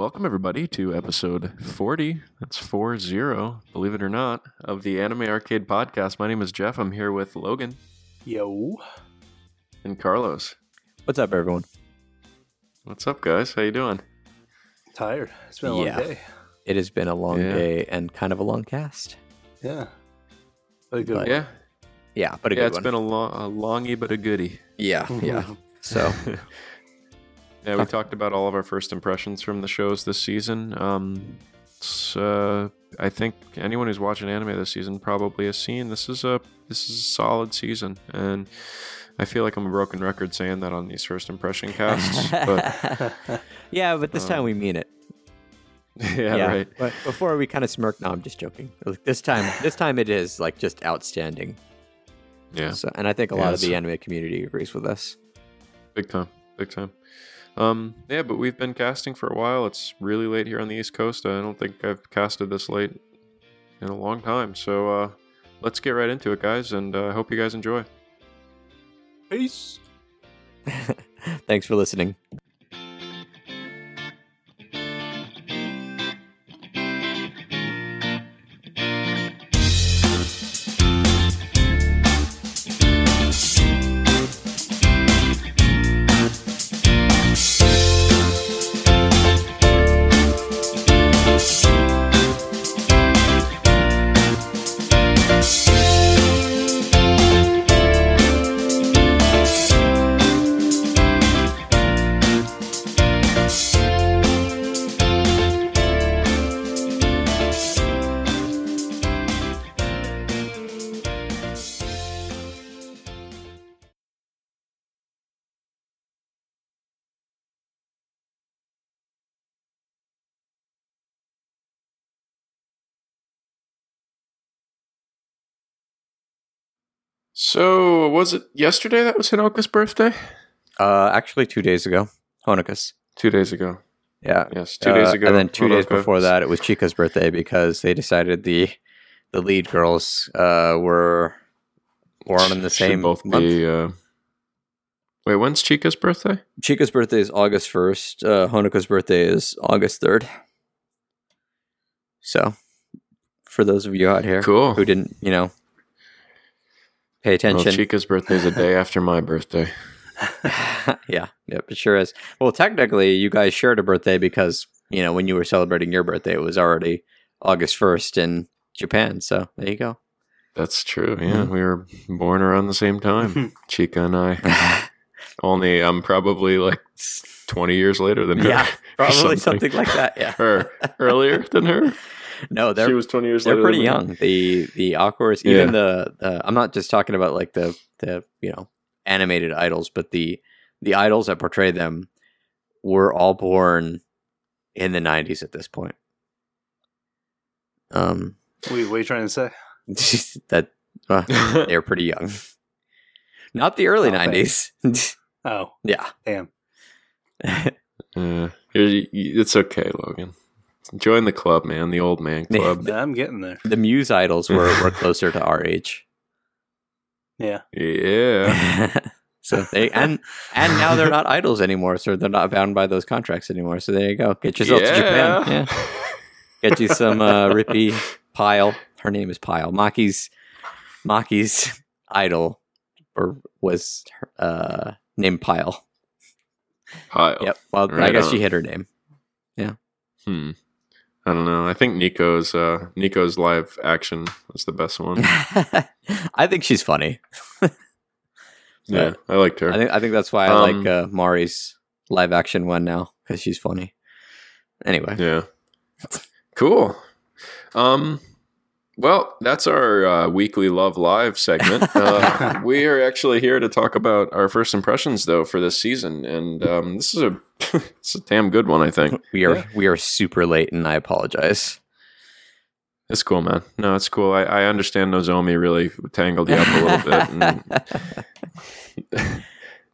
Welcome, everybody, to episode 40. That's 40, believe it or not, of the Anime Arcade Podcast. My name is Jeff. I'm here with Logan Yo. and Carlos. What's up, everyone? What's up, guys? How you doing? Tired. It's been a long day. It has been a long Yeah. day and kind of a long cast. Yeah. But a good But- Yeah, Yeah, but a yeah. good It's one. been a, long, a longy but a goodie. yeah, yeah. So Yeah, we talked about all of our first impressions from the shows this season. Um, uh, I think anyone who's watching anime this season probably has seen this is a this is a solid season, and I feel like I'm a broken record saying that on these first impression casts. but yeah, but this time Um, we mean it. yeah, right. But before we kind of smirk, no, I'm just joking. This time, this time it is like just outstanding. Yeah, So, and I think a lot of the anime community agrees with us. big time, big time. Um, yeah, but we've been casting for a while. It's really late here on the East Coast. I don't think I've casted this late in a long time. So uh, let's get right into it, guys, and uh, I hope you guys enjoy. Peace. Thanks for listening. So was it yesterday that was Honoka's birthday? Uh, actually, two days ago, Honoka's. Two days ago. Yeah, Yes, two days Uh, ago. and then two days before that, it was Chika's birthday because they decided the the lead girls uh, were born in the Should same both month. be. Uh... Wait, when's Chika's birthday? Chika's birthday is August 1st. Uh, Honoka's birthday is August 3rd. So, for those of you out here Cool. who didn't, you know, pay attention. Well. Chika's birthday is a day after my birthday. yeah, yep, it sure is. Well, technically, you guys shared a birthday because, you know, when you were celebrating your birthday, it was already August 1st in Japan. So, there you go. That's true. Yeah, Mhm. we were born around the same time. Chika and I. Only I'm probably like 20 years later than her. yeah, probably something. like that. Yeah. Or earlier than her. No, they're she was 20 years they're pretty than me. young. The the awkward, Yeah. even the, the I'm not just talking about like the the you know animated idols, but the the idols that portray them were all born in the 90s at this point. Um, Wait, what are you trying to say? that uh, they're pretty young. Not the early Oh, 90s. Oh, yeah. damn. Uh, you're- you- it's okay, Logan. Join the club, man. The old man club. Yeah, I'm getting there. the Muse idols were, were closer to our age. Yeah. Yeah. so they and and now they're not idols anymore, so they're not bound by those contracts anymore. So there you go. Get yourself to Japan. Yeah. Get you some uh, Rippy Pile. Her name is Pile. Maki's Maki's idol or was uh, named Pile. Pile. Yep. Well, I guess on. she hit her name. Yeah. Hmm. I don't know. I think Nico's uh Nico's live action was the best one. I think she's funny. Yeah, I liked her. I think I think that's why I Um, like uh, Mari's live action one now because she's funny. Anyway, Yeah. Cool. Um well, that's our uh, weekly Love Live segment. Uh, we are actually here to talk about our first impressions, though, for this season, and um, this is a it's a damn good one. I think we are Yeah. we are super late, and I apologize. it's cool, man. No, it's cool. I, I understand Nozomi really tangled you up a little bit, and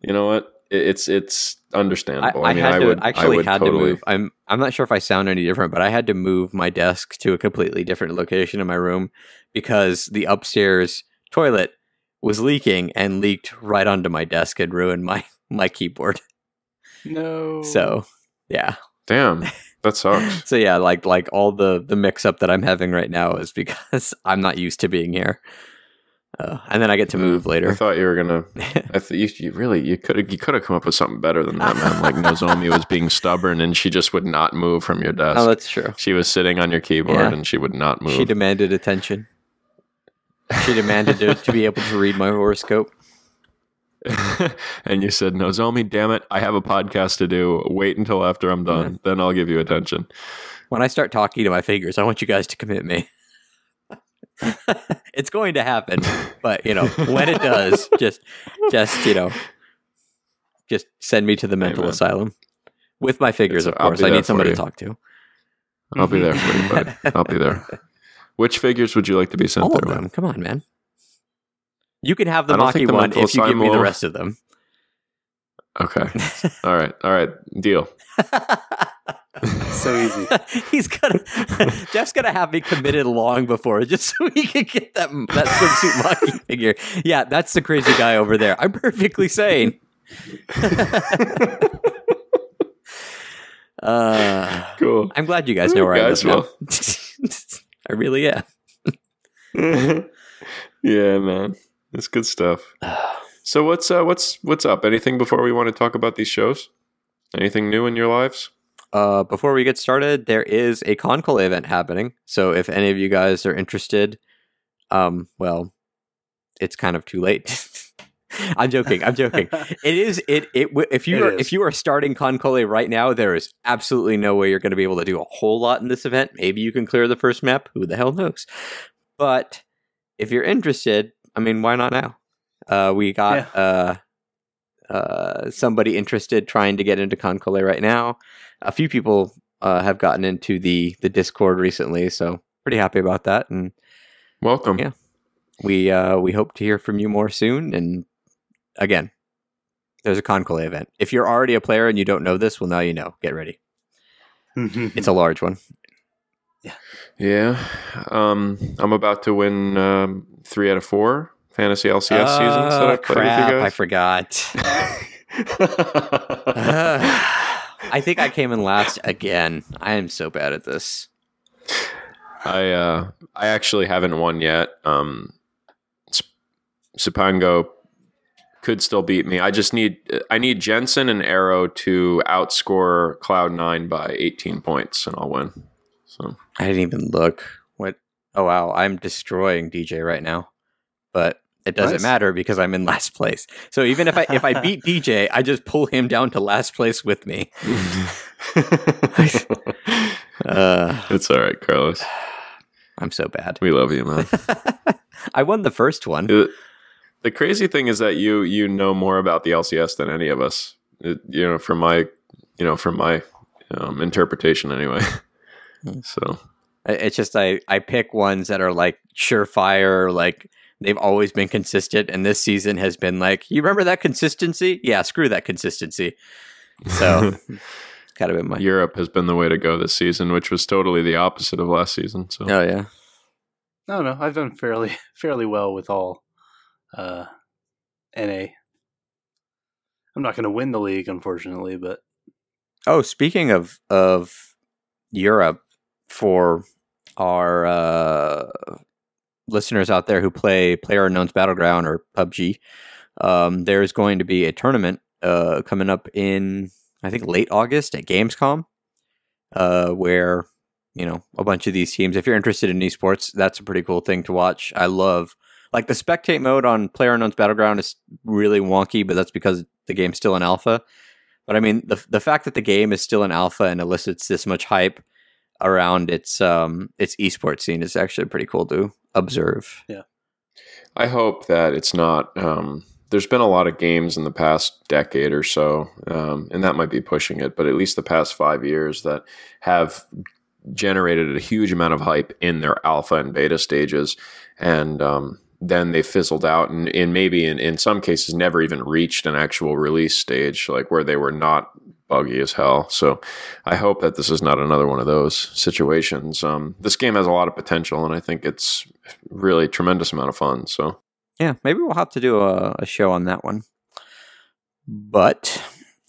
you know what? It, it's it's I, understandable. I mean, had I to would I actually would had totally, to move. I'm I'm not sure if I sound any different, but I had to move my desk to a completely different location in my room because the upstairs toilet was leaking and leaked right onto my desk and ruined my my keyboard. No. So yeah, Damn, That sucks. So yeah, like like all the the mix up that I'm having right now is because I'm not used to being here. Uh, and then I get to move later. I thought you were gonna. I th- you, you really you could have you could have come up with something better than that, man. Like Nozomi was being stubborn and she just would not move from your desk. oh, that's true. she was sitting on your keyboard Yeah. and she would not move. She demanded attention. She demanded to, to be able to read my horoscope. and you said, Nozomi, damn it, I have a podcast to do. Wait until after I'm done, then I'll give you attention. When I start talking to my fingers, I want you guys to commit me. it's going to happen, but you know when it does, just just you know, just send me to the mental asylum with my figures. It's- Of course, I need somebody to talk to. I'll be there for you, bud. I'll be there. Which figures would you like to be sent All of there? them. Come on, man. You can have the Maki the one if you give me the rest of them. Okay. All right. All right. Deal. So easy. He's gonna Jeff's gonna have me committed long before just so he can get that that swimsuit Maki figure. Yeah, that's the crazy guy over there. I'm perfectly sane. uh, Cool. I'm glad you guys know where I live now. I really am. yeah, man. it's good stuff. So what's uh, what's what's up? Anything before we want to talk about these shows? Anything new in your lives? Uh, before we get started, there is a Conclave event happening. So if any of you guys are interested, um, well, it's kind of too late. I'm joking. I'm joking. It is. It. It. If you It are. is. If you are starting Conclave right now, there is absolutely no way you're going to be able to do a whole lot in this event. Maybe you can clear the first map. Who the hell knows? But if you're interested, I mean, why not now? Uh, we got uh, uh, somebody interested trying to get into Conclave right now. A few people uh, have gotten into the the Discord recently, so pretty happy about that. And Welcome. Yeah. we uh, we hope to hear from you more soon. And again, there's a Conclave event. If you're already a player and you don't know this, well, now you know. Get ready. It's a large one. Yeah. Yeah. Um, I'm about to win um, three out of four fantasy LCS seasons that Oh, played crap! I with forgot. you guys. I think I came in last again. I am so bad at this. I uh, I actually haven't won yet. Um, Sipango could still beat me. I just need I need Jensen and Arrow to outscore Cloud Nine by 18 points, and I'll win. So I didn't even look. What? Oh wow! I'm destroying DJ right now, but it doesn't Nice. matter because I'm in last place. So even if I if I beat DJ, I just pull him down to last place with me. Uh, it's all right, Carlos. I'm so bad. We love you, man. I won the first one. the, the crazy thing is that you you know more about the LCS than any of us. It- you know, from my you know from my um, interpretation anyway. So It's just I I pick ones that are like surefire, like they've always been consistent, and this season has been like, you remember that consistency? Yeah, screw that consistency. So it's kind of been my Europe has been the way to go this season, which was totally the opposite of last season. So oh yeah. No, no, I've done fairly fairly well with all uh, NA. I'm not going to win the league, unfortunately, but Oh, speaking of of Europe, for our uh, listeners out there who play Player Unknown's Battleground or PUBG, um, there's going to be a tournament uh, coming up in I think late August at Gamescom, uh, where you know a bunch of these teams. If you're interested in esports, that's a pretty cool thing to watch. I love like the spectate mode on Player Unknown's Battleground is really wonky, but that's because the game's still in alpha. But I mean, the the fact that the game is still in alpha and elicits this much hype around its um its esports scene is actually pretty cool to observe. Yeah. I hope that it's not. Um, there's been a lot of games in the past decade or so, um, and that might be pushing it, but at least the past five years that have generated a huge amount of hype in their alpha and beta stages, and um, then they fizzled out, and, and maybe in, in some cases never even reached an actual release stage, like where they were not buggy as hell. So I hope that this is not another one of those situations. Um, this game has a lot of potential, and I think it's really tremendous amount of fun. So. Yeah, maybe we'll have to do a, a show on that one. But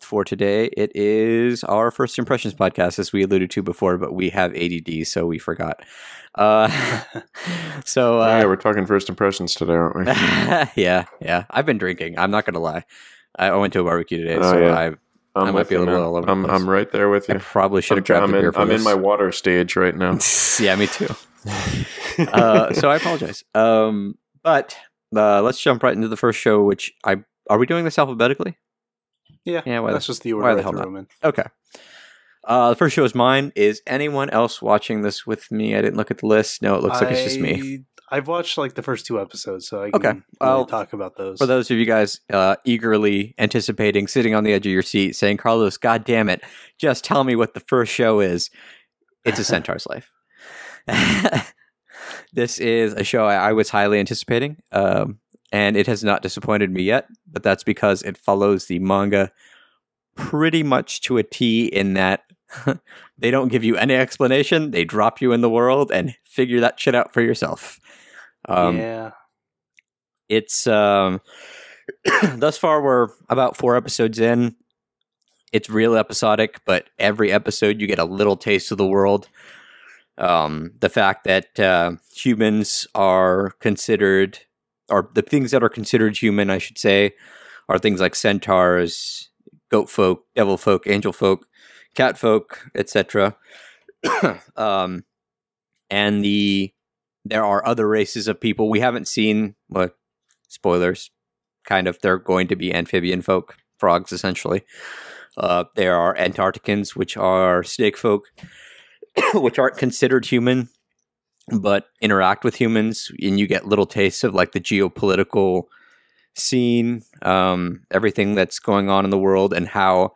for today. It is our first impressions podcast, as we alluded to before, but we have ADD, so we forgot. Uh, so uh, yeah, we're talking first impressions today, aren't we? yeah, yeah. I've been drinking. I'm not going to lie. I went to a barbecue today, oh, so yeah. I I'm I might be a little all over I'm, I'm right there with you. I probably should have grabbed I'm a beer in, I'm this. in my water stage right now. yeah, me too. uh, so I apologize. Um, but uh, let's jump right into the first show. Which I are we doing this alphabetically? Yeah, yeah. Why that's the, just the order why the hell not? Okay. Uh, the first show is mine. Is anyone else watching this with me? I didn't look at the list. No, it looks like it's just me. I've watched like the first two episodes, so I can okay. Well, talk about those. For those of you guys uh, eagerly anticipating, sitting on the edge of your seat, saying, "Carlos, God damn it, just tell me what the first show is." It's a Centaur's Life. this is a show I, I was highly anticipating, um, and it has not disappointed me yet. But that's because it follows the manga pretty much to a T. In that they don't give you any explanation; they drop you in the world and figure that shit out for yourself. Um, yeah. It's um, thus far we're about four episodes in. It's real episodic, but every episode you get a little taste of the world. Um, the fact that uh, humans are considered, or the things that are considered human, I should say, are things like centaurs, goat folk, devil folk, angel folk, cat folk, etc. um, and the there are other races of people we haven't seen. What spoilers? Kind of, they're going to be amphibian folk, frogs essentially. Uh, there are Antarcticans, which are snake folk, which aren't considered human, but interact with humans, and you get little tastes of like the geopolitical scene, um, everything that's going on in the world, and how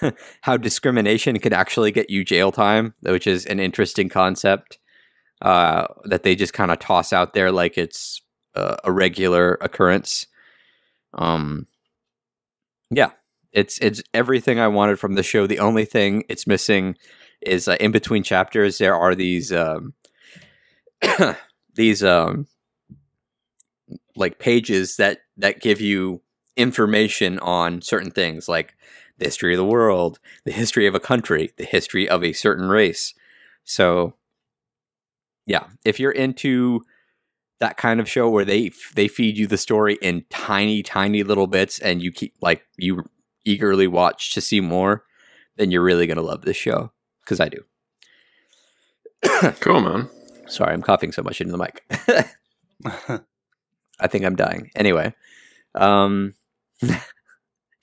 how discrimination could actually get you jail time, which is an interesting concept uh, that they just kind of toss out there like it's uh, a regular occurrence. Um, yeah, it's it's everything I wanted from the show. The only thing it's missing is uh, in between chapters there are these um, these um, like pages that that give you information on certain things like the history of the world, the history of a country, the history of a certain race. So yeah, if you're into that kind of show where they they feed you the story in tiny tiny little bits and you keep like you eagerly watch to see more, then you're really going to love this show cuz I do. cool, man. Sorry, I'm coughing so much into the mic. I think I'm dying. Anyway, um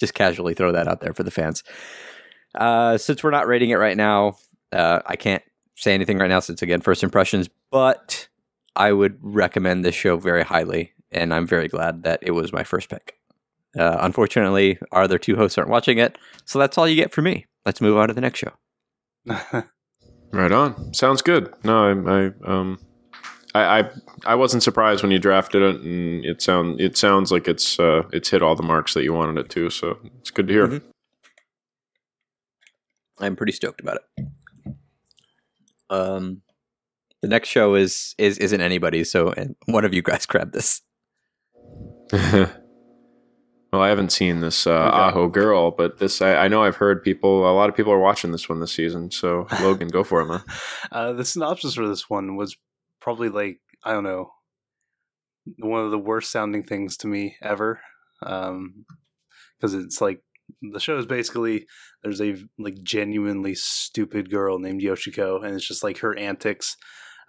just casually throw that out there for the fans. Uh, since we're not rating it right now, uh, I can't say anything right now since again first impressions, but I would recommend this show very highly, and I'm very glad that it was my first pick. Uh, unfortunately, our other two hosts aren't watching it, so that's all you get from me. Let's move on to the next show. right on. Sounds good. No, I, I um, I, I, I wasn't surprised when you drafted it, and it sound it sounds like it's uh, it's hit all the marks that you wanted it to. So it's good to hear. Mm-hmm. I'm pretty stoked about it. Um, the next show is is isn't anybody, so and one of you guys grab this. well, I haven't seen this uh, okay. Aho Girl, but this I, I, know I've heard people. A lot of people are watching this one this season. So Logan, go for it, man. Uh, the synopsis for this one was probably like I don't know one of the worst sounding things to me ever, because um, it's like the show is basically there's a like genuinely stupid girl named Yoshiko, and it's just like her antics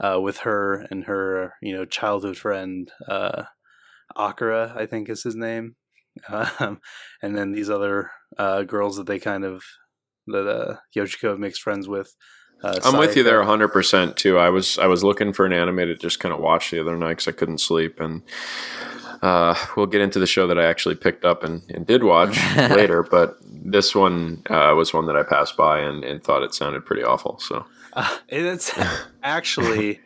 uh, with her and her you know childhood friend uh, Akira, I think is his name, um, and then these other uh, girls that they kind of that uh, Yoshiko makes friends with. Uh, I'm with you there 100% too. I was I was looking for an anime to just kind of watch the other night because I couldn't sleep, and uh, we'll get into the show that I actually picked up and, and did watch later. But this one uh, was one that I passed by and, and thought it sounded pretty awful. So uh, it's actually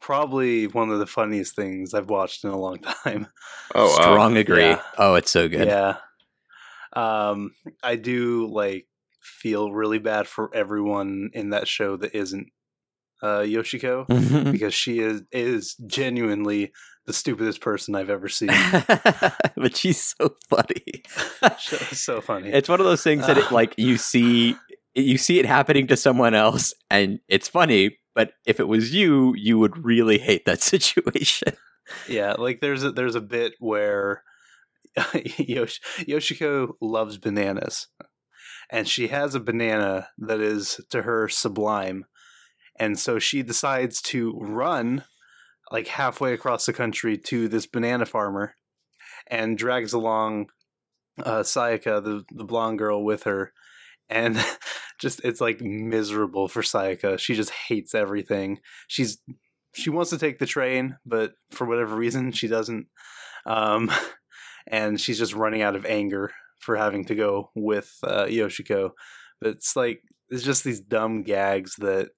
probably one of the funniest things I've watched in a long time. Oh, wow. strong agree. Yeah. Oh, it's so good. Yeah. Um, I do like feel really bad for everyone in that show that isn't uh, Yoshiko because she is is genuinely the stupidest person I've ever seen. but she's so funny. she's so funny. It's one of those things that it, like you see you see it happening to someone else and it's funny, but if it was you, you would really hate that situation. Yeah, like there's a, there's a bit where Yosh- Yoshiko loves bananas, and she has a banana that is to her sublime, and so she decides to run like halfway across the country to this banana farmer, and drags along uh, Sayaka, the the blonde girl, with her, and just it's like miserable for Sayaka. She just hates everything. She's she wants to take the train, but for whatever reason she doesn't. Um, and she's just running out of anger for having to go with uh, Yoshiko. But it's like it's just these dumb gags that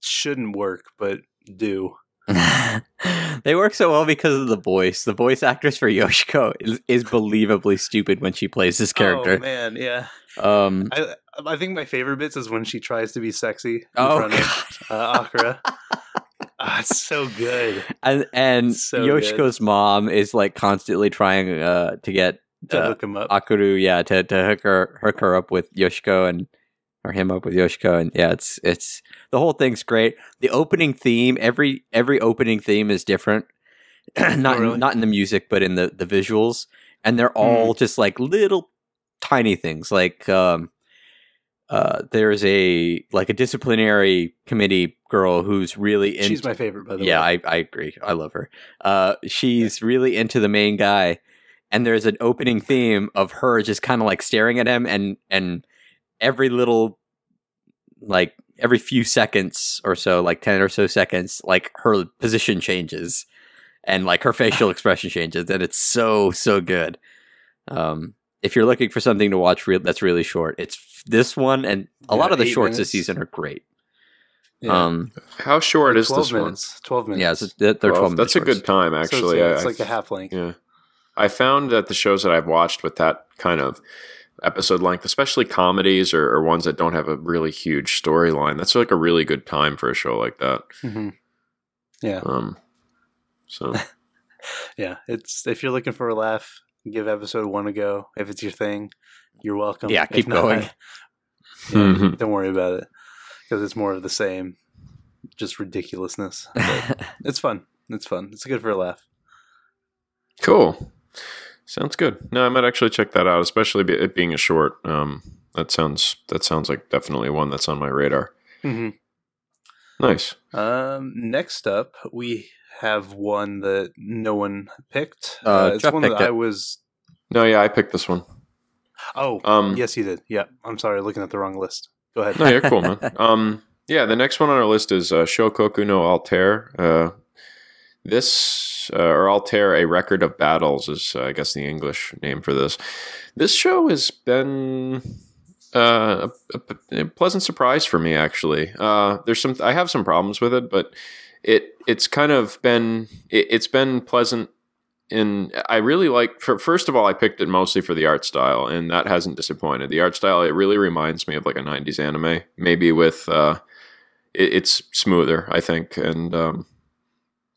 shouldn't work, but do. they work so well because of the voice. The voice actress for Yoshiko is, is believably stupid when she plays this character. Oh man, yeah. Um, I I think my favorite bits is when she tries to be sexy in oh, front of uh, Akira. Ah, it's so good. And and So Yoshiko's mom is like constantly trying uh, to get To uh, hook him up. Akuru, yeah, to to hook her hook her up with Yoshiko and or him up with Yoshiko, and yeah, it's it's the whole thing's great. The opening theme, every every opening theme is different, not Oh, really? not in the music, but in the the visuals, and they're all just like little tiny things. Like um, uh, there's a like a disciplinary committee girl who's really into She's my favorite, by the yeah, way. Yeah, I, I agree. I love her. Uh, she's really into the main guy, and there's an opening theme of her just kind of like staring at him, and and every little like every few seconds or so, like ten or so seconds, like her position changes, and like her facial expression changes, and it's so so good. Um, if you're looking for something to watch real that's really short, it's f- this one, and a Yeah, lot of the eight shorts this season are great. Yeah. Um, How short is Twelve this one? minutes. Twelve minutes. yeah, it's, they're they're Well, 12 minute that's a shorts. good time, So it's- actually. it's, I- like I- a half length. Yeah. I found that the shows that I've watched with that kind of episode length, especially comedies or, or ones that don't have a really huge storyline, that's like a really good time for a show like that. hmm Yeah, Um, so yeah. It's if you're looking for a laugh, give episode one a go. If it's your thing, you're welcome. Yeah, keep not, going. yeah, Mhm. don't worry about it because it's more of the same, just ridiculousness. But it's fun. It's fun. It's good for a laugh. cool. Sounds good. No, I might actually check that out, especially be- it being a short. Um, that sounds that sounds like definitely one that's on my radar. hmm Nice. Um, next up, we have one that no one picked. Uh, it's Jeff one that picked I was. No, yeah, I picked this one. Oh, Um, yes, you did. Yeah, I'm sorry, looking at the wrong list. Go ahead. No, you're cool, man. Um, yeah, the next one on our list is uh, Shokoku no Altair. This, uh, or Altair, a record of battles, is uh, I guess the English name for this. This show has been uh, a, a- a pleasant surprise for me, actually. Uh, there's some, I have some problems with it, but it it's kind of been it, it's been pleasant. and I really like. For, first of all, I picked it mostly for the art style, and that hasn't disappointed. The art style it really reminds me of like a '90s anime, maybe with uh, it, it's smoother, I think, and um,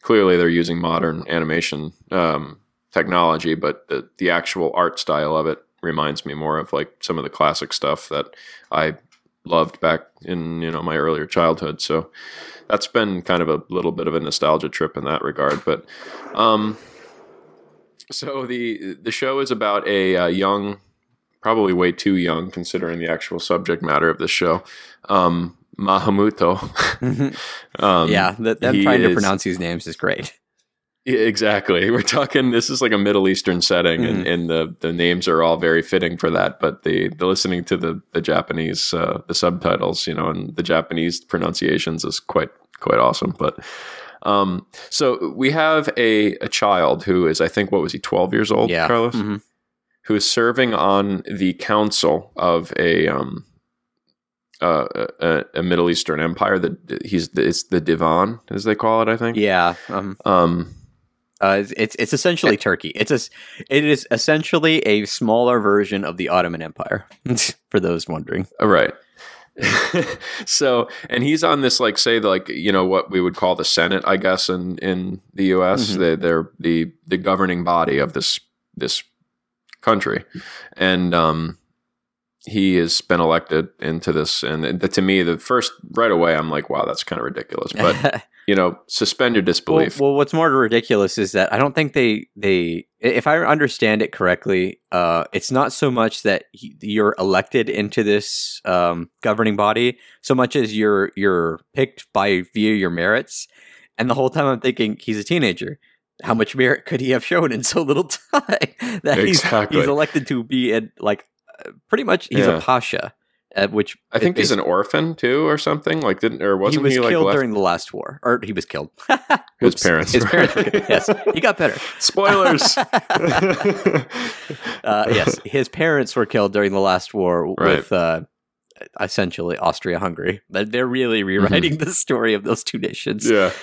clearly they're using modern animation um, technology, but the the actual art style of it reminds me more of like some of the classic stuff that I loved back in you know my earlier childhood. So that's been kind of a little bit of a nostalgia trip in that regard. But um, so the the show is about a uh, young, probably way too young considering the actual subject matter of the show, um, Mahamuto. um, yeah, them he trying to pronounce these names is great. exactly. We're talking. This is like a Middle Eastern setting, Mhm. and, and the the names are all very fitting for that. But the the listening to the the Japanese uh, the subtitles, you know, and the Japanese pronunciations is quite quite awesome. But um, so we have a a child who is, I think, what was he, twelve years old, yeah, Carlos, Mhm. who is serving on the council of a um. Uh, a, a Middle Eastern empire that he's it's the divan as they call it I think yeah. Um, um uh, it's, it's essentially Turkey. It's a, it is essentially a smaller version of the Ottoman Empire. for those wondering, Uh, Right. so and he's on this like say like you know what we would call the Senate, I guess in in the U.S. Mhm. They, they're the the governing body of this this country, and um, he has been elected into this. And to me, the first right away, I'm like, wow, that's kind of ridiculous. But you know, suspend your disbelief. well, what's more ridiculous is that I don't think they they if I understand it correctly, uh, it's not so much that he, you're elected into this um, governing body, so much as you're you're picked by via your merits. And the whole time I'm thinking he's a teenager. How much merit could he have shown in so little time that he's Exactly. he's elected to be in like pretty much he's Yeah. a pasha, uh, which I think he's an orphan too, or something. Like didn't or wasn't was he, like killed left during the last war, or he was killed. his parents? His parents. were killed. yes, he got better. Spoilers. uh, yes, his parents were killed during the last war Right. with uh, essentially Austria-Hungary. But they're really rewriting the story of those two nations. Mm-hmm.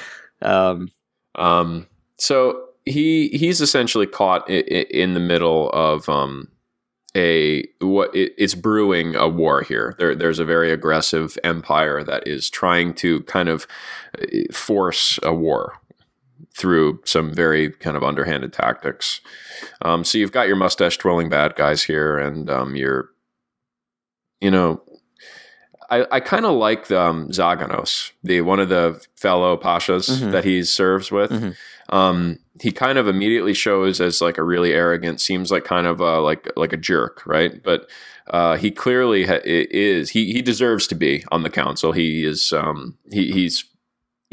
yeah. Um, Um, so he he's essentially caught i- i- in the middle of um, a what it, it's brewing a war here. There, there's a very aggressive empire that is trying to kind of uh, force a war through some very kind of underhanded tactics. Um, so you've got your mustache twirling bad guys here, and um, you're, you know, I, I kind of like the, um, Zaganos, the one of the fellow pashas Mhm. that he serves with. Mhm. Um, he kind of immediately shows as like a really arrogant, seems like kind of uh, like like a jerk, right? But uh, he clearly ha- is. He he deserves to be on the council. He is. Um, he he's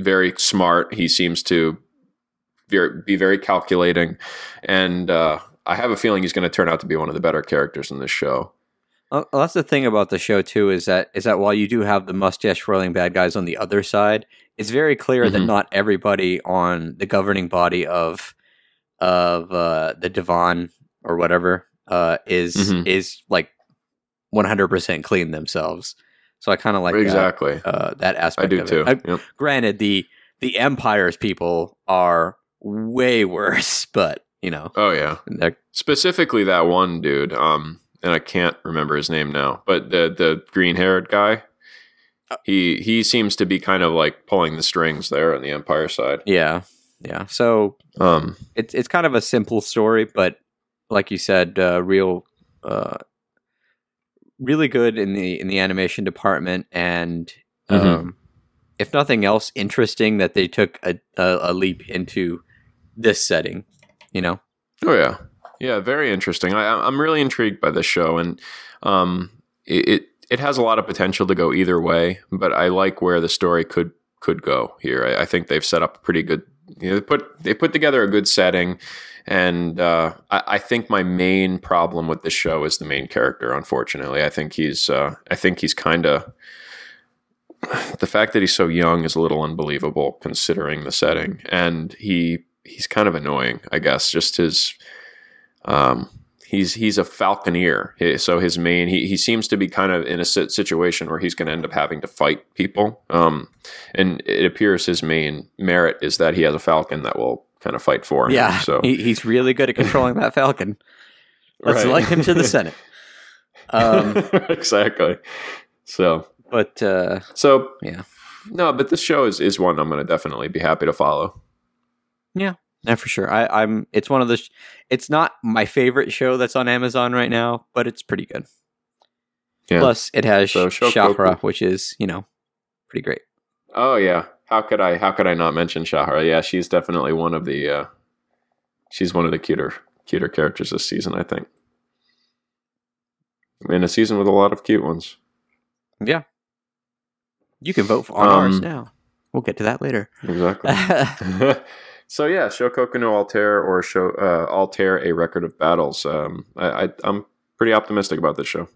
very smart. He seems to be very calculating, and uh, I have a feeling he's going to turn out to be one of the better characters in this show. Well, that's the thing about the show too is that is that while you do have the mustache twirling bad guys on the other side, it's very clear that Mhm. not everybody on the governing body of of uh, the divan or whatever uh, is Mhm. is like one hundred percent clean themselves. So I kind of like that. exactly. uh, that aspect. I do too. Uh, Yep. granted, the the Empire's people are way worse, but you know, Oh yeah. Specifically that one dude. Um, and I can't remember his name now, but the the green haired guy. He he seems to be kind of like pulling the strings there on the Empire side. yeah, yeah. So Um, it's it's kind of a simple story, but like you said, uh, real, uh, really good in the in the animation department, and Mhm. um, if nothing else, interesting that they took a, a a leap into this setting. You know, Oh yeah, yeah, very interesting. I, I'm really intrigued by this show, and um, it, it it has a lot of potential to go either way. But I like where the story could could go here. I, I think they've set up a pretty good. You know, they put they put together a good setting, and uh, I, I think my main problem with this show is the main character. Unfortunately, I think he's uh, I think he's kind of the fact that he's so young is a little unbelievable considering the setting, and he he's kind of annoying. I guess just his um, he's he's a falconeer, He- so his main he he seems to be kind of in a situation where he's going to end up having to fight people. Um, and it appears his main merit is that he has a falcon that will kind of fight for him. yeah. so he, he's really good at controlling that Falcon. Let's Right. elect him to the Senate. Um, exactly. So but uh, so Yeah. No, but this show is is one I'm going to definitely be happy to follow. Yeah, for sure. I, I'm. It's one of the. Sh- it's not my favorite show that's on Amazon right now, but it's pretty good. Yeah. Plus, it has So. Shahra, which is you know pretty great. Oh yeah. How could I how could I not mention Shahara? Yeah, she's definitely one of the uh she's one of the cuter cuter characters this season, I think. In a season with a lot of cute ones. Yeah, you can vote for on ours Um, now. We'll get to that later. Exactly. so yeah, Shokoku no Altair or show uh, Altair a record of battles. Um, I, I'm pretty optimistic about this show.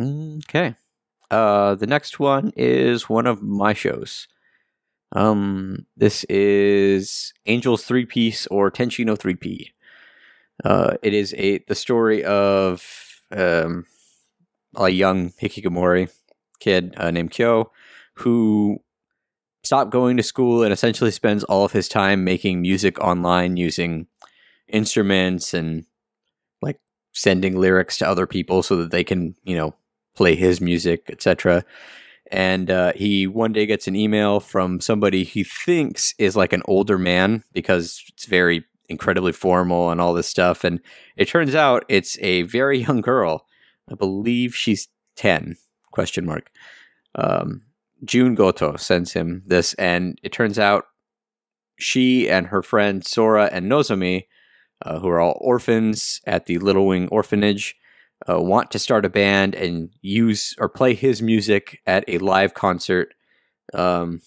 okay. Uh, the next one is one of my shows. Um, this is Angels Three Piece or Tenshi no Three P. Uh, it is a the story of um, a young hikikomori kid uh, named Kyo who stopped going to school and essentially spends all of his time making music online using instruments and like sending lyrics to other people so that they can you know play his music, etc. And uh, he one day gets an email from somebody he thinks is like an older man because it's very incredibly formal and all this stuff. And it turns out it's a very young girl. I believe she's ten question mark. Um, Jun Goto sends him this, and it turns out she and her friend Sora and Nozomi, uh, who are all orphans at the Little Wing Orphanage, uh, want to start a band and use or play his music at a live concert. Um,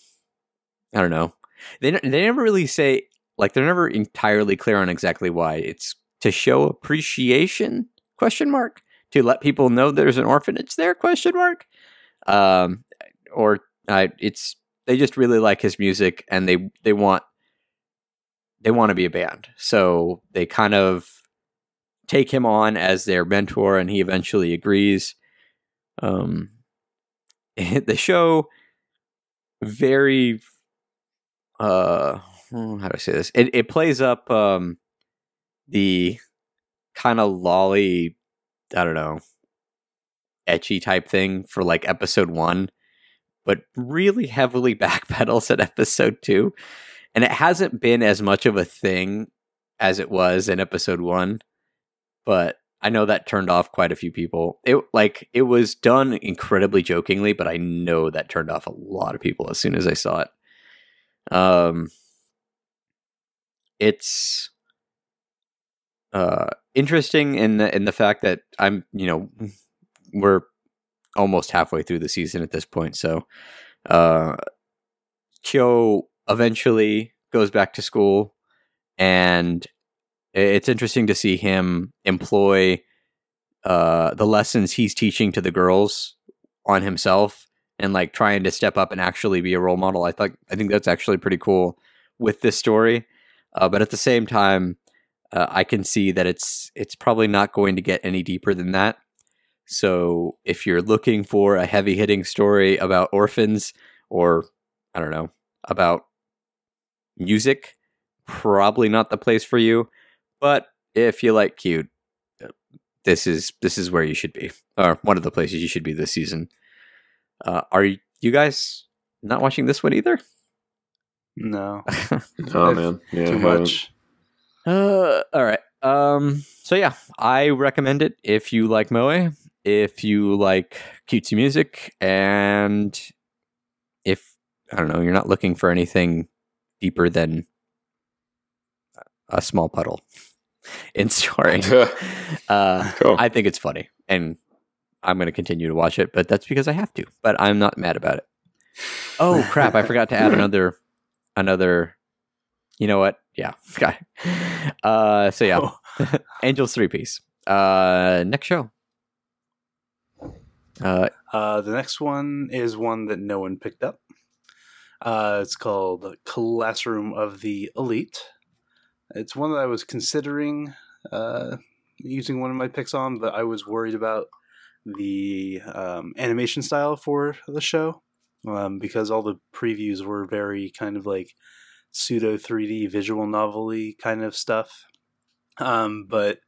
I don't know. They they never really say like they're never entirely clear on exactly why. It's to show appreciation? Question mark to let people know there's an orphanage there? Question mark. Um, or uh, it's they just really like his music and they they want they want to be a band. So they kind of take him on as their mentor, and he eventually agrees. Um, the show very uh hmm, how do I say this? It it plays up um the kind of loli, I don't know, ecchi type thing for like episode one, but really heavily backpedals at episode two. And it hasn't been as much of a thing as it was in episode one, but I know that turned off quite a few people. It like it was done incredibly jokingly, but I know that turned off a lot of people as soon as I saw it. Um it's uh interesting in the in the fact that I'm, you know, we're almost halfway through the season at this point, so uh Kyo eventually goes back to school and it's interesting to see him employ uh, the lessons he's teaching to the girls on himself and like trying to step up and actually be a role model. I thought I think that's actually pretty cool with this story, uh, but at the same time, uh, I can see that it's it's probably not going to get any deeper than that. So if you're looking for a heavy hitting story about orphans or I don't know about music, probably not the place for you. But if you like cute, uh, this is this is where you should be, or one of the places you should be this season. Uh, are you guys not watching this one either? No. oh man, yeah, too much. Uh, all right. Um. So yeah, I recommend it if you like Moe, if you like cutesy music, and if I don't know, you're not looking for anything deeper than a small puddle in story. uh, cool. I think it's funny, and I'm going to continue to watch it, but that's because I have to. But I'm not mad about it. Oh crap! I forgot to add another another. You know what? Yeah, guy. Uh, so yeah, oh. Angels three piece. Uh, next show. Uh, uh, the next one is one that no one picked up. Uh, it's called Classroom of the Elite. It's one that I was considering uh, using one of my picks on, but I was worried about the um, animation style for the show um, because all the previews were very kind of like pseudo 3D visual novelty kind of stuff. Um, but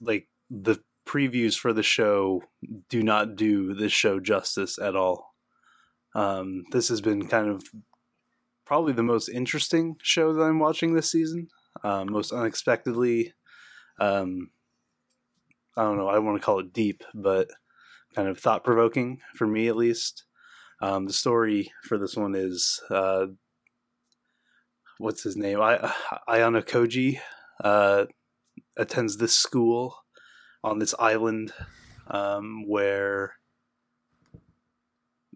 like the previews for the show do not do this show justice at all. Um, this has been kind of probably the most interesting show that I'm watching this season. Um, most unexpectedly, um, I don't know. I want to call it deep, but kind of thought provoking for me at least. Um, the story for this one is uh, what's his name? I Ayanokoji uh, attends this school on this island um, where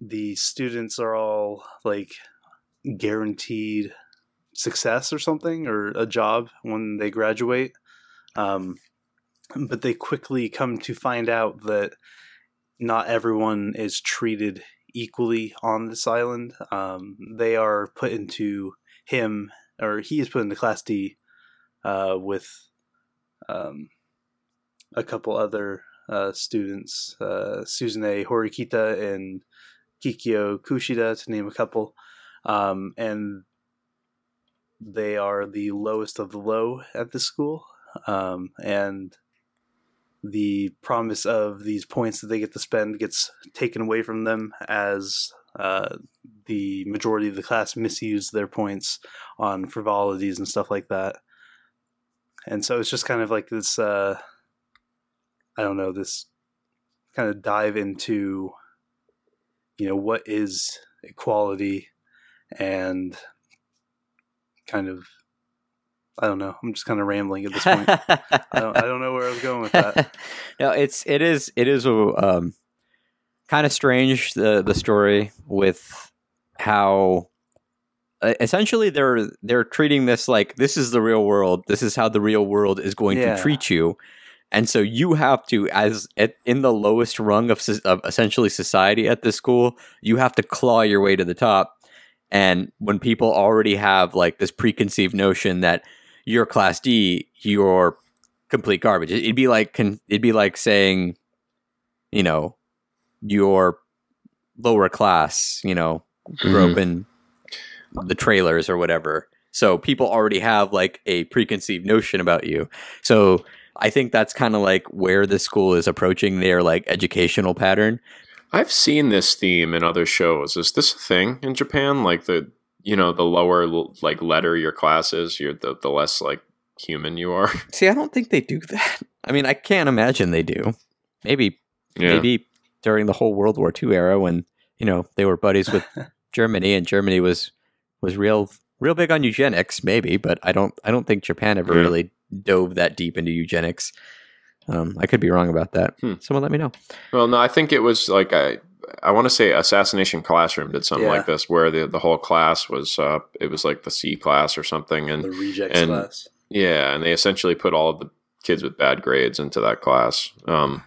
the students are all like guaranteed success or something or a job when they graduate. Um, but they quickly come to find out that not everyone is treated equally on this island. Um, they are put into him, or he is put into Class D uh, with um, a couple other uh, students, uh, Suzune Horikita and Kikyo Kushida, to name a couple. Um, and they are the lowest of the low at the school. Um, and the promise of these points that they get to spend gets taken away from them as uh, the majority of the class misuse their points on frivolities and stuff like that. And so it's just kind of like this, uh, I don't know, this kind of dive into, you know, what is equality and kind of I don't know. I'm just kind of rambling at this point. I, don't, I don't know where I was going with that. no, it's it is it is a um, kind of strange the the story with how uh, essentially they're they're treating this like this is the real world. This is how the real world is going Yeah. to treat you. And so you have to, as at, in the lowest rung of, of essentially society at this school, you have to claw your way to the top. And when people already have like this preconceived notion that you're class D, you're complete garbage. It'd be like con- it'd be like saying, you know, you're lower class. You know, grew up mm-hmm. in the trailers or whatever. So people already have like a preconceived notion about you. So I think that's kind of like where the school is approaching their like educational pattern. I've seen this theme in other shows. Is this a thing in Japan? Like the you know the lower like letter your class is, you're the the less like human you are. See, I don't think they do that. I mean, I can't imagine they do. Maybe Yeah. maybe during the whole World War II era when you know they were buddies with Germany and Germany was was real real big on eugenics. Maybe, but I don't I don't think Japan ever Yeah. really dove that deep into eugenics. Um, I could be wrong about that. Hmm. Someone let me know. Well, no, I think it was like I I want to say Assassination Classroom did something Yeah. like this where the the whole class was uh it was like the C class or something and The rejects and- class. yeah, and they essentially put all of the kids with bad grades into that class. Um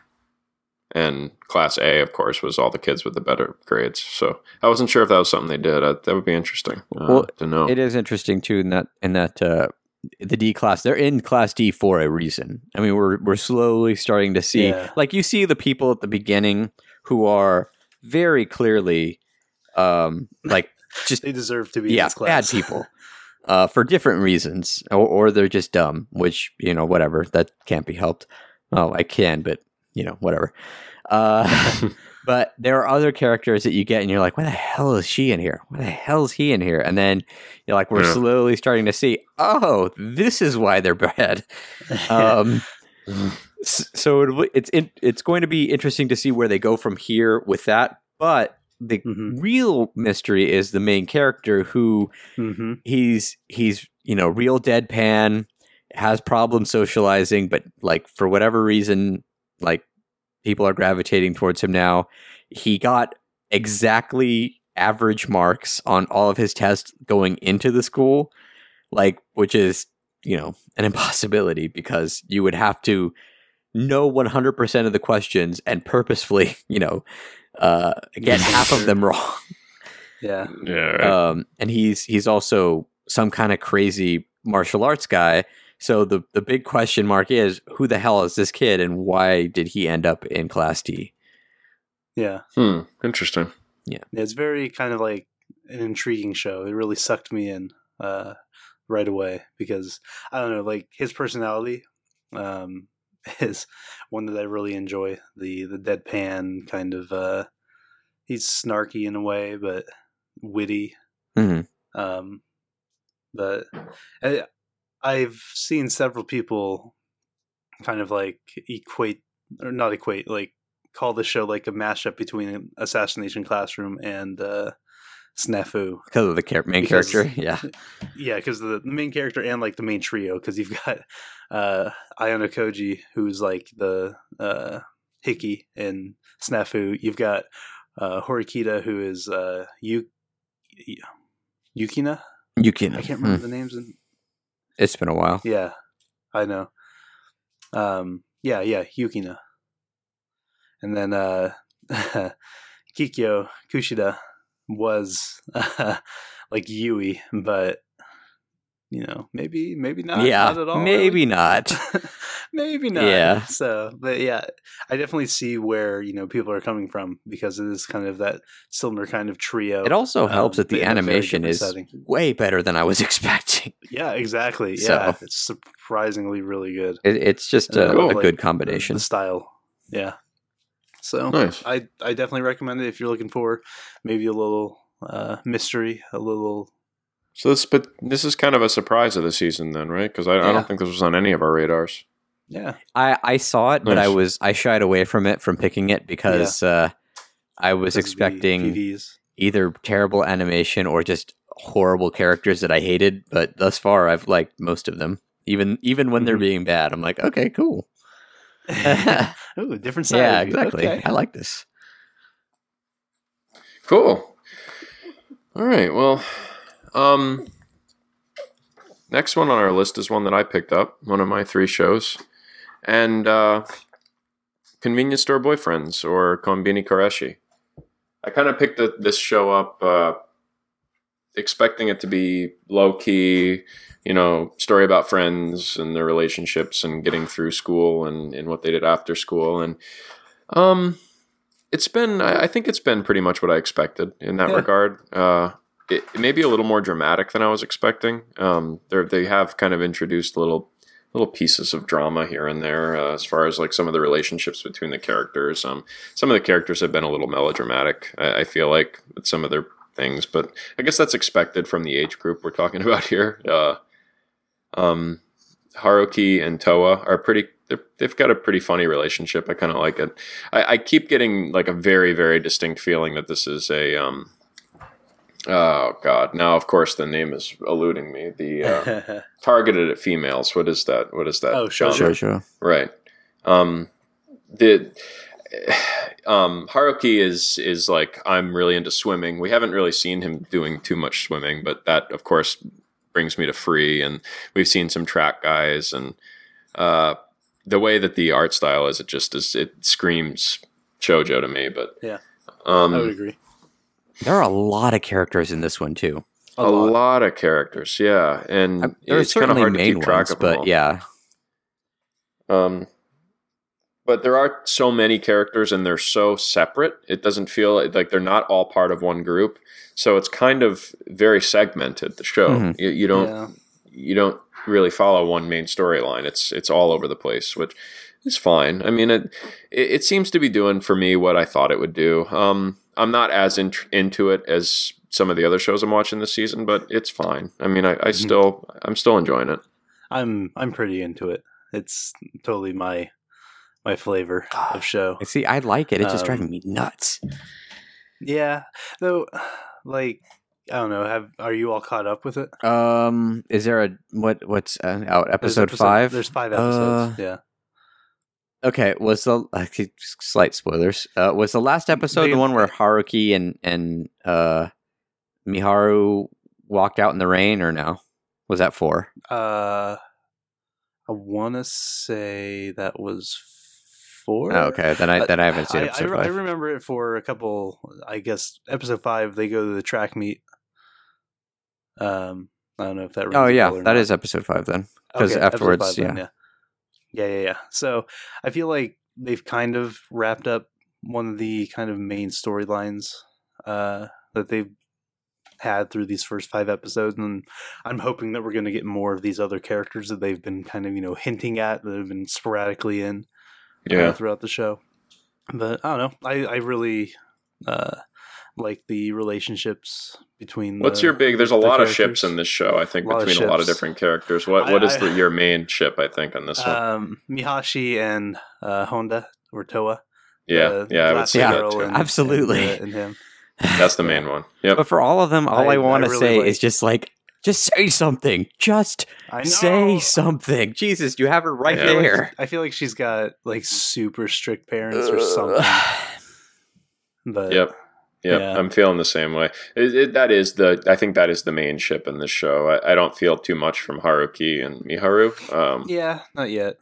and class A of course was all the kids with the better grades. So I wasn't sure if that was something they did. Uh, that would be interesting uh, Well, to know. It is interesting too in that in that uh, the D class they're in class D for a reason. I mean, we're we're slowly starting to see Yeah. like you see the people at the beginning who are very clearly um like just They deserve to be in yeah bad people uh for different reasons or, or they're just dumb which you know whatever that can't be helped oh i can but you know whatever uh but there are other characters that you get and you're like why the hell is she in here? Why the hell is he in here? And then you're like we're Yeah. slowly starting to see oh this is why they're bad. Um so it, it's it, it's going to be interesting to see where they go from here with that but the Mhm. real mystery is the main character who hmm he's he's you know real deadpan has problems socializing but like for whatever reason like people are gravitating towards him now he got exactly average marks on all of his tests going into the school like which is you know an impossibility because you would have to know 100% of the questions and purposefully you know uh get half of them wrong Yeah. yeah, right. um, and he's he's also some kind of crazy martial arts guy. So the the big question mark is who the hell is this kid and why did he end up in class D? Yeah. hmm, interesting. Yeah. It's very kind of like an intriguing show. It really sucked me in uh, right away because I don't know, like his personality um, is one that I really enjoy. The the deadpan kind of uh, he's snarky in a way, but witty. Mhm. Um, but I, I've seen several people kind of like equate or not equate like call the show like a mashup between Assassination Classroom and uh, Snafu. Because of the char- main Because- character, yeah. Yeah, because the, the main character and like the main trio, because you've got uh, Ayanokoji, who's like the uh, Hikki in Snafu. You've got uh, Horikita, who is uh, Yu- Yukina. Can. I can't remember the names. In- It's been a while. yeah, I know. Um, yeah, yeah, Yukina. And then uh, Kikyo Kushida was like Yui, but you know, maybe maybe not. yeah, not at all. maybe not. maybe not. Yeah. So, but yeah, I definitely see where you know people are coming from because it is kind of that similar kind of trio. It also helps um, that the in a very animation is setting. way better than I was expecting. Yeah, exactly. So- Yeah, it's surprisingly really good. It, it's just And I a, love, a good the- combination. The style. Yeah. So Nice. I I definitely recommend it if you're looking for maybe a little uh, mystery, a little So this, but this is kind of a surprise of the season, then, right? Because I, I don't think this was on any of our radars. yeah. I, I saw it, but I was I shied away from it from picking it because uh, I was because expecting either terrible animation or just horrible characters that I hated. But thus far, I've liked most of them. Even even when they're Mhm. being bad, I'm like, okay, cool. Ooh, different side. yeah, exactly. Okay. I like this. Cool. All right. Well, um, next one on our list is one that I picked up, one of my three shows, and uh, convenience store boyfriends or kombini Kareshi. I kind of picked the, this show up, uh, expecting it to be low key, you know, story about friends and their relationships and getting through school and, and what they did after school, and um, it's been I I think it's been pretty much what I expected in that Yeah. regard. Uh, it, it may be a little more dramatic than I was expecting. Um, they have kind of introduced little little pieces of drama here and there uh, as far as like some of the relationships between the characters. Um, some of the characters have been a little melodramatic. I, I feel like with some of their things, but I guess that's expected from the age group we're talking about here. Uh, um, Haruki and Towa are pretty. They've got a pretty funny relationship. I kind of like it. I, I keep getting like a very, very distinct feeling that this is a. Um, oh God! Now, of course, the name is eluding me. The uh, targeted at females. What is that? What is that? Oh, shoujo. genre? Sure, sure. Right. Um, the um, Haruki is is like I'm really into swimming. We haven't really seen him doing too much swimming, but that of course brings me to free, and we've seen some track guys, and uh, the way that the art style is, it just is it screams shojo to me. But Yeah. um, I would agree. There are a lot of characters in this one too. a, lot. of characters, yeah, and There are it's kind of certainly hard to main keep track ones, of them but all. yeah, Um, but there are so many characters and they're so separate. It doesn't feel like they're not all part of one group. So it's kind of very segmented. The show Mhm. you, you don't Yeah. you don't really follow one main storyline. It's it's all over the place, which is fine. I mean, it it, it seems to be doing for me what I thought it would do. Um, I'm not as in, into it as some of the other shows I'm watching this season, but it's fine. I mean, I, I Mhm. still I'm still enjoying it. I'm I'm pretty into it. It's totally my my flavor of show. see, I like it. It's just Um, driving me nuts. Yeah, though, like I don't know. Have are you all caught up with it? Um, is there a what? What's uh, out? There's Episode, five. There's five episodes. Uh, yeah. Okay, was the okay, slight spoilers? Uh, was the last episode They- the one where Haruki and and uh, Miharu walked out in the rain, or no? Was that four? Uh, I want to say that was four. Oh, okay, then I Uh, then I haven't seen I, I, episode re- I remember it for a couple. I guess episode five, they go to the track meet. Um, I don't know if that. oh yeah, that not. is episode five then. 'cause episode afterwards, then, yeah. Yeah, yeah, yeah. So I feel like they've kind of wrapped up one of the kind of main storylines uh, that they've had through these first five episodes, and I'm hoping that we're going to get more of these other characters that they've been kind of you know hinting at that have been sporadically in uh, Yeah. throughout the show. But I don't know. I I really uh, like the relationships between. What's the- your big? There's a the lot of ships in this show. I think A between a lot of different characters. What I- what is I- the, your main ship? I think on this one. Um, Mihashi and uh, Honda or Towa. yeah, the yeah, I would say Yeah, that too. and- Absolutely. and, uh, and him. That's the main one. Yep. But for all of them, all I- I, want to really say like- is just like, just say something. Just say something. Jesus, you have her right Yeah. I feel like- there. I feel like she's got like super strict parents or something. But Yep. Yep. Yeah. I'm feeling the same way. It, it, that is the. I think that is the main ship in this show. I, I don't feel too much from Haruki and Miharu. Um, yeah, not yet.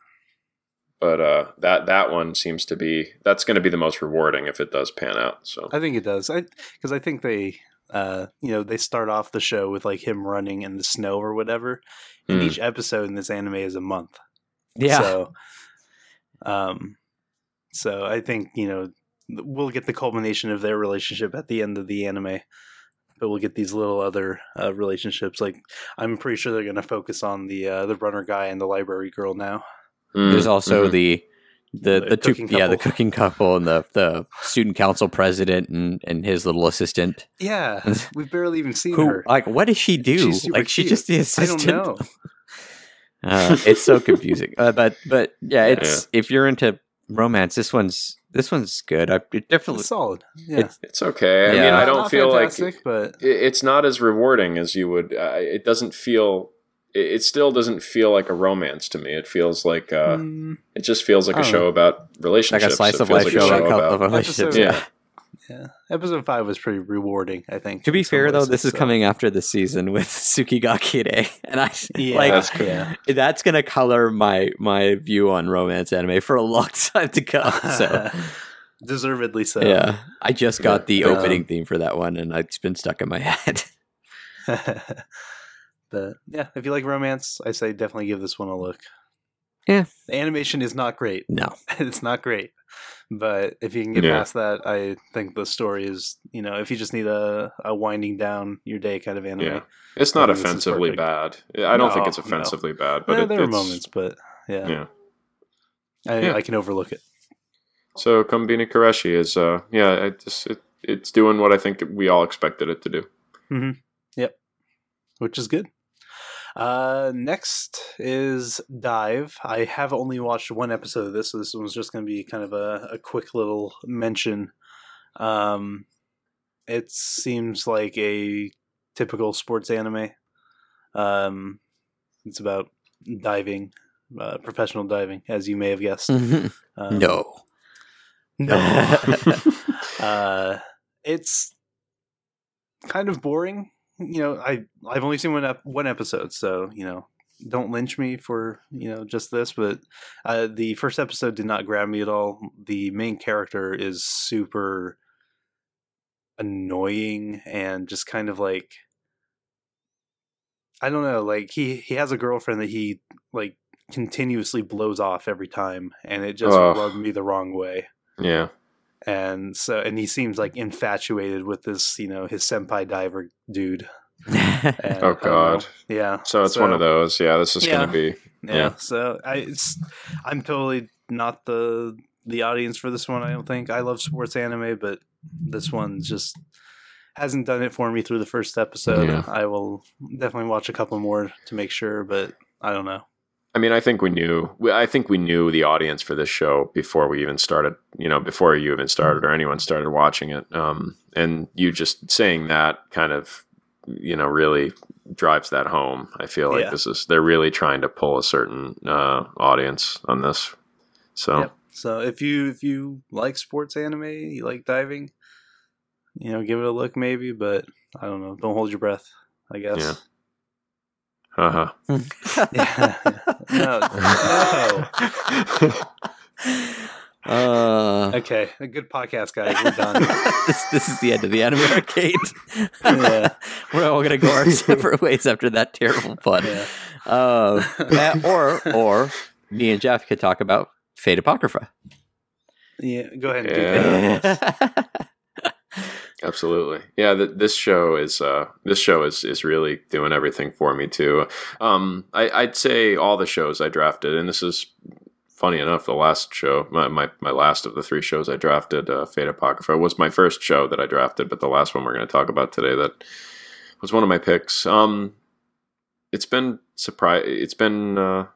but uh, that that one seems to be that's going to be the most rewarding if it does pan out. So I think it does. I because I think they uh, you know, they start off the show with like him running in the snow or whatever. And Hmm. each episode in this anime is a month. Yeah. So, um, so I think you know we'll get the culmination of their relationship at the end of the anime, but we'll get these little other uh, relationships. Like I'm pretty sure they're going to focus on the uh, the runner guy and the library girl now. Mm, There's also mhm. the the The the two cooking yeah the couple. cooking couple and the the student council president and and his little assistant Yeah, we've barely even seen who her. like what does she do She's super like she's just the I assistant don't know. Uh, it's so confusing uh, but but yeah it's if you're into romance this one's this one's good I it definitely It's solid. Yeah, It's okay. I Yeah. mean, I don't not feel like but it- it's not as rewarding as you would. Uh, it doesn't feel. It it still doesn't feel like a romance to me. It feels like uh, mm, it just feels like a show know. about like a slice It of life like a show about of relationships Episode- yeah. Yeah, episode five was pretty rewarding. I think. to be fair though this is coming after the season with Tsuki ga Kirei and I Yeah, like That's true. yeah. that's gonna color my my view on romance anime for a long time to come so deservedly so. yeah I just got the Um, opening theme for that one and it's been stuck in my head but yeah, if you like romance, I say definitely give this one a look. Yeah. the animation is not great. no it's not great, but if you can get Yeah. past that, I think the story is you know if you just need a, a winding down your day kind of anime. Yeah, it's not I think this is offensively bad. I don't think No, it's no. offensively bad, but Yeah, it, there are it's, moments, but yeah, Yeah. I, Yeah. I can overlook it. So Kombini Kareshi is, uh, yeah, it just it, it's doing what I think we all expected it to do. Yep. Which is good. Uh, next is Dive. I have only watched one episode of this, so this one's just going to be kind of a, a quick little mention. Um, it seems like a typical sports anime. Um, it's about diving, uh, professional diving, as you may have guessed. Um, no no. uh, it's kind of boring. You know, I I've only seen one ep- one episode, so you know, don't lynch me for you know just this. But uh, the first episode did not grab me at all. The main character is super annoying and just kind of like I don't know, like he he has a girlfriend that he like continuously blows off every time, and it just Ugh. rubbed me the wrong way Yeah, and so and he seems like infatuated with this you know his senpai diver dude and, Oh, I don't know. God. yeah so it's one of those. Yeah, this is Yeah. gonna be. yeah, yeah. so i it's i'm totally not the the audience for this one i don't think i love sports anime but this one just hasn't done it for me through the first episode Yeah. i will definitely watch a couple more to make sure but i don't know I mean, I think we knew. I think we knew the audience for this show before we even started. You know, before you even started or anyone started watching it. Um, and you just saying that kind of, you know, really drives that home. I feel like Yeah. this is they're really trying to pull a certain uh, audience on this. So. So if you if you like sports anime, you like diving, you know, give it a look maybe, but I don't know. Don't hold your breath, I guess. Yeah. Haha. Yeah. no, no. uh, Okay, a good podcast, guys. We're done. this, this is the end of the anime arcade. Yeah. We're all gonna go our separate ways after that terrible pun. Yeah. Uh, or or me and Jeff could talk about Fate Apocrypha. Yeah, go ahead and do that. Absolutely. Yeah, th- this show is uh this show is is really doing everything for me too. Um I I'd say all the shows I drafted and this is funny enough the last show my my, my last of the three shows I drafted uh Fate Apocrypha was my first show that I drafted but the last one we're going to talk about today that was one of my picks. Um it's been surprise it's been uh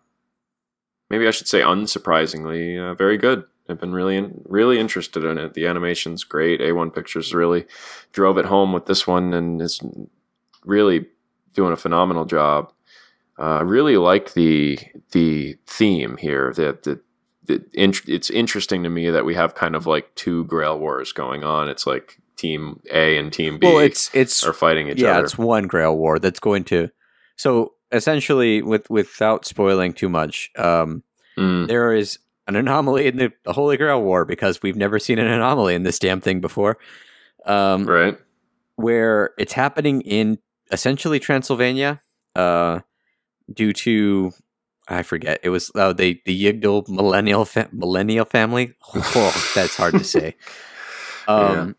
maybe I should say unsurprisingly uh, very good. I've been really, really interested in it. The animation's great. A1 Pictures really drove it home with this one and is really doing a phenomenal job. Uh, I really like the the theme here. That the, the, int- it's interesting to me that we have kind of like two Grail wars going on. It's like Team A and Team B well, it's it's are fighting each yeah, other. Yeah, it's one Grail War that's going to. So essentially, with without spoiling too much, um, Mm, there is an anomaly in the, the Holy Grail War because we've never seen an anomaly in this damn thing before. Um, right. where it's happening in essentially Transylvania, uh, due to I forget it was oh the the Yggdmillennia fa- millennial family. Oh, that's hard to say. Um,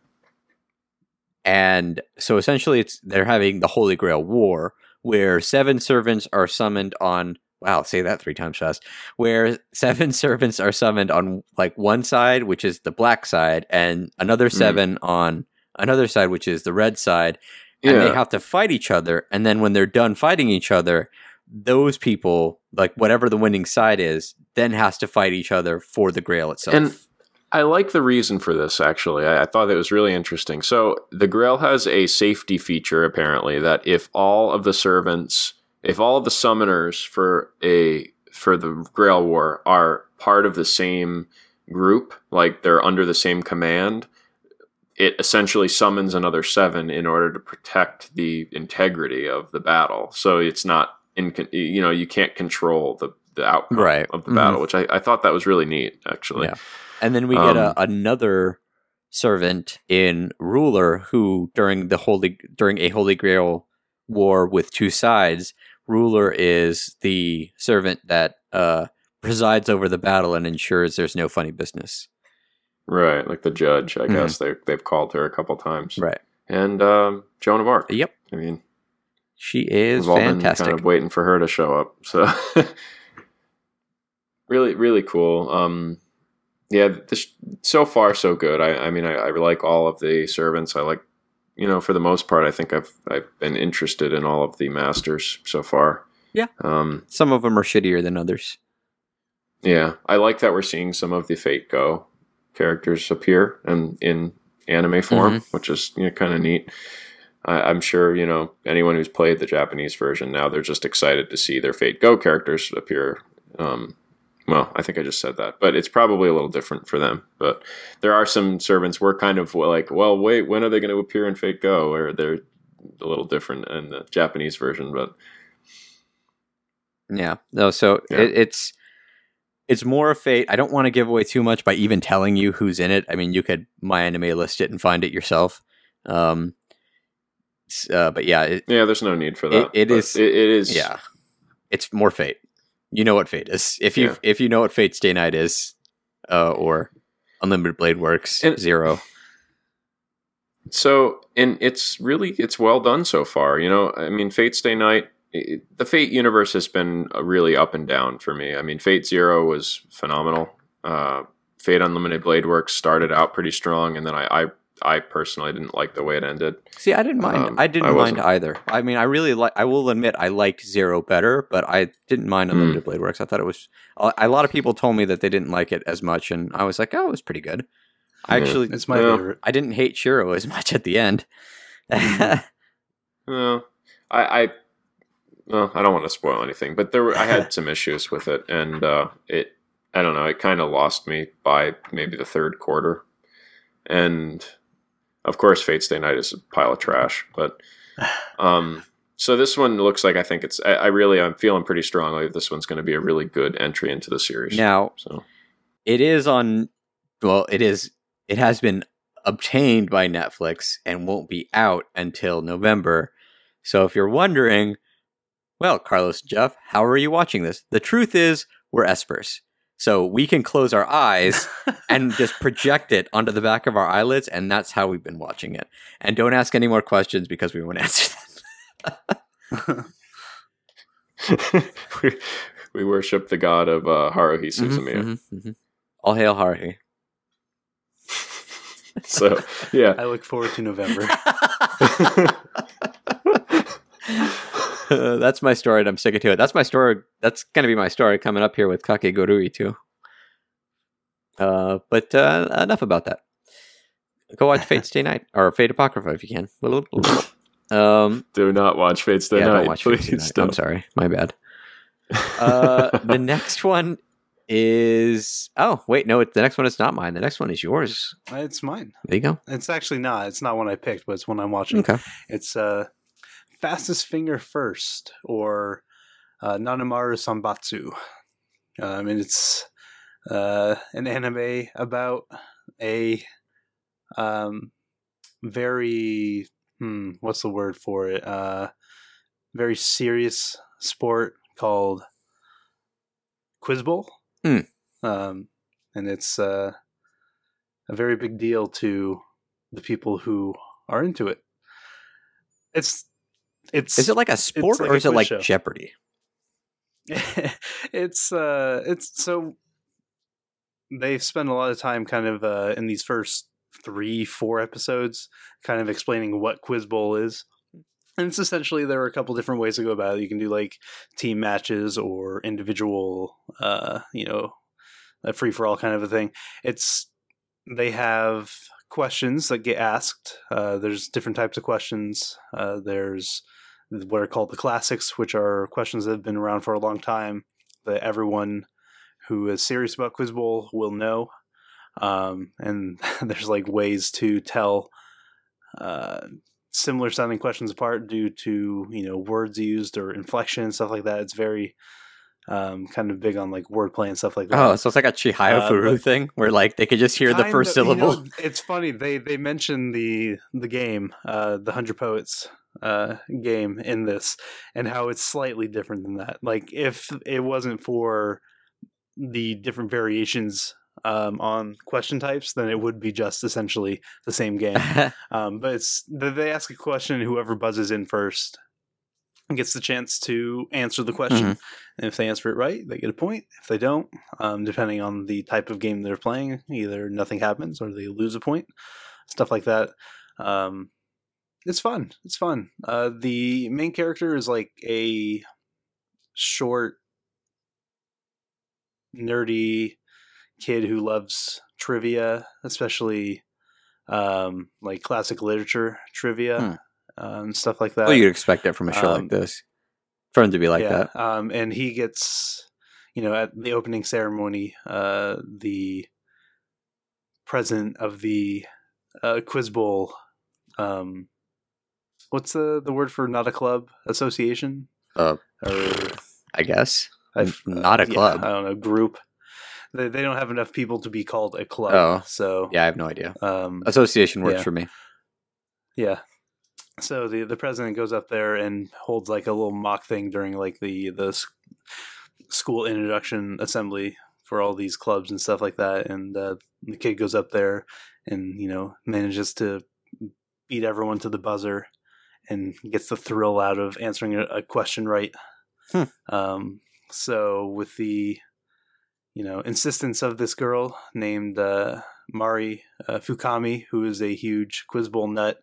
and so essentially, it's they're having the Holy Grail War, where seven servants are summoned on. Wow, say that three times fast. Where seven servants are summoned on like one side, which is the black side, and another mm-hmm. seven on another side, which is the red side, and they have to fight each other. And then when they're done fighting each other, those people, like whatever the winning side is, then has to fight each other for the Grail itself. And I like the reason for this, actually. I, I thought it was really interesting. So, the Grail has a safety feature, apparently, that if all of the servants, if all of the summoners for a for the Grail War are part of the same group, like they're under the same command, it essentially summons another seven in order to protect the integrity of the battle. So it's not in, you know, you can't control the the outcome Right. of the battle, which I, I thought that was really neat, actually. Yeah. And then we get a, Um, another servant in Ruler who during the holy during a Holy Grail war with two sides, Ruler is the servant that uh, presides over the battle and ensures there's no funny business. Right, like the judge, I Mhm. guess they they've called her a couple times. Right. And um, Joan of Arc. Yep. I mean, She is we've fantastic. kind of waiting for her to show up. So really, really cool. Um, yeah, this so far so good. I, I mean, I, I like all of the servants. I like, you know, for the most part, I think I've I've been interested in all of the masters so far. Yeah. Um, Some of them are shittier than others. Yeah, I like that we're seeing some of the Fate Go characters appear and in anime form, which is you know, kind of neat. I, I'm sure you know anyone who's played the Japanese version now they're just excited to see their Fate Go characters appear. Um, well, I think I just said that, but it's probably a little different for them. But there are some servants we're kind of like, well, wait, when are they going to appear in Fate Go? Or they're a little different in the Japanese version, but Yeah. No, so Yeah. It, it's it's more a fate. I don't want to give away too much by even telling you who's in it. I mean, you could my anime list it and find it yourself. Um, uh, but yeah, it, yeah, there's no need for that. it But is- It, it is. yeah, it's more fate. You know what fate is. If you Yeah. if you know what fate stay night is, uh, or unlimited blade works And- zero. So, and it's really it's well done so far. You know, I mean, Fate Stay Night, it, the Fate universe has been really up and down for me. I mean, Fate Zero was phenomenal. Uh, Fate Unlimited Blade Works started out pretty strong, and then I, I, I personally didn't like the way it ended. See, I didn't mind. Um, I didn't I mind either. I mean, I really like. I will admit, I liked Zero better, but I didn't mind Hmm. Unlimited Blade Works. I thought it was. A a lot of people told me that they didn't like it as much, and I was like, "Oh, it was pretty good." I Yeah. actually, It's my Yeah. favorite. I didn't hate Shiro as much at the end. Well, I, I, well, I don't want to spoil anything, but there were I had some issues with it, and uh, it, I don't know, it kind of lost me by maybe the third quarter, and of course, Fate Stay Night is a pile of trash, but um, so this one looks like I think it's I, I really I'm feeling pretty strongly that this one's going to be a really good entry into the series. now, so it is on. Well, it is. It has been obtained by Netflix and won't be out until November. So if you're wondering, well, Carlos Jeff, how are you watching this? The truth is, we're espers. So we can close our eyes and just project it onto the back of our eyelids, and that's how we've been watching it. And don't ask any more questions because we won't answer them. we, we worship the god of uh, Haruhi Suzumiya. Mhm, mhm, mhm. All hail Haruhi. So yeah. I look forward to November. That's my story, and I'm sticking to it. That's my story. That's going to be my story coming up here with Kakegurui too. Uh, but uh, enough about that. Go watch Fate Stay Night or Fate Apocrypha if you can. Um, Do not watch Fate Stay yeah, Night. don't watch Fate please Stay Night. don't. I'm sorry, my bad. Uh, the next one is oh wait no, it, the next one is not mine. The next one is yours. it's mine. There you go. It's actually not. It's not one I picked, but it's one I'm watching. Okay. It's uh, Fastest Finger First, or uh, Nanamaru Sanbatsu. Um, and it's uh, an anime about a um, very hmm, what's the word for it? Uh, very serious sport called Quiz Bowl. Hmm. Um, and it's uh, a very big deal to the people who are into it. It's it's Is it like a sport like or a is it like show. Jeopardy? it's uh it's so they've spent a lot of time kind of uh in these first three four episodes kind of explaining what quiz bowl is. And it's essentially there are a couple different ways to go about it. You can do like team matches or individual uh you know a free for all kind of a thing. It's they have questions that get asked. Uh there's different types of questions. Uh there's what are called the classics, which are questions that have been around for a long time that everyone who is serious about Quiz Bowl will know. Um, and there's like ways to tell uh, similar sounding questions apart due to you know words used or inflection and stuff like that. It's very um, kind of big on like wordplay and stuff like that. Oh, so it's like a Chihaya Uh, Furu thing where like they could just hear the first of- you know, syllable. it's funny they they mention the the game, uh, the Hundred Poets uh, game in this, and how it's slightly different than that. Like if it wasn't for the different variations um, on question types, then it would be just essentially the same game. Um, but it's they ask a question, whoever buzzes in first gets the chance to answer the question. And if they answer it right, they get a point. If they don't, um, depending on the type of game they're playing, either nothing happens or they lose a point. Stuff like that. Um, it's fun. It's fun. Uh, the main character is like a short, nerdy kid who loves trivia, especially um, like classic literature trivia uh, and stuff like that. well, you'd expect it from a show Um, like this for him to be like yeah, that. Um, and he gets, you know, at the opening ceremony, uh, the president of the uh, Quiz Bowl, um, what's the the word for not a club association? Uh, or I guess. I've- not a yeah, club. I don't know group. They they don't have enough people to be called a club. Oh. so Yeah, I have no idea. um, Association works yeah. for me. Yeah. So the the president goes up there and holds like a little mock thing during like the the school introduction assembly for all these clubs and stuff like that. And uh, the kid goes up there and you know manages to beat everyone to the buzzer and gets the thrill out of answering a, a question right. Hmm. Um, so with the you know insistence of this girl named uh, Mari uh, Fukami, who is a huge Quiz Bowl nut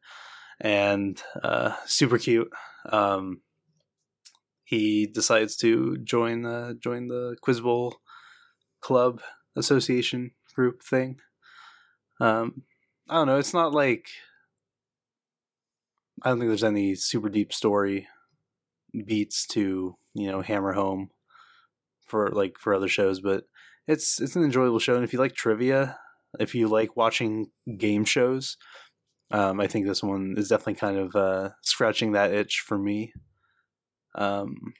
and uh, super cute. Um, he decides to join the join the Quiz Bowl club association group thing. Um, I don't know. It's not like I don't think there's any super deep story beats to you know hammer home for like for other shows, but it's it's an enjoyable show. And if you like trivia, if you like watching game shows, um, I think this one is definitely kind of uh, scratching that itch for me. Um,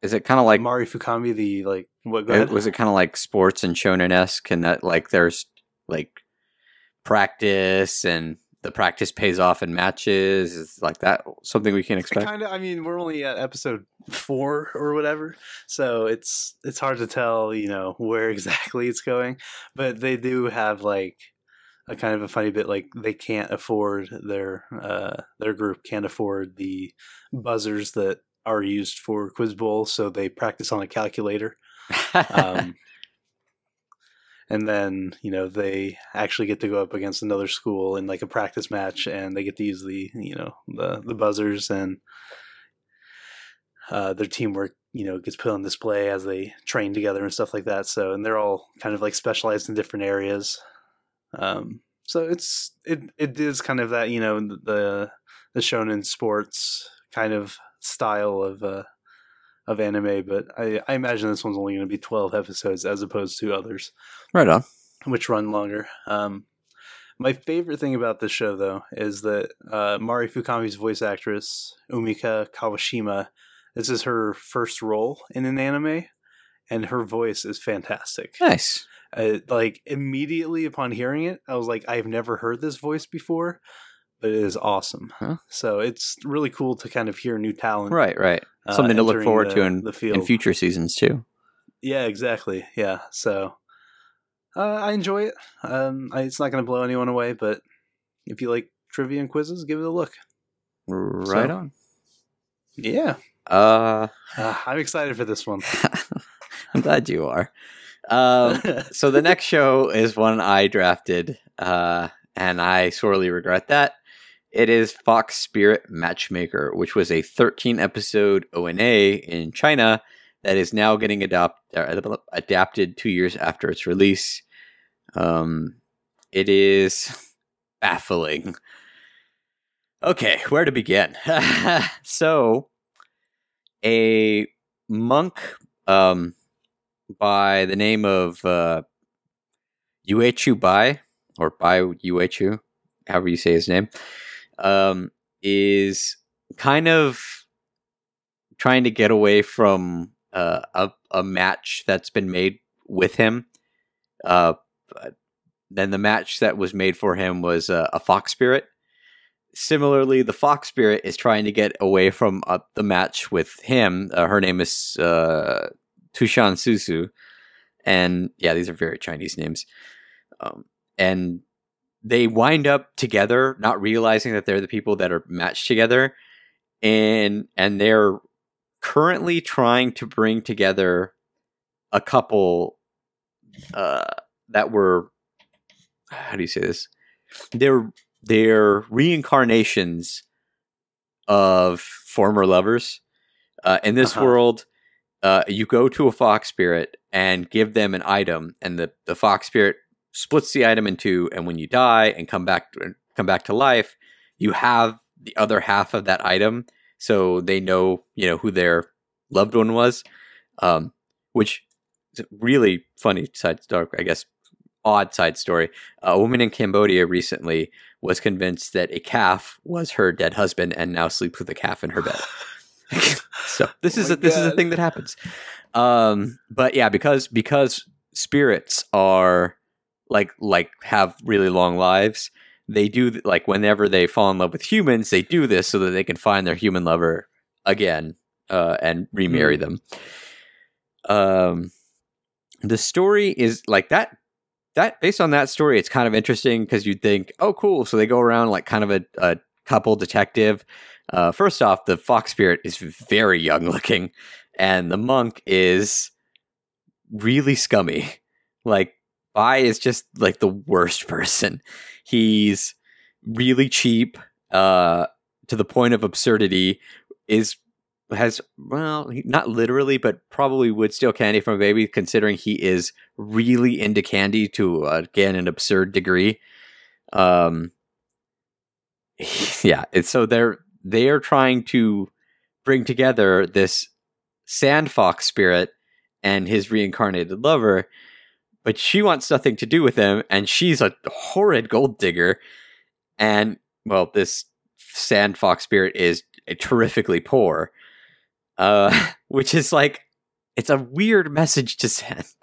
Is it kind of like Mari Fukami, the like what? Uh. Was it kind of like sports and shonen esque, and that like there's like practice and the practice pays off in matches? Is like that something we can expect? kind of. I mean, we're only at episode four or whatever, so it's it's hard to tell, you know, where exactly it's going. But they do have like a kind of a funny bit, like they can't afford their uh, their group can't afford the buzzers that are used for Quiz Bowl, so they practice on a calculator. um, and then you know they actually get to go up against another school in like a practice match, and they get to use the you know the the buzzers, and uh, their teamwork you know gets put on display as they train together and stuff like that. So and they're all kind of like specialized in different areas. Um, so it's it it is kind of that you know the the shonen sports kind of style of uh of anime, but I, I imagine this one's only going to be 12 episodes as opposed to others, right on. which run longer. Um, my favorite thing about this show, though, is that uh, Mari Fukami's voice actress, Umika Kawashima, this is her first role in an anime, and her voice is fantastic. Nice. Uh, like, immediately upon hearing it, I was like, I've never heard this voice before, but it is awesome. Huh? So it's really cool to kind of hear new talent. Right, right. uh, Something to look forward the- to in, the field. in future seasons too. Yeah, exactly. Yeah. So uh, I enjoy it. Um, I, it's not going to blow anyone away, but if you like trivia and quizzes, give it a look. Right So- on. Yeah. Uh, Uh, I'm excited for this one. I'm glad you are. Um, so the next show is one I drafted, uh, and I sorely regret that. It is Fox Spirit Matchmaker, which was a 13 episode ONA in China that is now getting adopt- uh, adapted two years after its release. Um, it is baffling. Okay, where to begin? so, a monk um, by the name of uh, Yuechu Bai, or Bai Yuechu, however you say his name, um, is kind of trying to get away from uh, a, a match that's been made with him. Uh, then the match that was made for him was uh, a fox spirit. Similarly, the fox spirit is trying to get away from uh, the match with him. Uh, her name is uh, Tushan Susu. And yeah, these are very Chinese names. Um, and they wind up together, not realizing that they're the people that are matched together. And and they're currently trying to bring together a couple uh, that were how do you say this? They're they're reincarnations of former lovers. Uh, in this Uh-huh. world, uh, you go to a fox spirit and give them an item, and the, the fox spirit splits the item in two. And when you die and come back to, come back to life, you have the other half of that item, so they know you know who their loved one was. Um, which is a really funny side story, I guess, odd side story. A woman in Cambodia recently was convinced that a calf was her dead husband and now sleeps with a calf in her bed. so this Oh is a, this is a thing that happens. Um, but yeah, because because spirits are like like have really long lives. They do like whenever they fall in love with humans, they do this so that they can find their human lover again uh, and remarry them. Um, the story is like that. That based on that story, it's kind of interesting because you'd think, oh, cool. So they go around like kind of a, a couple detective. Uh, first off, the fox spirit is very young looking, and the monk is really scummy. Like Bai is just like the worst person. He's really cheap uh, to the point of absurdity. Is has well, not literally, but probably would steal candy from a baby, considering he is really into candy to uh, again an absurd degree. Um, yeah, so they're they are trying to bring together this sand fox spirit and his reincarnated lover, but she wants nothing to do with him, and she's a horrid gold digger. And well, this sand fox spirit is terrifically poor, uh, which is like it's a weird message to send.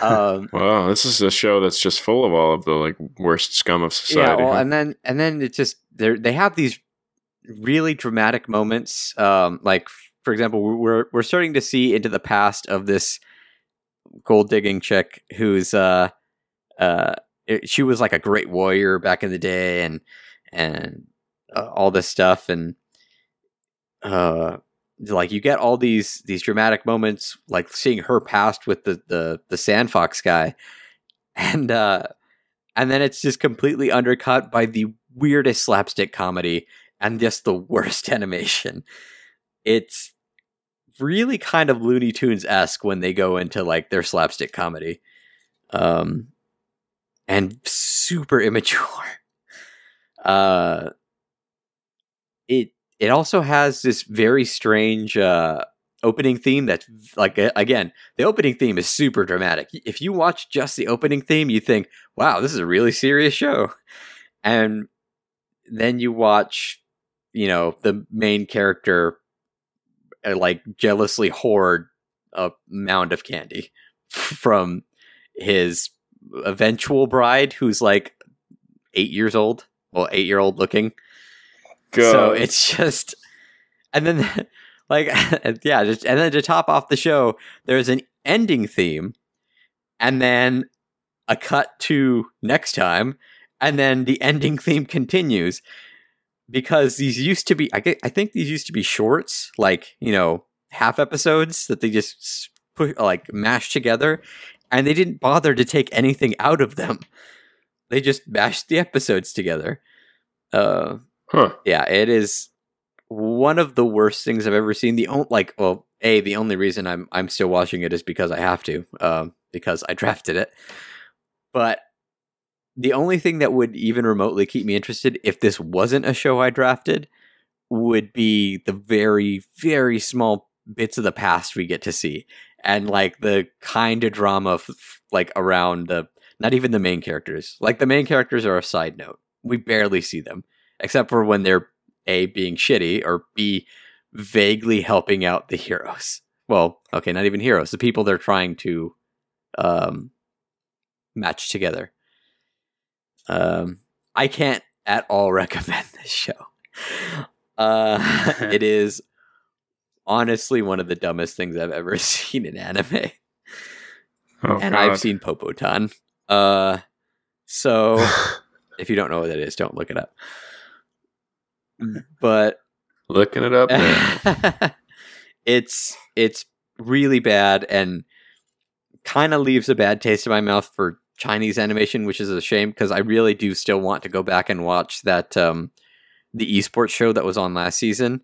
Um, Wow, this is a show that's just full of all of the like worst scum of yeah, society. well, and then and then it just they they have these really dramatic moments. Um, like for example, we're we're starting to see into the past of this gold digging chick who's uh uh it- she was like a great warrior back in the day and and uh, all this stuff and uh like you get all these these dramatic moments like seeing her past with the the the sand fox guy and uh and then it's just completely undercut by the weirdest slapstick comedy and just the worst animation. It's really kind of Looney Tunes esque when they go into like their slapstick comedy, um, and super immature. Uh, it it also has this very strange uh opening theme that's like again the opening theme is super dramatic. If you watch just the opening theme you think wow this is a really serious show. And then you watch you know the main character uh, like jealously hoard a mound of candy from his eventual bride who's like eight years old well eight year old looking. So it's just, and then like yeah, just, and then to top off the show, there's an ending theme, and then a cut to next time, and then the ending theme continues because these used to be I, get, I think these used to be shorts like you know half episodes that they just put like mashed together and they didn't bother to take anything out of them. They just mashed the episodes together. Uh huh. yeah it is one of the worst things i've ever seen. The only like well a the only reason i'm i'm still watching it is because i have to um because i drafted it. But the only thing that would even remotely keep me interested if this wasn't a show I drafted would be the very, very small bits of the past we get to see and like the kind of drama f- like around the not even the main characters like the main characters are a side note. We barely see them except for when they're a being shitty or b vaguely helping out the heroes. Well okay not even heroes the people they're trying to um match together um, I can't at all recommend this show. Uh, it is honestly one of the dumbest things I've ever seen in anime. Oh, and God. I've seen Popotan. Uh, so if you don't know what that is, don't look it up. But looking it up. it's it's really bad and kind of leaves a bad taste in my mouth for Chinese animation, which is a shame because I really do still want to go back and watch that um, the esports show that was on last season.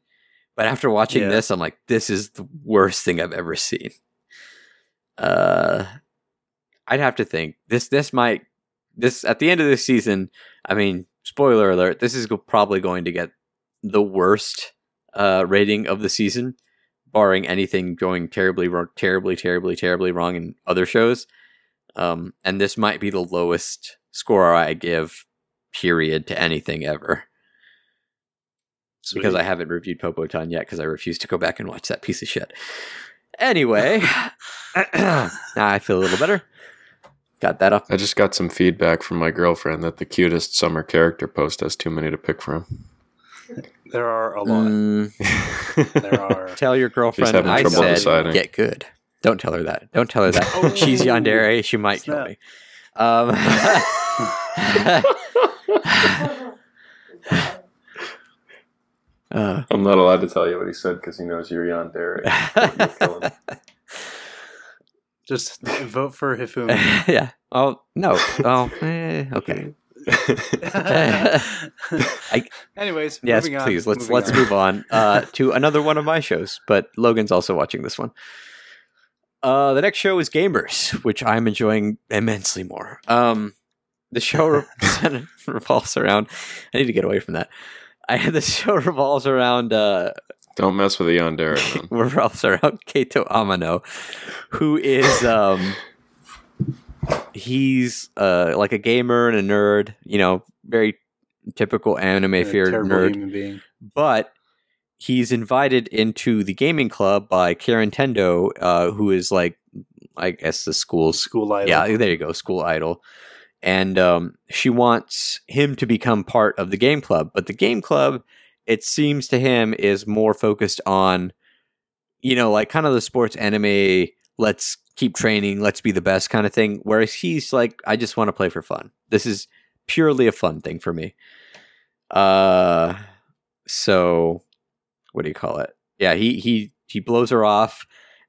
But after watching Yeah. this, I'm like, this is the worst thing I've ever seen. Uh, I'd have to think this. This might this at the end of this season. I mean, spoiler alert: this is go- probably going to get the worst uh, rating of the season, barring anything going terribly, wrong, terribly, terribly, terribly wrong in other shows. Um, and this might be the lowest score I give, period, to anything ever. Because I haven't reviewed Popotan yet, because I refuse to go back and watch that piece of shit. Anyway, now I feel a little better. Got that up. I just got some feedback from my girlfriend that the cutest summer character post has too many to pick from. there are a lot. Mm, There are. tell your girlfriend I said deciding. get good. Don't tell her that. Don't tell her that. Oh. She's yandere. She might kill me. Um, uh, I'm not allowed to tell you what he said because he knows you're yandere. Just vote for Hifumi. yeah. Oh no. Oh. eh, okay. Anyways, Yes, moving on, please. Let's moving let's on. move on uh, to another one of my shows. But Logan's also watching this one. Uh, the next show is Gamers, which I'm enjoying immensely more. Um, the show re- revolves around. I need to get away from that. I the show revolves around uh, Don't mess with the yandere. man. revolves around Keita Amano, who is um he's uh like a gamer and a nerd, you know, very typical anime A feared nerd. human being. But he's invited into the gaming club by Karen Tendo, uh, who is like I guess the school's School idol. yeah, there you go, school idol. And um, she wants him to become part of the game club. But the game club, it seems to him, is more focused on, you know, like kind of the sports anime, let's keep training, let's be the best kind of thing. Whereas he's like, I just want to play for fun. This is purely a fun thing for me. Uh, so what do you call it? Yeah, he he he blows her off,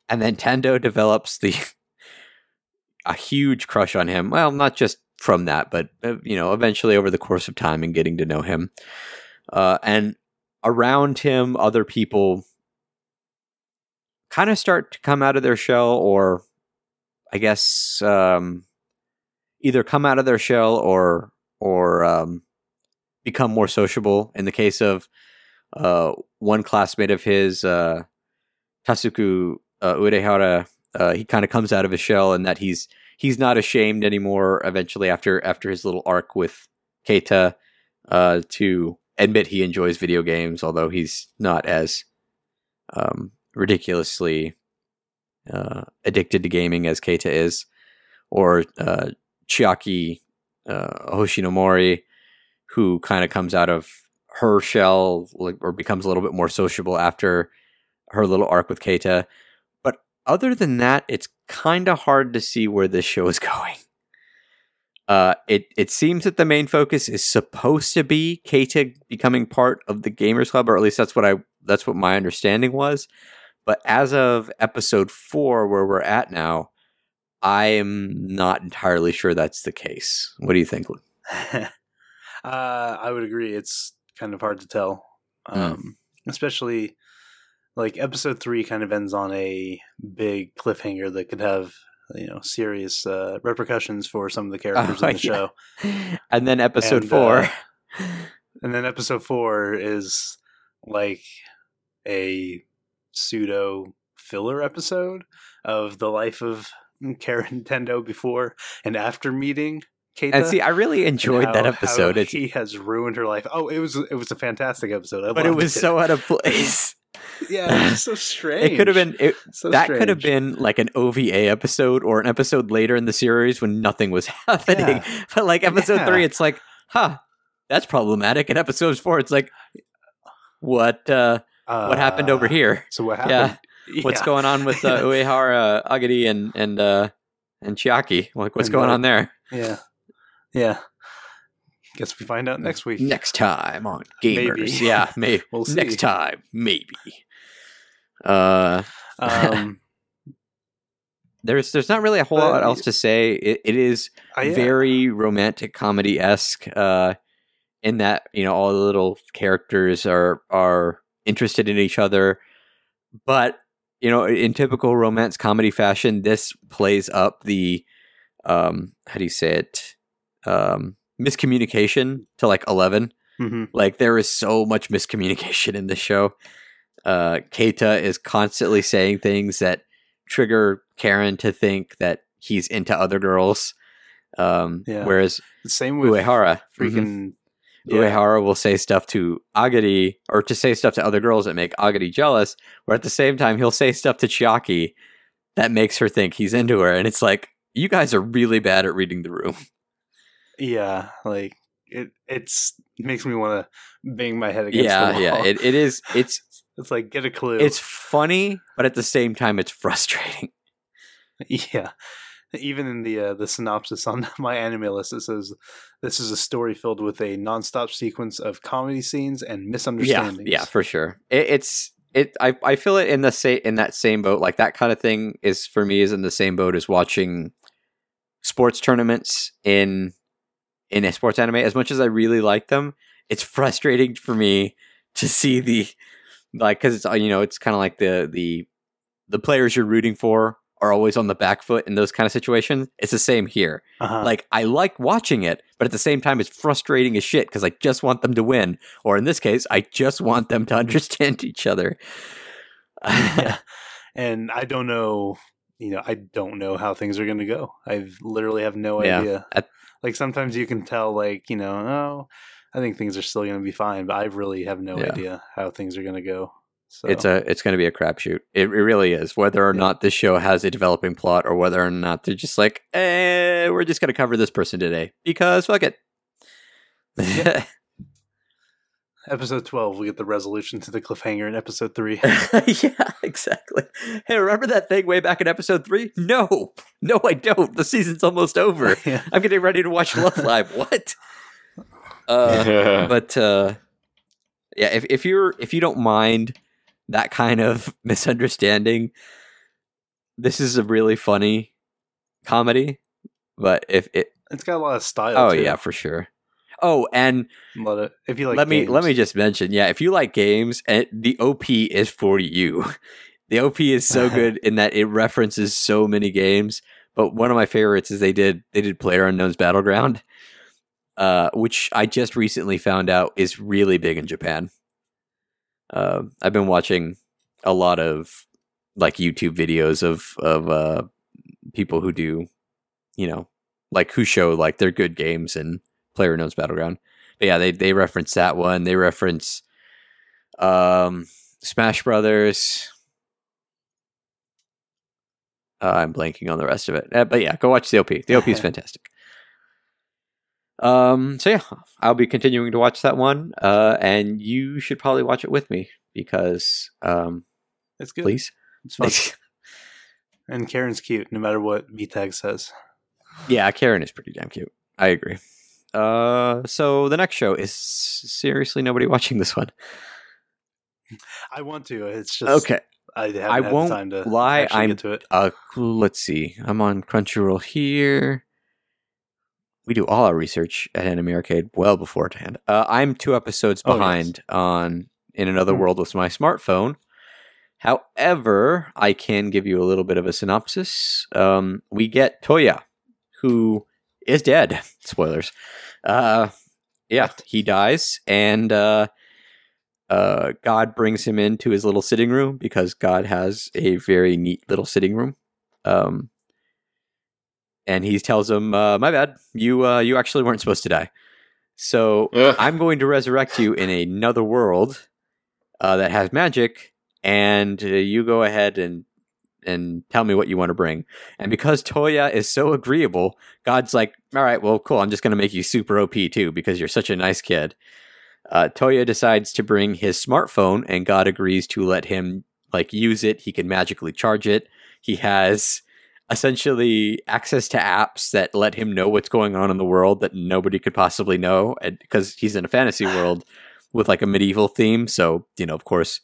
and then Tendo develops the a huge crush on him. Well, not just from that, but uh, you know, eventually over the course of time and getting to know him, uh, and around him, other people kind of start to come out of their shell, or I guess um, either come out of their shell or or um, become more sociable. In the case of uh, one classmate of his, uh, Tasuku uh, Uehara, uh, he kind of comes out of his shell and that he's he's not ashamed anymore. Eventually, after after his little arc with Keita, uh, to admit he enjoys video games, although he's not as um, ridiculously uh, addicted to gaming as Keita is, or uh, Chiaki uh, Hoshinomori, who kind of comes out of her shell like, or becomes a little bit more sociable after her little arc with Keita. But other than that, it's kind of hard to see where this show is going. Uh, it it seems that the main focus is supposed to be Keita becoming part of the Gamers Club, or at least that's what I that's what my understanding was. But as of episode four, where we're at now, I am not entirely sure that's the case. What do you think? uh, I would agree. It's kind of hard to tell, um, mm. especially like episode three kind of ends on a big cliffhanger that could have you know serious uh, repercussions for some of the characters oh, in the yeah. show. And then episode and, four, uh, and then episode four is like a pseudo filler episode of the life of Karen Tendo before and after meeting Keita. And see, I really enjoyed how, that episode. he has ruined her life. Oh, it was it was a fantastic episode. I but it was it. so out of place. yeah, so strange. It could have been it, so that strange. could have been like an OVA episode or an episode later in the series when nothing was happening. Yeah. But like episode yeah. three, it's like, huh, that's problematic. And episode four, it's like, what uh, uh, what happened over uh, here? So what happened? Yeah. What's going on with uh, Uehara, Agadi, and and uh, and Chiaki? Like, what's and, going on there? Yeah, yeah. Guess we find out next week. Next time on Gamers. Maybe. Yeah, maybe. we'll see. Next time, maybe. Uh, um, there's there's not really a whole lot else to say. It, it is uh, yeah. very romantic comedy esque. Uh, in that you know all the little characters are are interested in each other, but you know in typical romance comedy fashion, this plays up the um how do you say it um miscommunication to like 11 mm-hmm. like there is so much miscommunication in this show uh, Keita is constantly saying things that trigger Karen to think that he's into other girls. Um, yeah. Whereas the same with Uehara, mm-hmm. freaking mm-hmm. yeah. Uehara will say stuff to Agadi or to say stuff to other girls that make Agadi jealous. Where at the same time he'll say stuff to Chiaki that makes her think he's into her, and it's like you guys are really bad at reading the room. Yeah, like it. It's it makes me want to bang my head against. Yeah, the wall. yeah. It, it is. It's it's like get a clue. It's funny, but at the same time, it's frustrating. Yeah, even in the uh, the synopsis on my anime list, it says this is a story filled with a nonstop sequence of comedy scenes and misunderstandings. Yeah, yeah, for sure. It, it's it. I I feel it in the same in that same boat. Like that kind of thing is for me is in the same boat as watching sports tournaments in in a sports anime. As much as I really like them, it's frustrating for me to see the like because it's uh, you know it's kind of like the the the players you're rooting for are always on the back foot in those kind of situations. It's the same here. Uh-huh. Like I like watching it, but at the same time, it's frustrating as shit because I just want them to win, or in this case, I just want them to understand each other. yeah. And I don't know, you know, I don't know how things are going to go. I literally have no yeah. idea. At- like sometimes you can tell, like you know, oh, I think things are still going to be fine, but I really have no yeah. idea how things are going to go. So. It's a it's going to be a crapshoot. It, it really is. Whether or yeah. not this show has a developing plot, or whether or not they're just like, eh, we're just going to cover this person today because fuck it. Yeah. episode 12 we get the resolution to the cliffhanger in episode 3 yeah exactly hey remember that thing way back in episode 3 no no i don't the season's almost over yeah. i'm getting ready to watch love live what uh, but uh, yeah, if if you're if you don't mind that kind of misunderstanding, this is a really funny comedy. But if it, it's got a lot of style. Oh too. yeah, for sure. Oh, and if you like, let games. me let me just mention, yeah, if you like games, and the OP is for you. The OP is so good in that it references so many games. But one of my favorites is they did they did Player Unknown's Battleground, uh, which I just recently found out is really big in Japan. Uh, I've been watching a lot of like YouTube videos of of uh, people who do, you know, like who show like their good games and Player Knows Battleground. But yeah, they they reference that one. They reference um, Smash Brothers. Uh, I'm blanking on the rest of it, uh, but yeah, go watch the OP. The OP is fantastic. Um, so yeah, I'll be continuing to watch that one, uh, and you should probably watch it with me because, um, It's good. please. It's fun. and Karen's cute, no matter what VTAG says. yeah, Karen is pretty damn cute. I agree. Uh, so the next show is seriously nobody watching this one. I want to. It's just Okay, I I won't time to lie, I'm- to it. uh, let's see. I'm on Crunchyroll here. We do all our research at Anime Arcade well beforehand. Uh, I'm two episodes Oh, yes. behind on In Another Hmm. World with my smartphone. However, I can give you a little bit of a synopsis. Um, we get Toya, who is dead. Spoilers. Uh, yeah, he dies, and uh, uh, God brings him into his little sitting room because God has a very neat little sitting room. Um, and he tells him, uh, "My bad, you uh, you actually weren't supposed to die. So Ugh. I'm going to resurrect you in another world uh, that has magic, and uh, you go ahead and and tell me what you want to bring." And because Toya is so agreeable, God's like, "All right, well, cool. I'm just going to make you super OP too because you're such a nice kid." Uh, Toya decides to bring his smartphone, and God agrees to let him like use it. He can magically charge it. He has essentially access to apps that let him know what's going on in the world that nobody could possibly know because he's in a fantasy world with like a medieval theme so you know of course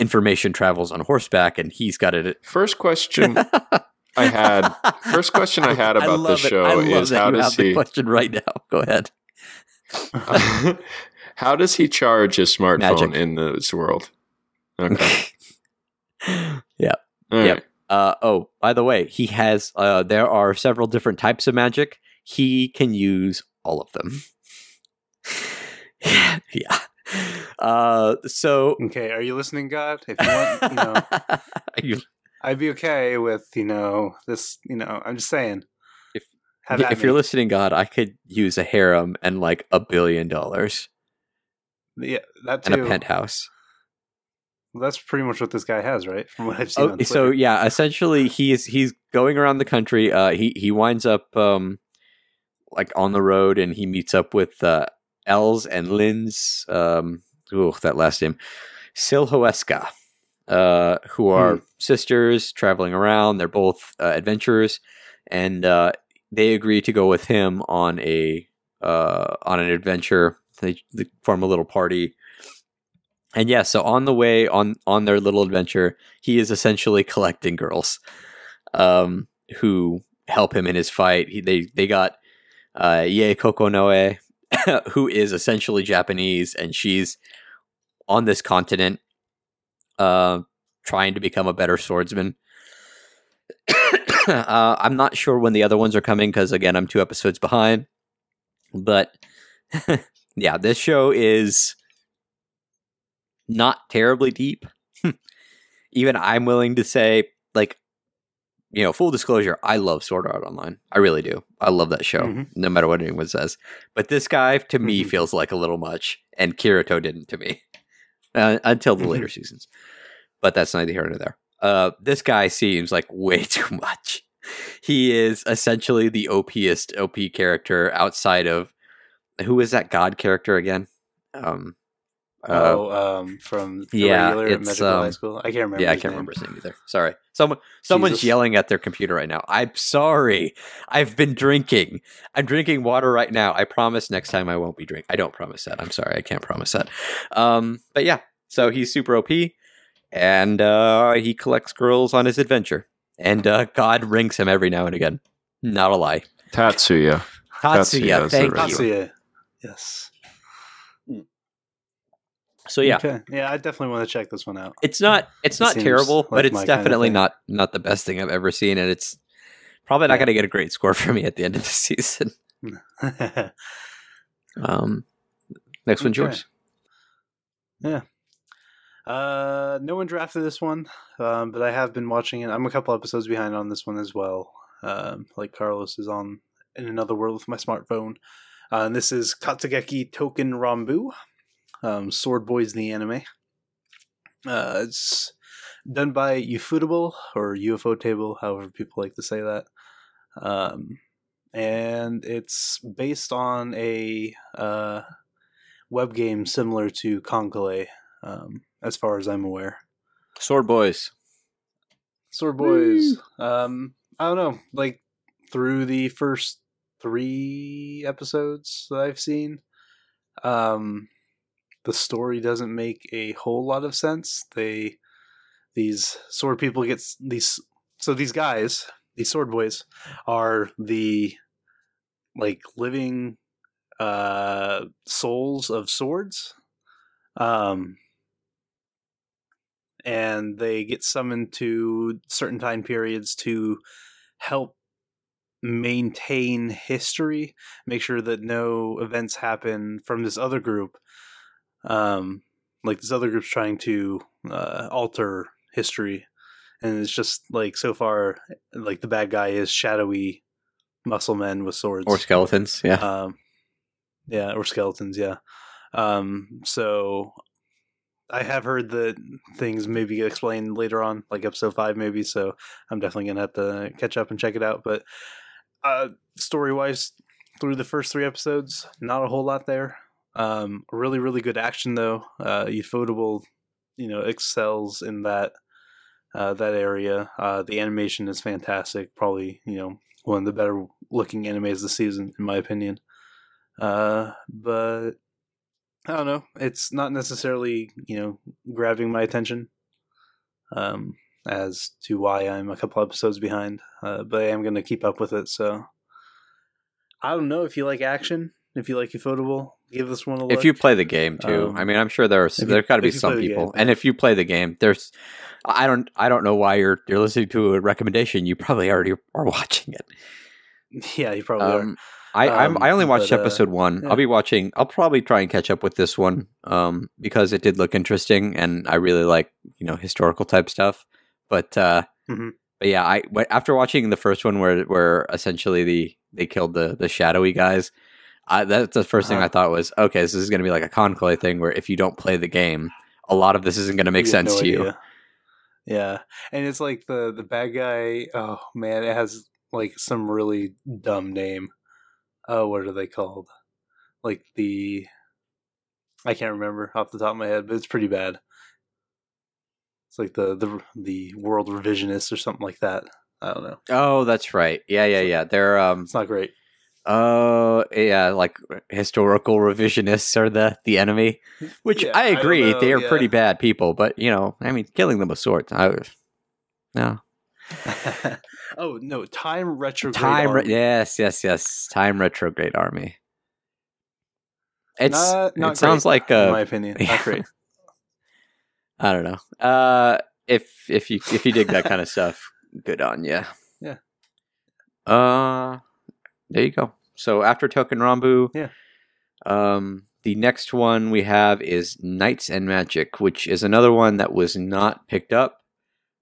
information travels on horseback and he's got it First question I had. First question I had about this it. show I is how does have the he question right now go ahead how does he charge his smartphone Magic. in this world? Okay. Yeah. All Yep. right. Uh, oh, by the way, he has. Uh, there are several different types of magic. He can use all of them. yeah. Uh, so. Okay, are you listening, God? If you want, you know, You- I'd be okay with you know this. You know, I'm just saying. If- Have at if you're me. listening, God, I could use a harem and like a billion dollars yeah, that and a penthouse. Well, that's pretty much what this guy has, right? From what I've seen. Oh, on so yeah, essentially he's he's going around the country. Uh, he he winds up um, like on the road, and he meets up with uh, Elze and Linze. Um, ooh, that last name, Silhoeska, uh, who are sisters traveling around. They're both uh, adventurers, and uh, they agree to go with him on a uh, on an adventure. They, they form a little party. And yeah, so on the way on on their little adventure, he is essentially collecting girls um, who help him in his fight. He, they they got uh, Yae Kokonoe, who is essentially Japanese, and she's on this continent uh, trying to become a better swordsman. uh, I'm not sure when the other ones are coming because again, I'm two episodes behind. But yeah, this show is not terribly deep. Even I'm willing to say, like, you know, full disclosure, I love Sword Art Online. I really do. I love that show, Mhm. no matter what anyone says. But this guy, to me, Mhm. feels like a little much, and Kirito didn't to me uh, until the later seasons. But that's neither here nor there. Uh, this guy seems like way too much. He is essentially the OPest OP character outside of who is that god character again? Um, uh, oh, um, from the yeah, regular it's, Magical High um, School. I can't remember. yeah, I can't name. remember his name either. Sorry. Someone someone's Jesus. yelling at their computer right now. I'm sorry. I've been drinking. I'm drinking water right now. I promise next time I won't be drinking. I don't promise that. I'm sorry. I can't promise that. Um, but yeah, so he's super OP and uh, he collects girls on his adventure. And uh, God rings him every now and again. Not a lie. Tatsuya. Tatsuya Tatsuya, thank you. Tatsuya. Yes. So yeah, Okay. Yeah, I definitely want to check this one out. it's not it's It not terrible, but it's my kind of definitely not not the best thing I've ever seen, and it's probably not Yeah. going to get a great score for me at the end of the season. Um, next one's Okay. yours. uh, no one drafted this one, um, but I have been watching it. I'm a couple episodes behind on this one as well. Um, like Carlos is on in another world with my smartphone. Uh, and this is Katsugeki Touken Ranbu, um, Sword Boys the anime. Uh, it's done by Ufotable or UFO Table, however people like to say that. Um, and it's based on a uh, web game similar to KanColle, um, as far as I'm aware. Sword Boys. Sword Boys. Um, I don't know. Like through the first three episodes that I've seen, um, the story doesn't make a whole lot of sense. They these sword people get these so these guys these sword boys are the like living uh souls of swords um and they get summoned to certain time periods to help maintain history make sure that no events happen from this other group um like this other group's trying to uh, alter history. And it's just like so far like the bad guy is shadowy muscle men with swords. Or skeletons yeah. Um yeah or skeletons yeah. Um so i have heard that things maybe get explained later on like episode 5 maybe so i'm definitely gonna have to catch up and check it out. But uh story wise through the first three episodes not a whole lot there um really really good action though uh ufotable you know excels in that uh, that area. Uh, the animation is fantastic. Probably you know one of the better looking animes this season, in my opinion. Uh, but I don't know. It's not necessarily you know grabbing my attention. Um, as to why I'm a couple episodes behind, uh, but I am going to keep up with it. So I don't know if you like action, if you like Ufotable, give this one a look. If you play the game too, Um, I mean, I'm sure there's you- there's got to be some people, game, and if you play the game, there's I don't I don't know why you're you're listening to a recommendation. You probably already are watching it. yeah, you probably are. Um, I I'm, Um, I only watched but, uh, episode one. yeah. I'll be watching. I'll probably try and catch up with this one um, because it did look interesting, and I really like you know historical type stuff. But uh, Mhm. but yeah, I after watching the first one where where essentially the they killed the the shadowy guys. I, that's the 1st thing Uh-huh. I thought was okay. This is going to be like a KanColle thing where if you don't play the game, a lot of this isn't going to make sense no to you. Yeah, and it's like the the bad guy. Oh man, it has like some really dumb name. Oh, what are they called? Like the I can't remember off the top of my head, but it's pretty bad. It's like the the the world revisionist or something like that. I don't know. Oh, that's right. Yeah, yeah, yeah. They're um It's not great. Oh, yeah, like historical revisionists are the the enemy, which Yeah, I I agree know, they are yeah. pretty bad people. But you know, I mean, killing them with swords. I no oh no, time retrograde. time. Re- Army. yes, yes, yes. Time retrograde army. It's Not- not it sounds great, like in uh, my opinion. Not great. I don't know. Uh, if if you if you dig that kind of stuff, good on you. Yeah. Uh, there you go. So after Touken Ranbu, Yeah. Um, the next one we have is Knights and Magic, which is another one that was not picked up,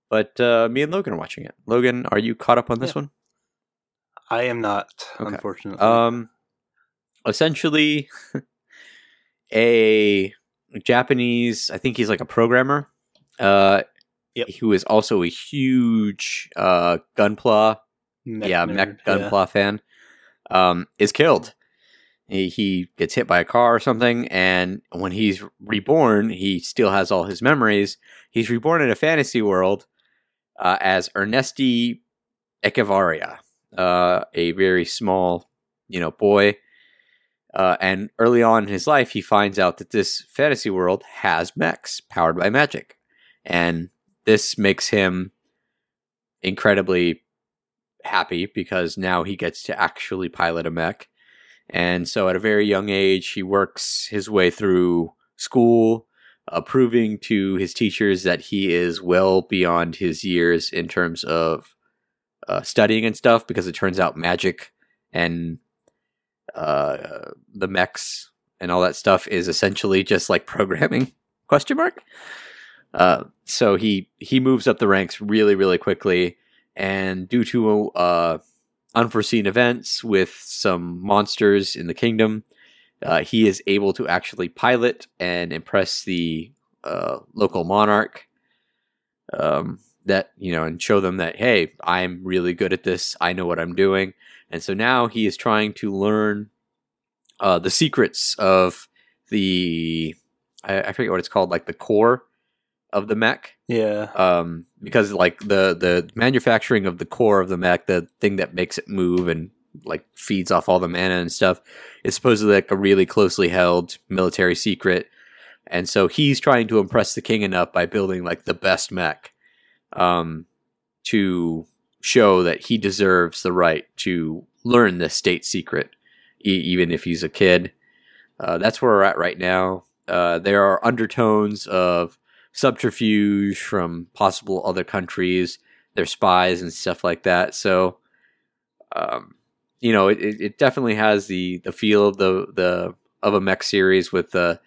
but uh, me and Logan are watching it. Logan, are you caught up on this Yeah. one? I am not, Okay. unfortunately. Um, essentially, a Japanese. I think he's like a programmer. Uh, Yep. who is also a huge uh Gunpla, Mech yeah, nerd, Mech yeah. Gunpla fan, um, is killed. He, he gets hit by a car or something, and when he's reborn, he still has all his memories. He's reborn in a fantasy world uh, as Ernesti Echevarria, uh, a very small, you know, boy. Uh, and early on in his life, he finds out that this fantasy world has mechs powered by magic, and this makes him incredibly happy because now he gets to actually pilot a mech. And so at a very young age, he works his way through school, uh, proving to his teachers that he is well beyond his years in terms of uh, studying and stuff because it turns out magic and uh, the mechs and all that stuff is essentially just like programming question mark uh, so he he moves up the ranks really really quickly and due to uh, unforeseen events with some monsters in the kingdom uh, he is able to actually pilot and impress the uh, local monarch um, that you know and show them that hey i'm really good at this. I know what i'm doing. And so now he is trying to learn uh, the secrets of the I, I forget what it's called like the core of the mech Yeah. um, because like the the manufacturing of the core of the mech, the thing that makes it move and like feeds off all the mana and stuff, is supposedly like a really closely held military secret. And so he's trying to impress the king enough by building like the best mech, um, to show that he deserves the right to learn this state secret, e- even if he's a kid. Uh, that's where we're at right now. Uh, there are undertones of subterfuge from possible other countries, their spies and stuff like that. So, um, you know, it, it it definitely has the the feel of the the of a mech series with the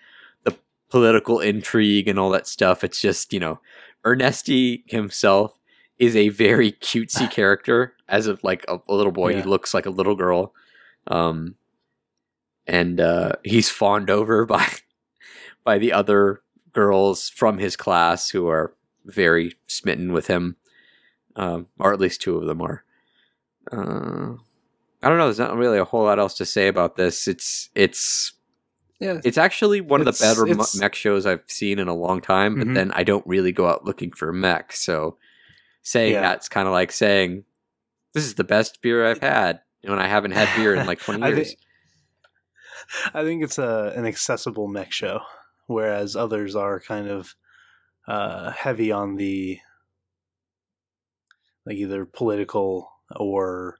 the political intrigue and all that stuff. It's just you know, Ernesti himself is a very cutesy character. As of like a, a little boy, Yeah. he looks like a little girl, um, and uh, he's fawned over by by the other girls from his class who are very smitten with him, um, or at least two of them are. Uh, I don't know. There's not really a whole lot else to say about this. It's it's Yeah. it's actually one of the better me- it's- mech shows I've seen in a long time. But Mhm. then I don't really go out looking for mech, so saying Yeah. that's kind of like saying this is the best beer I've had when I haven't had beer in like 20 I years. think- I think it's a an accessible mech show, whereas others are kind of uh, heavy on the like either political or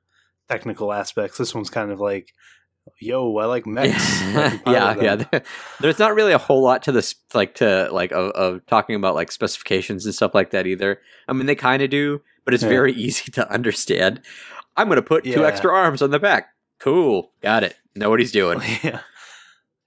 technical aspects. This one's kind of like, yo, I like mechs. I can pilot yeah, yeah. There's not really a whole lot to this, like to like of, of talking about like specifications and stuff like that either. I mean, they kind of do, but it's Yeah. very easy to understand. I'm gonna put two extra arms on the back. Cool, got it. Know what he's doing. yeah,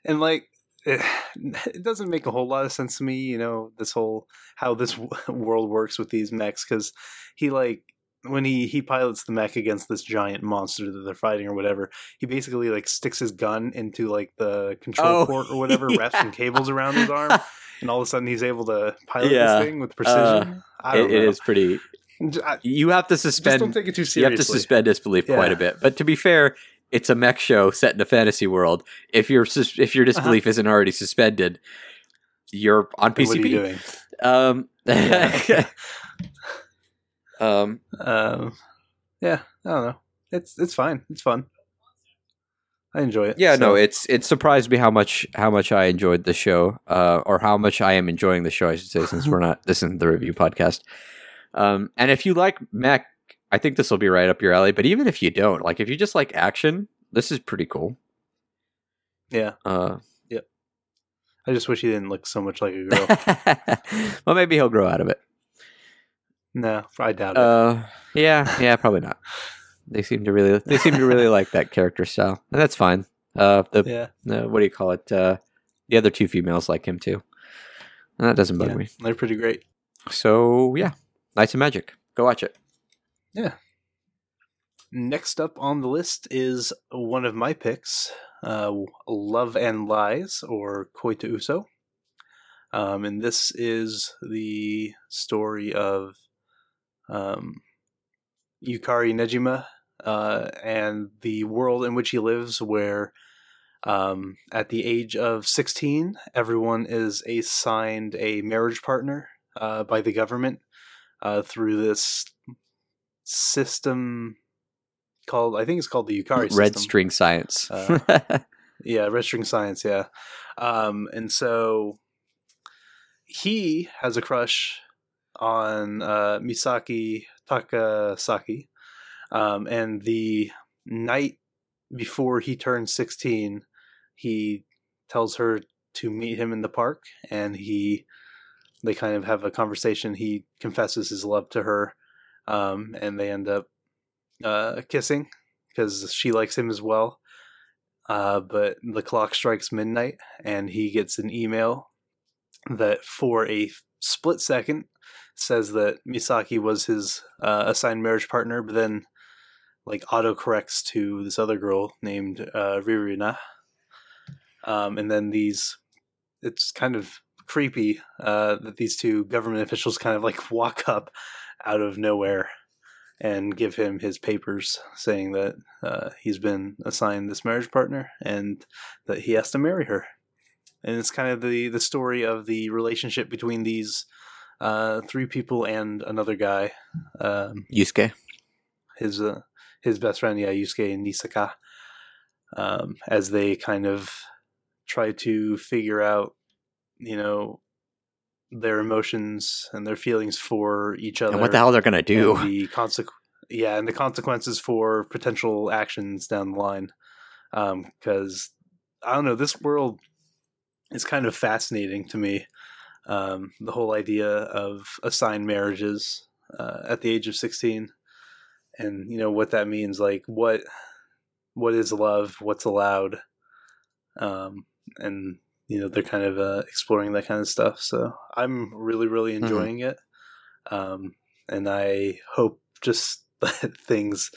and like it, it doesn't make a whole lot of sense to me. You know, this whole how this w- world works with these mechs because he like when he he pilots the mech against this giant monster that they're fighting or whatever, he basically like sticks his gun into like the control Oh, port or whatever, wraps some cables around his arm, and all of a sudden he's able to pilot Yeah. this thing with uh, precision. I It, don't it know. is pretty. I- You have to just suspend. don't take it too you have to suspend disbelief quite a bit. But to be fair, it's a mech show set in a fantasy world. If your if your disbelief isn't already suspended, you're on Uh-huh. What are you PCP. doing? Um, Yeah. um, Um, yeah, I don't know. It's it's fine. It's fun. I enjoy it. yeah, no, it's it surprised me how much how much I enjoyed the show, uh, or how much I am enjoying the show. I should say, since we're not this isn't the review podcast. Um, and if you like mech, I think this will be right up your alley. But even if you don't, like if you just like action, this is pretty cool. yeah. Uh, yep. I just wish he didn't look so much like a girl. well, maybe he'll grow out of it. no, I doubt it. Uh, yeah, yeah, probably not. They seem to really, they seem to really like that character style, and that's fine. Uh, the, yeah, the what do you call it? Uh, the other two females like him too, and that doesn't bug yeah, me. they're pretty great. So yeah, Knights of Magic, go watch it. Next up on the list is one of my picks, uh, Love and Lies, or Koi to Uso. Um, and this is the story of um, Yukari Nejima uh, and the world in which he lives, where um, at the age of 16, everyone is assigned a marriage partner uh, by the government uh, through this system called I think it's called the Yukari Red system. String Science. Uh, Yeah, red string science, yeah. Um, and so he has a crush on uh, Misaki Takasaki. Um, and the night before he turns 16, he tells her to meet him in the park and he they kind of have a conversation. He confesses his love to her um, and they end up uh, kissing because she likes him as well. Uh, but the clock strikes midnight, and he gets an email that, for a split second, says that Misaki was his uh, assigned marriage partner, but then like auto corrects to this other girl named uh, Ririna. Um, and then these, it's kind of creepy uh, that these two government officials kind of like walk up out of nowhere and give him his papers saying that uh, he's been assigned this marriage partner and that he has to marry her. And it's kind of the the story of the relationship between these uh, three people and another guy. Um, Yusuke. his uh, his best friend, yeah, Yusuke and Nisaka, um, as they kind of try to figure out, you know, their emotions and their feelings for each other. And what the hell they're gonna do? and the consequ- yeah, and the consequences for potential actions down the line. Because I don't know, this world is kind of fascinating to me. Um, the whole idea of assigned marriages uh, at the age of sixteen, and you know what that means. Like what what is love? What's allowed? Um, and you know they're kind of uh, exploring that kind of stuff. So I'm really really Mm-hmm. enjoying it, um, and I hope just that things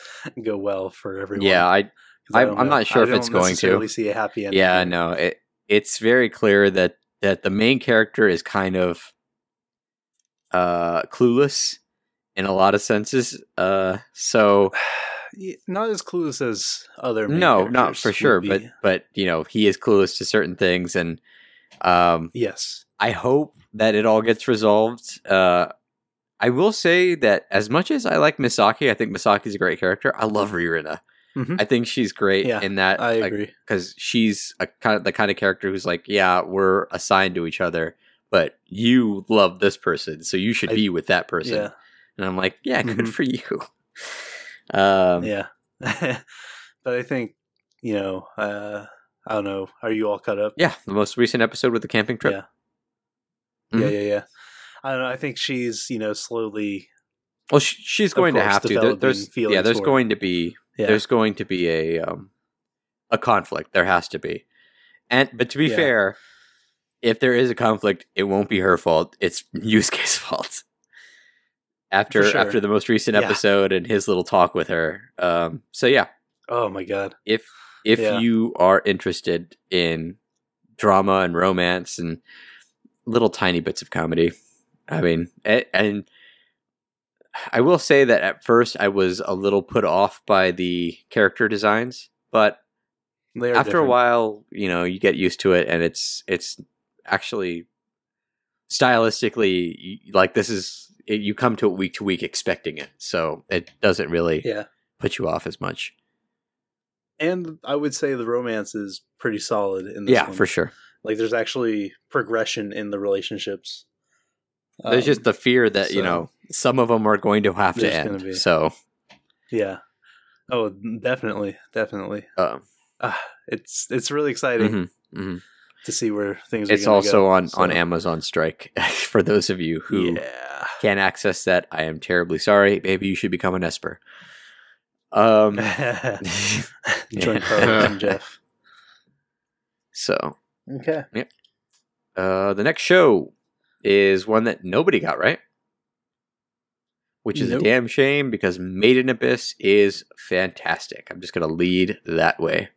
go well for everyone. Yeah, I I'm know- not sure I if it's going to. See a happy ending. yeah, no, it it's very clear that that the main character is kind of uh clueless in a lot of senses. Uh so not as clueless as other. no, not for sure, be. but but you know, he is clueless to certain things and um yes, I hope that it all gets resolved. Uh I will say that as much as I like Misaki, I think Misaki's a great character. I love Ririna. Mhm. I think she's great Yeah, in that I like, agree. because she's a kind of the kind of character who's like, yeah, we're assigned to each other, but you love this person, so you should I- be with that person. yeah, And I'm like, yeah, good Mhm. for you. Um, yeah. but I think you know. Uh, I don't know. Are you all caught up? yeah, the most recent episode with the camping trip. Yeah. Mhm. Yeah, yeah, yeah. I don't know. I think she's you know slowly. Well, she, she's going to have to. There- developing there's yeah, there's for it. going to be Yeah. there's going to be a um a conflict. There has to be, and but to be Yeah. fair, if there is a conflict, it won't be her fault. It's Yusuke's fault. After sure. after the most recent Yeah. episode and his little talk with her, um, so yeah, Oh my god. if if Yeah. you are interested in drama and romance and little tiny bits of comedy, I mean, a- and I will say that at first I was a little put off by the character designs, but after a while, you know, you get used to it, and it's it's actually stylistically like this is it, you come to it week to week expecting it, so it doesn't really Yeah, put you off as much. and I would say the romance is pretty solid in this. Yeah, one. for sure. Like there's actually progression in the relationships. There's just Um, the fear that you know some of them are going to have to end. So yeah. Oh, definitely, definitely. um, Ah, it's it's really exciting mhm, mhm. To see where things. Are it's gonna also go, on on Amazon Strike for those of you who Yeah. can't access that. I am terribly sorry. Maybe you should become an Esper. Um, Join Yeah. Carlos and Jeff. so Okay. uh, the next show is one that nobody got right, which is Nope. a damn shame because Made in Abyss is fantastic. I'm just gonna lead that way.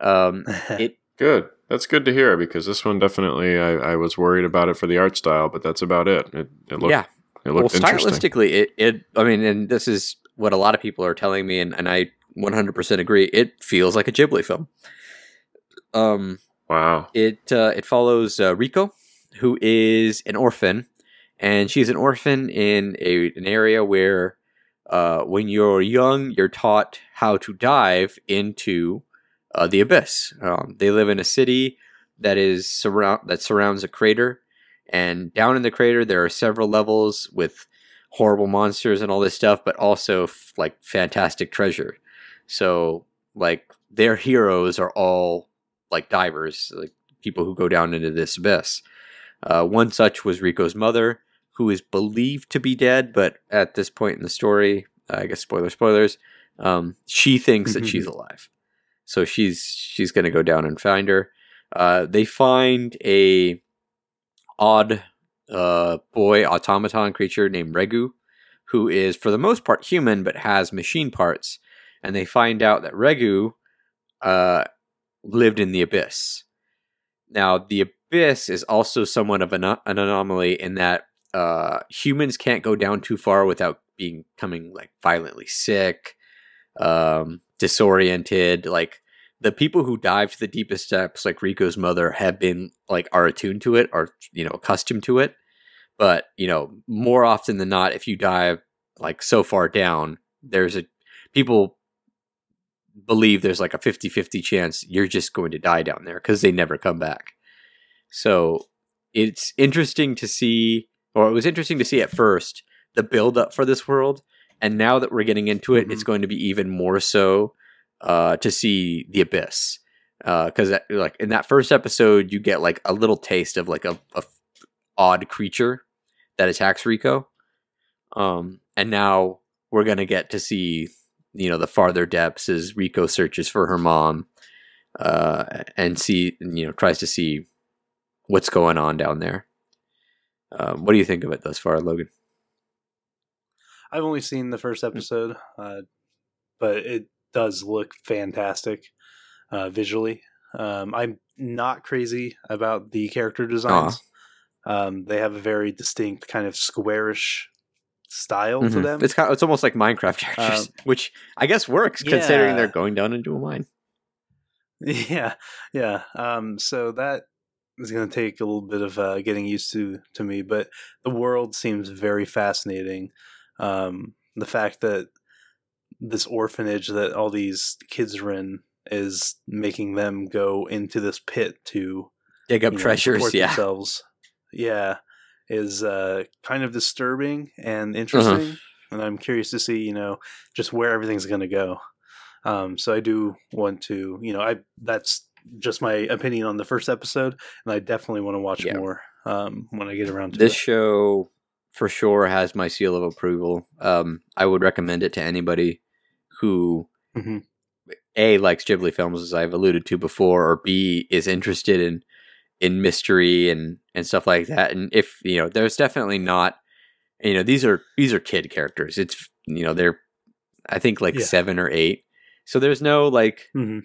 Um, it Good. That's good to hear because this one definitely I, I was worried about it for the art style, but that's about it. It, it looked yeah, it well, looked interesting. stylistically, it, it. I mean, and this is what a lot of people are telling me, and, and I 100% agree. It feels like a Ghibli film. Um, Wow. it uh, it follows uh, Riko, who is an orphan, and she's an orphan in a, an area where, uh, when you're young, you're taught how to dive into uh, the abyss. Um, they live in a city that is surround that surrounds a crater, and down in the crater there are several levels with horrible monsters and all this stuff, but also f- like fantastic treasure. So like their heroes are all like divers, like people who go down into this abyss. Uh, one such was Riko's mother, who is believed to be dead, but at this point in the story, I guess spoiler spoilers, um, she thinks that she's alive. So she's she's going to go down and find her. Uh, they find a odd uh, boy automaton creature named Regu, who is for the most part human but has machine parts, and they find out that Regu uh, lived in the abyss. Now, the abyss is also somewhat of an, an anomaly in that uh, humans can't go down too far without being coming like violently sick, um, disoriented. Like the people who dive to the deepest depths, like Riko's mother, have been like are attuned to it, are you know accustomed to it. But you know, more often than not, if you dive like so far down, there's a people believe there's like a 50-50 chance you're just going to die down there because they never come back. So it's interesting to see, or it was interesting to see at first the build up for this world, and now that we're getting into it, mm-hmm. it's going to be even more so uh, to see the abyss. Because uh, like in that first episode, you get like a little taste of like a, a odd creature that attacks Riko. um, and now we're gonna get to see you know the farther depths as Riko searches for her mom, uh, and see you know tries to see what's going on down there. Um, what do you think of it thus far, Logan? I've only seen the first episode, uh, but it does look fantastic uh, visually. Um, I'm not crazy about the character designs. Um, they have a very distinct kind of squarish style mm-hmm. to them. It's kind of, it's almost like Minecraft characters, um, which I guess works yeah. considering they're going down into a mine. Yeah, yeah. Um, so that is going to take a little bit of uh, getting used to to me, but the world seems very fascinating. Um, the fact that this orphanage that all these kids are in is making them go into this pit to dig up treasures, yeah. themselves. Yeah, is uh, kind of disturbing and uh-huh. interesting, uh-huh. and I'm curious to see, you know, just where everything's going to go. Um, so I do want to, you know, I that's just my opinion on the first episode, and I definitely want to watch yeah. more um, when I get around to this it. show. For sure, has my seal of approval. Um, I would recommend it to anybody who mm-hmm. a likes Ghibli films, as I've alluded to before, or b is interested in in mystery and and stuff like that. And if you know, there's definitely not, you know, these are these are kid characters. It's you know, they're I think like yeah. seven or eight. So there's no like mm-hmm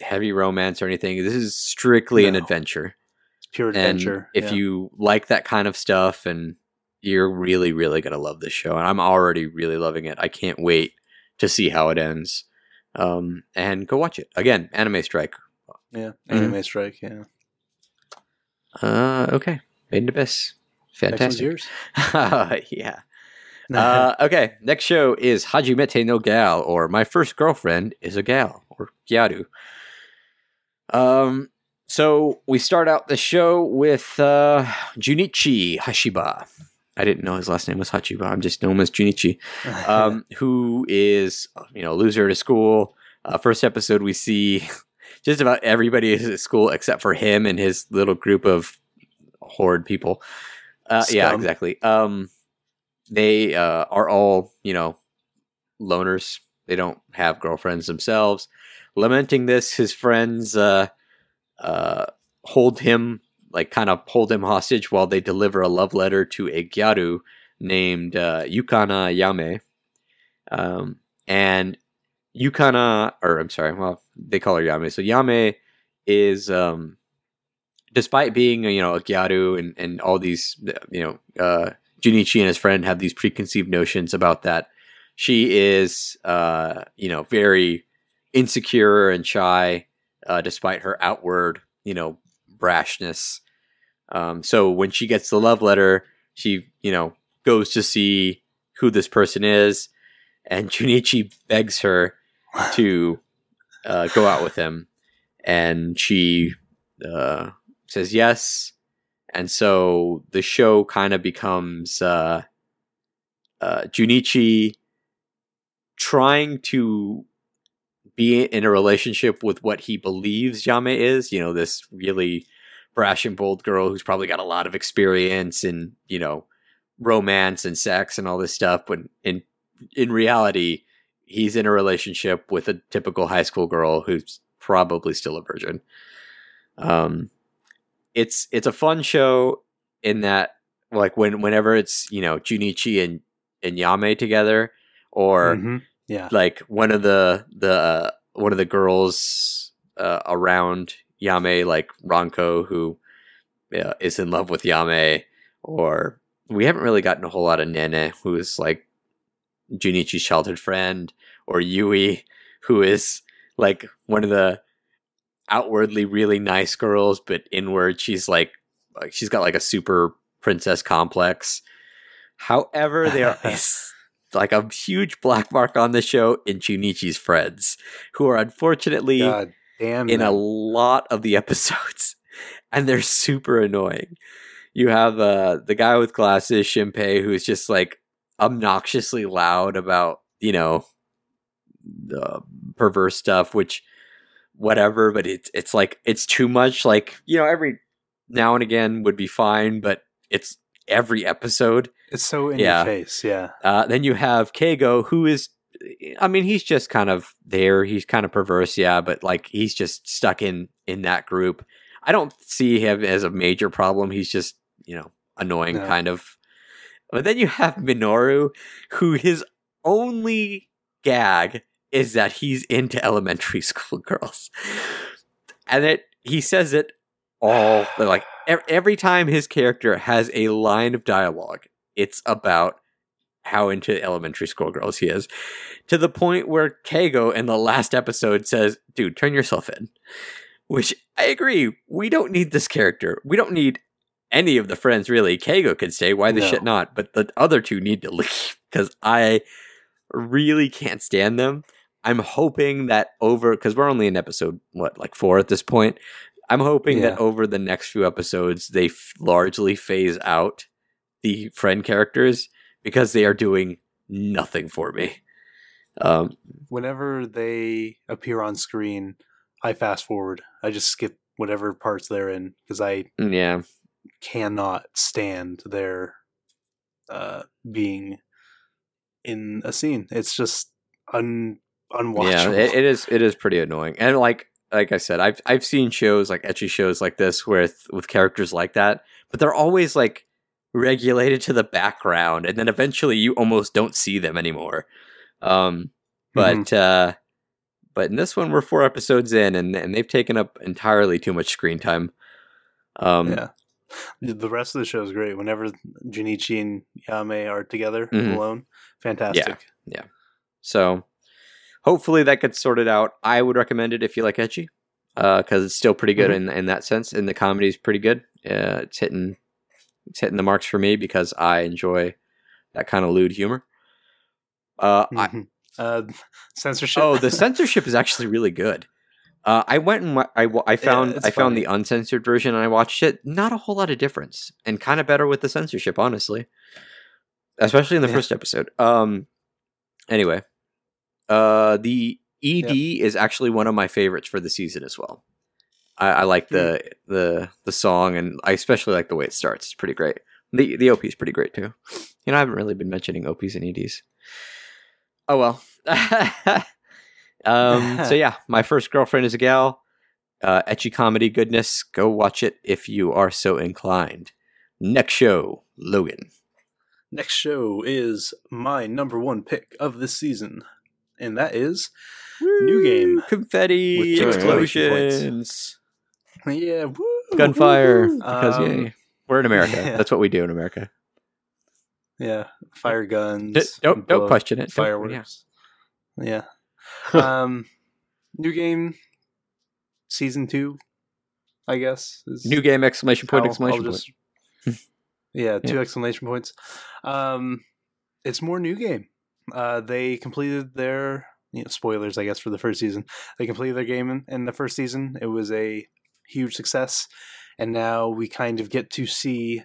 heavy romance or anything. This is strictly no. an adventure. It's pure adventure. And if yeah. you like that kind of stuff and you're really, really gonna love this show. And I'm already really loving it. I can't wait to see how it ends. Um, and go watch it. Again, Anime Strike. Yeah, mm-hmm. Anime mm-hmm. Strike, yeah. Uh okay. Made in Abyss. Fantastic. yeah. uh, okay, next show is Hajimete no Gal, or My First Girlfriend is a Gal, or Gyaru. Um, so we start out the show with uh, Junichi Hashiba. I didn't know his last name was Hashiba. I'm just known as Junichi, um, who is you know loser at school. Uh, first episode, we see just about everybody is at school except for him and his little group of horde people. Uh, yeah, exactly. Um, they uh, are all you know loners. They don't have girlfriends themselves lamenting this, his friends uh, uh, hold him, like, kind of hold him hostage while they deliver a love letter to a gyaru named uh, Yukana Yame. Um, and Yukana, or I'm sorry, well, they call her Yame. So Yame is, um, despite being, you know, a gyaru and, and all these, you know, uh, Junichi and his friend have these preconceived notions about that. She is, uh, you know, very insecure and shy, uh, despite her outward, you know, brashness. Um, so when she gets the love letter, she, you know, goes to see who this person is, and Junichi begs her to uh, go out with him, and she uh, says yes. And so the show kind of becomes uh, uh, Junichi trying to be in a relationship with what he believes Yame is, you know, this really brash and bold girl who's probably got a lot of experience in, you know, romance and sex and all this stuff, but in in reality, he's in a relationship with a typical high school girl who's probably still a virgin. Um it's it's a fun show in that like when whenever it's, you know, Junichi and and Yame together or mm-hmm yeah. Like one of the the uh, one of the girls uh, around Yame, like Ranko, who uh, is in love with Yame, or we haven't really gotten a whole lot of Nene, who is like Junichi's childhood friend, or Yui, who is like one of the outwardly really nice girls, but inward she's like, like she's got like a super princess complex. However, there is like a huge black mark on the show in Junichi's friends, who are unfortunately God in a lot of the episodes, and they're super annoying. You have uh, the guy with glasses, Shinpei, who's just like obnoxiously loud about you know the perverse stuff, which whatever, but it's it's like it's too much. Like you know, every now and again would be fine, but it's every episode. It's so in Yeah. your face. Yeah. Uh, then you have Kago, who is, I mean, he's just kind of there. He's kind of perverse, yeah, but like he's just stuck in in that group. I don't see him as a major problem. He's just you know annoying, No. kind of. But then you have Minoru, who his only gag is that he's into elementary school girls, and it he says it all like every time his character has a line of dialogue it's about how into elementary school girls he is to the point where Kago in the last episode says, dude, turn yourself in. Which I agree. We don't need this character. We don't need any of the friends, really. Kago could stay. Why the No. shit not? But the other two need to leave because I really can't stand them. I'm hoping that over, because we're only in episode, what, like four at this point? I'm hoping that over the next few episodes, they f- largely phase out the friend characters because they are doing nothing for me. Um, Whenever they appear on screen, I fast forward. I just skip whatever parts they're in because I yeah, cannot stand their uh, being in a scene. It's just un unwatchable. yeah, it, it is. It is pretty annoying, and like like I said, I've I've seen shows like ecchi shows like this with with characters like that, but they're always like regulated to the background, and then eventually you almost don't see them anymore. Um, but Mm-hmm. uh, but in this one, we're four episodes in, and and they've taken up entirely too much screen time. Um, yeah. The rest of the show is great. Whenever Junichi and Yame are together Mhm. alone, fantastic. Yeah. Yeah. So hopefully that gets sorted out. I would recommend it if you like Ecchi, because it's still pretty good in in that sense. And the comedy is pretty good. Uh, it's hitting it's hitting the marks for me because I enjoy that kind of lewd humor. Uh, I, Mhm. uh, censorship. oh, the censorship is actually really good. Uh, I went and wa- I, I found it's I found the uncensored version and I watched it. Not a whole lot of difference, and kind of better with the censorship, honestly. Especially in the Yeah. first episode. Um. Anyway, uh, the ED is actually one of my favorites for the season as well. I, I like the the the song, and I especially like the way it starts. It's pretty great. The the OP is pretty great too. You know, I haven't really been mentioning OPs and EDs. Oh well. um, so yeah, my first girlfriend is a gal. Uh, ecchi comedy goodness. Go watch it if you are so inclined. Next show, Logan. Next show is my number one pick of this season, and that is New game. confetti, With two exclamation points. explosions, yeah, woo, gunfire. woo, woo. Because Um, yay, we're in America. yeah. That's what we do in America. yeah, fire guns. D- don't don't blow question it. Don't- yeah. fireworks. Yeah. um, new game, season two, I guess. Is New game! Exclamation point! how exclamation I'll point! just- yeah, two Yeah. exclamation points. Um, it's more new game. Uh, they completed their you know, spoilers, I guess, for the first season. They completed their game in, in the first season. It was a huge success, and now we kind of get to see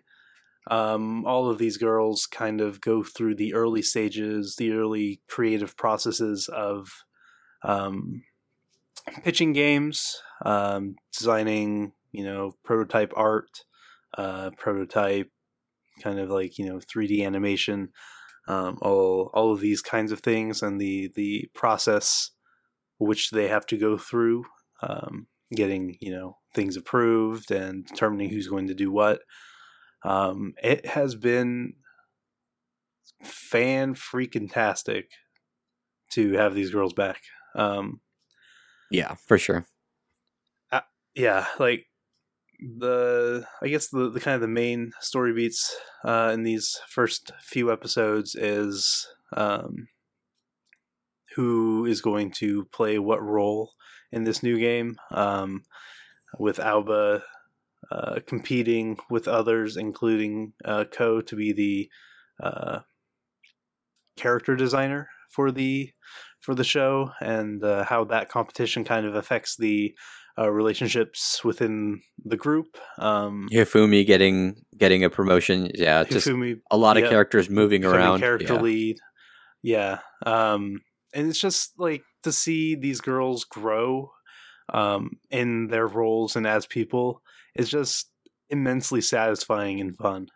um, all of these girls kind of go through the early stages, the early creative processes of um, pitching games, um, designing, you know, prototype art, uh, prototype kind of like you know 3D animation, um, all all of these kinds of things, and the the process which they have to go through, um, getting you know things approved and determining who's going to do what. Um, it has been fan freaking tastic to have these girls back. Um, Yeah, for sure. yeah, like the I guess the, the kind of the main story beats uh, in these first few episodes is um, who is going to play what role in this new game. Um, with Aoba uh, competing with others, including uh, Ko, to be the uh, character designer for the for the show, and uh, how that competition kind of affects the uh, relationships within the group. Um, Hifumi getting getting a promotion, yeah, just Hifumi, a lot of yeah, characters moving around. character yeah. lead. Yeah, um, and it's just like to see these girls grow um, in their roles and as people is just immensely satisfying and fun.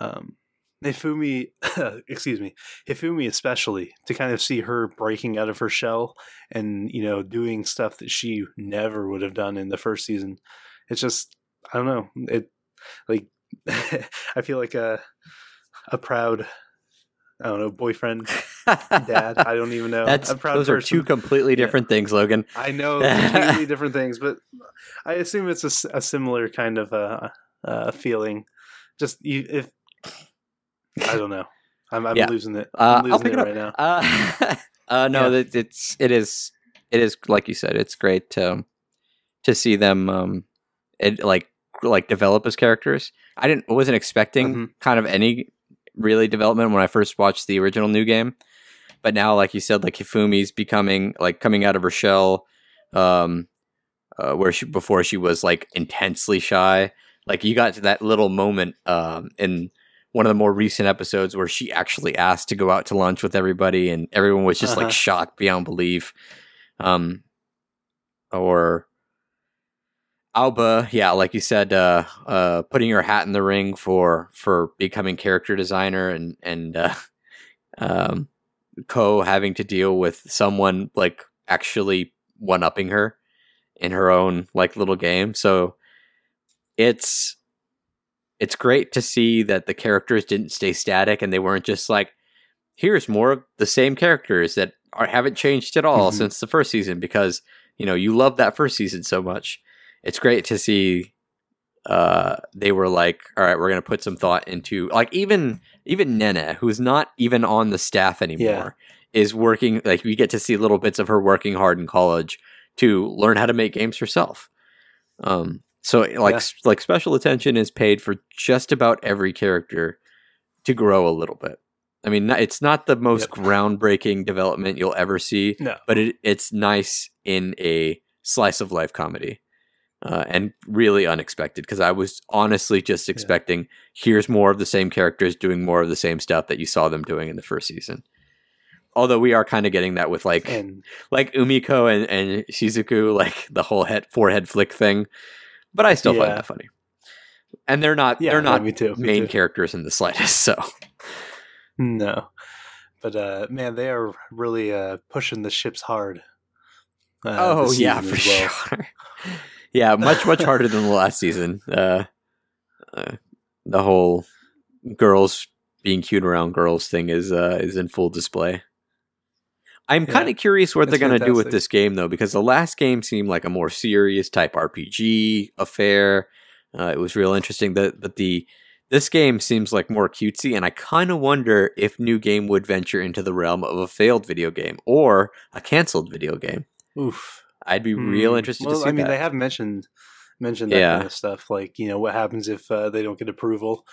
Um, Hifumi, excuse me, Hifumi especially to kind of see her breaking out of her shell and you know doing stuff that she never would have done in the first season. It's just I don't know it like I feel like a a proud I don't know boyfriend dad I don't even know That's a proud those are two completely Yeah. different things, Logan. I know completely different things, but I assume it's a similar kind of uh, uh, feeling. Just you, if I don't know, I'm, I'm Yeah. losing it. Uh, I'm I'll losing pick it it up. right now. Uh, uh, no, Yeah. that it's it is it is like you said, it's great to to see them um it like like develop as characters. I didn't wasn't expecting Mhm. kind of any really development when I first watched the original new game. But now, like you said, like Hifumi's becoming like coming out of her shell, um, uh, where she before she was like intensely shy. Like you got to that little moment um, in one of the more recent episodes where she actually asked to go out to lunch with everybody, and everyone was just Uh-huh. like shocked beyond belief. Um, or Aoba, yeah, like you said, uh, uh, putting her hat in the ring for for becoming character designer, and and uh, um, Ko having to deal with someone like actually one upping her in her own like little game. So it's it's great to see that the characters didn't stay static and they weren't just like here's more of the same characters that are, haven't changed at all Mhm. since the first season because you know you love that first season so much. It's great to see uh they were like all right we're going to put some thought into like even even Nene who's not even on the staff anymore is working like we get to see little bits of her working hard in college to learn how to make games herself. Um, so like Yeah. like special attention is paid for just about every character to grow a little bit. I mean, it's not the most Yep. groundbreaking development you'll ever see, No, but it, it's nice in a slice of life comedy. Uh, and really unexpected because I was honestly just expecting here's more of the same characters doing more of the same stuff that you saw them doing in the first season. Although we are kind of getting that with like and like Umiko and, and Shizuku, like the whole head forehead flick thing. But I still find that funny. And they're not yeah, they're no, not me too. me main too. characters in the slightest. So No, but uh, man, they are really uh, pushing the ships hard. Uh, oh yeah, for well. sure. yeah, much much harder than the last season. Uh, uh, the whole girls being cute around girls thing is uh, is in full display. I'm Yeah. kind of curious what It's they're going to do with this game though, because the last game seemed like a more serious type RPG affair. Uh, it was real interesting, that but the this game seems like more cutesy, and I kind of wonder if New Game would venture into the realm of a failed video game or a canceled video game. Oof. I'd be real Hmm. interested well, to see that. I mean, that. they have mentioned mentioned that Yeah. kind of stuff. Like, you know, what happens if uh, they don't get approval,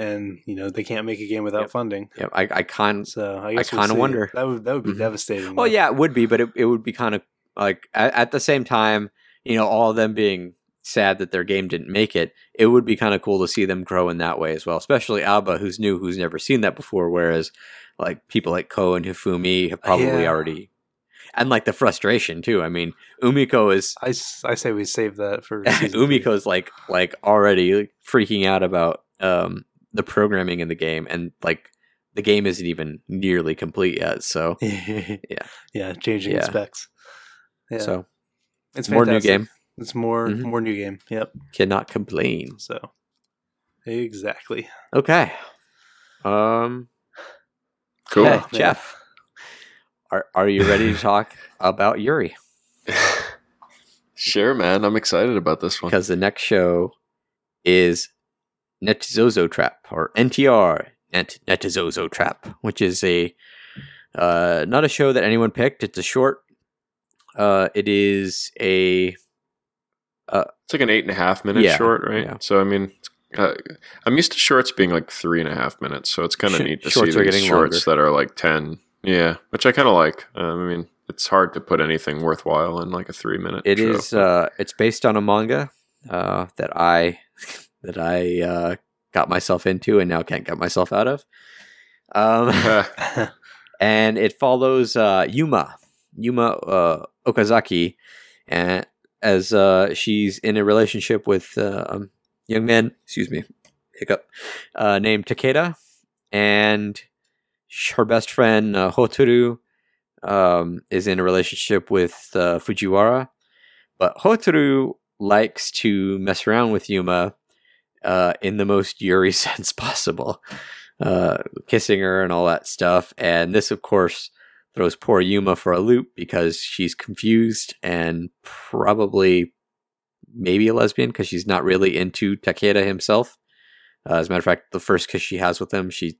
and you know they can't make a game without Yep. funding. yeah, I, I kind So I guess kinda see. wonder. that would that would be Mhm. devastating. Well, though. yeah, it would be, but it, it would be kind of like at, at the same time, you know, all of them being sad that their game didn't make it. It would be kind of cool to see them grow in that way as well, especially Aoba, who's new, who's never seen that before. Whereas, like people like Ko and Hifumi have probably Yeah. already, and like the frustration too. I mean, Umiko is I, I say we save that for. Umiko's like like already freaking out about um the programming in the game, and like the game isn't even nearly complete yet. So yeah, yeah, changing its Yeah. specs. Yeah, so it's more new game It's more Mhm. more new game. Yep. cannot complain. So exactly. Okay. Um. Cool. hey. Jeff, are are you ready to talk about Yuri? sure, man. I'm excited about this one. Because the next show is Netsuzou Trap or NTR Net Netsuzou Trap, which is a uh, not a show that anyone picked. It's a short. Uh, it is a. Uh, it's like an eight and a half minute yeah, short, right? Yeah. So I mean, uh, I'm used to shorts being like three and a half minutes, so it's kind of neat to see these shorts longer. that are like ten. Yeah, which I kind of like. Um, I mean, it's hard to put anything worthwhile in like a three minute. It show. is. Uh, it's based on a manga uh, that I that I uh, got myself into and now can't get myself out of. Um, and it follows uh, Yuma, Yuma uh, Okazaki, and as uh, she's in a relationship with uh, a young man, excuse me, hiccup, uh, named Takeda, and her best friend uh, Hotaru um, is in a relationship with uh, Fujiwara, but Hotaru likes to mess around with Yuma uh, in the most Yuri sense possible, uh, kissing her and all that stuff. And this, of course, throws poor Yuma for a loop because she's confused and probably maybe a lesbian because she's not really into Takeda himself. Uh, as a matter of fact, the first kiss she has with him, she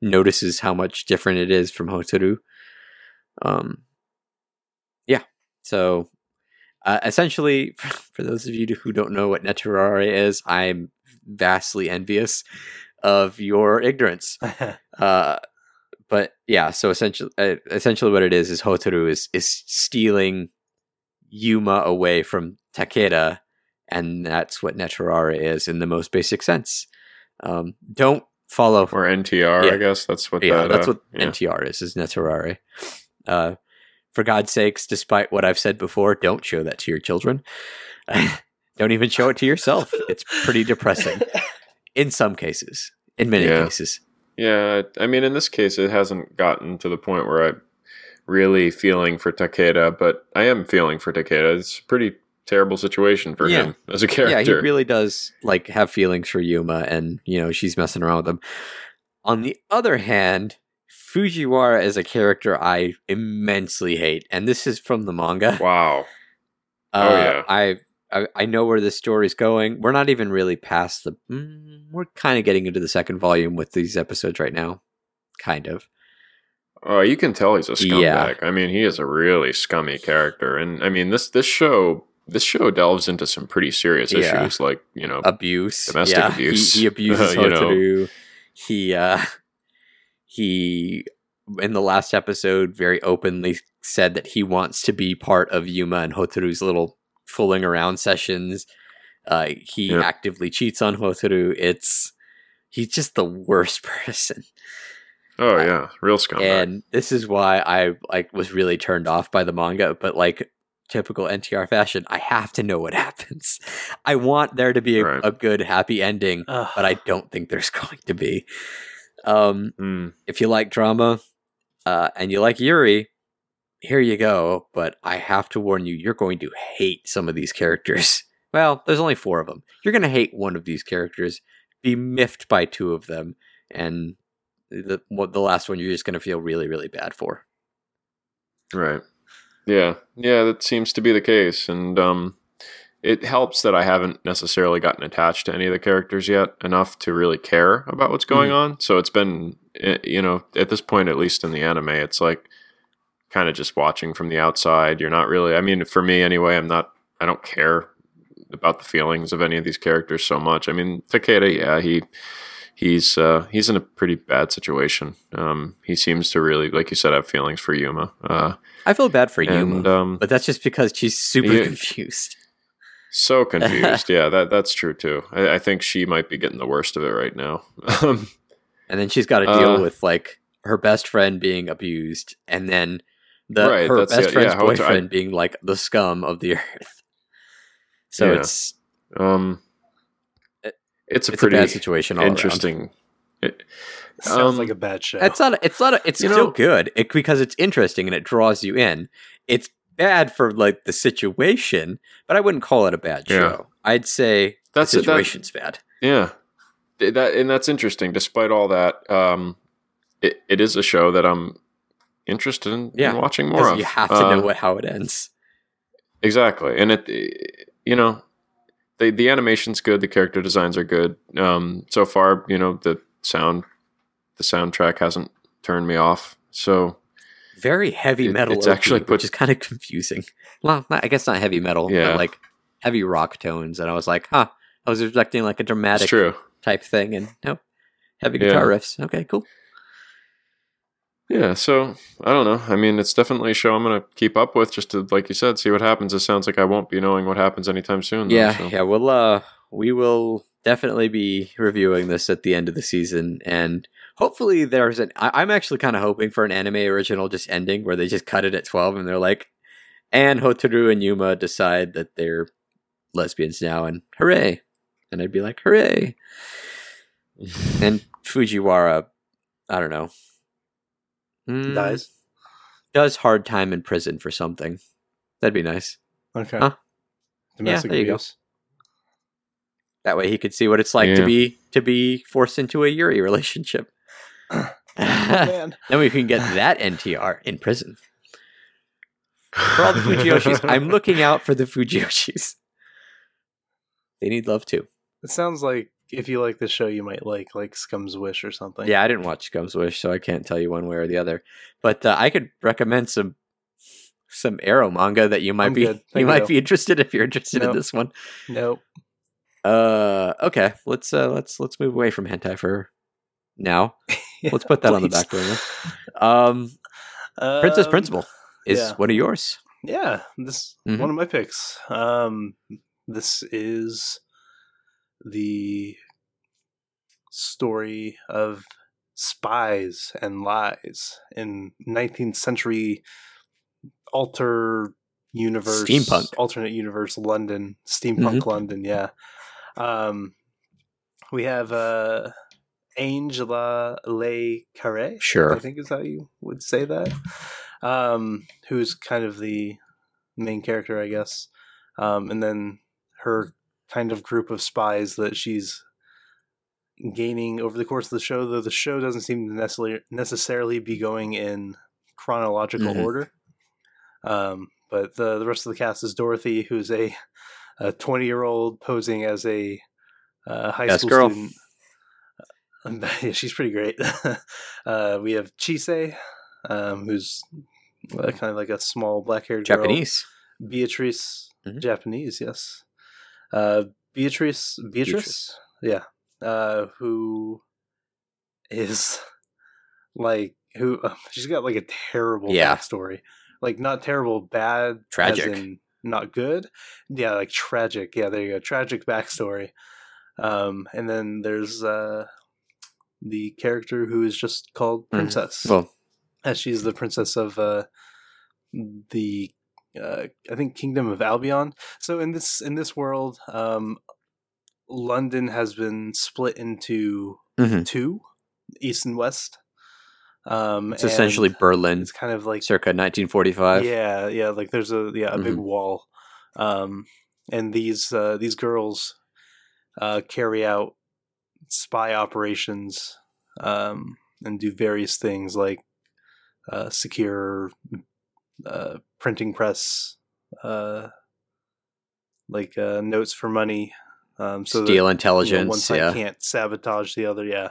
notices how much different it is from Hotaru. Um, yeah. So uh, essentially, for those of you who don't know what Netorare is, I'm vastly envious of your ignorance. uh, but yeah, so essentially, uh, essentially, what it is is Hotaru is is stealing Yuma away from Takeda, and that's what Netorare is in the most basic sense. Um, don't follow or NTR. Yeah. I guess that's what. Yeah, that, that's uh, what yeah. NTR is. Is Netorare. Uh, for God's sakes, despite what I've said before, don't show that to your children. don't even show it to yourself. It's pretty depressing in some cases, in many yeah. cases. Yeah, I mean, in this case, it hasn't gotten to the point where I'm really feeling for Takeda, but I am feeling for Takeda. It's a pretty terrible situation for yeah. him as a character. Yeah, he really does like have feelings for Yuma, and you know she's messing around with him. On the other hand, Fujiwara is a character I immensely hate, and this is from the manga. Wow. Uh, oh yeah. I, I I know where this story's going. We're not even really past the. Mm, we're kind of getting into the second volume with these episodes right now, kind of. Oh, you can tell he's a scumbag. Yeah. I mean, he is a really scummy character, and I mean this this show this show delves into some pretty serious yeah. issues like you know abuse, domestic yeah. abuse. He, he abuses uh, Hotaru. He uh, he in the last episode very openly said that he wants to be part of Yuma and Hotaru's little fooling around sessions. Uh, he yep. actively cheats on Hotaru. It's he's just the worst person. Oh uh, yeah, real scumbag. And this is why I like was really turned off by the manga. But like typical NTR fashion, I have to know what happens. I want there to be a, right. a good happy ending, Ugh. but I don't think there's going to be. Um, mm. If you like drama uh, and you like Yuri, here you go. But I have to warn you, you're going to hate some of these characters. Well, there's only four of them. You're going to hate one of these characters, be miffed by two of them, and the the last one you're just going to feel really, really bad for. Right. Yeah. Yeah, that seems to be the case. And um, it helps that I haven't necessarily gotten attached to any of the characters yet enough to really care about what's going mm. on. So it's been, eh, you know, at this point, at least in the anime, it's like kind of just watching from the outside. You're not really, I mean, for me anyway, I'm not, I don't care about the feelings of any of these characters so much. I mean, Takeda, yeah, he, he's, uh, he's in a pretty bad situation. Um, he seems to really, like you said, have feelings for Yuma. Uh, I feel bad for and, Yuma, um, but that's just because she's super confused. So confused. yeah, that that's true too. I, I, think she might be getting the worst of it right now. and then she's got to deal uh, with like her best friend being abused, and then the right, her best friend's yeah, boyfriend I, being like the scum of the earth. So yeah. it's um, it, it's a it's pretty a bad situation. interesting. It, Sounds um, like a bad show. It's not. It's not. A, it's you still know, good it, because it's interesting and it draws you in. It's bad for like the situation, but I wouldn't call it a bad show. Yeah. I'd say that's the situation's that, bad. Yeah, that and that's interesting. Despite all that, um, it, it is a show that I'm interested in, yeah, in watching more of. You have to uh, know what, how it ends. Exactly, and it, you know, the the animation's good. The character designs are good. Um, so far, you know, the sound, the soundtrack hasn't turned me off. So very heavy It- metal. it's OP, actually which is kind of confusing. Well, not, I guess not heavy metal, Yeah. but like heavy rock tones. And I was like, huh. I was expecting like a dramatic true. type thing, and nope, heavy Yeah. guitar riffs. Okay, cool. Yeah, so I don't know. I mean, it's definitely a show I'm gonna keep up with, just to like you said, see what happens. It sounds like I won't be knowing what happens anytime soon. though, Yeah, so. yeah. We'll uh, we will definitely be reviewing this at the end of the season, and hopefully there's an. I, I'm actually kind of hoping for an anime original just ending where they just cut it at twelve, and they're like, and Hotaru and Yuma decide that they're lesbians now, and hooray! And I'd be like, hooray! And Fujiwara, I don't know, Mm, Dies. does hard time in prison for something. That'd be nice. Okay. Huh. Domestic there you go. abuse. That way he could see what it's like to be to be forced into a Yuri relationship. Oh, then we can get that NTR in prison. For all the Fujoshis, I'm looking out for the Fujoshis. They need love too. It sounds like if you like the show, you might like like Scum's Wish or something. Yeah, I didn't watch Scum's Wish, so I can't tell you one way or the other. But uh, I could recommend some some ero manga that you might I'm be you might be interested if you're interested in this one. Nope. Uh, okay, let's uh let's let's move away from hentai for now. Let's put that on the back burner. Um, Princess Um, Principal is yeah. one of yours. Yeah, this Mhm. one of my picks. Um, this is the story of spies and lies in 19th century alter universe Steampunk. alternate universe london steampunk Mhm. london yeah um we have uh angela le carre Sure. i think is how you would say that um who's kind of the main character i guess um and then her kind of group of spies that she's gaining over the course of the show though the show doesn't seem to necessarily necessarily be going in chronological Mhm. order um but the the rest of the cast is dorothy who's a a 20 year old posing as a uh, high Yes, school girl. student yeah, she's pretty great uh we have chise um who's uh, kind of like a small black haired Japanese. Beatrice, Mhm. Japanese, yes. Uh, Beatrice, Beatrice, Beatrice. yeah. Uh, who is like who? Uh, she's got like a terrible Yeah. backstory. Like not terrible, bad, as Tragic. in not good. Yeah, like tragic. Yeah, there you go. Tragic backstory. Um, and then there's uh, the character who is just called Mhm. Princess Well, as she's the princess of uh, the uh, I think Kingdom of Albion. So in this in this world, um, London has been split into mhm. two, east and west. Um, it's essentially Berlin, it's kind of like circa 1945. yeah, yeah. Like there's a yeah a big Mhm. wall, um, and these uh, these girls uh, carry out spy operations um, and do various things like uh, secure uh, printing press, uh, like uh, notes for money, um, so that, Steel you know, intelligence. one side yeah. can't sabotage the other. Yeah,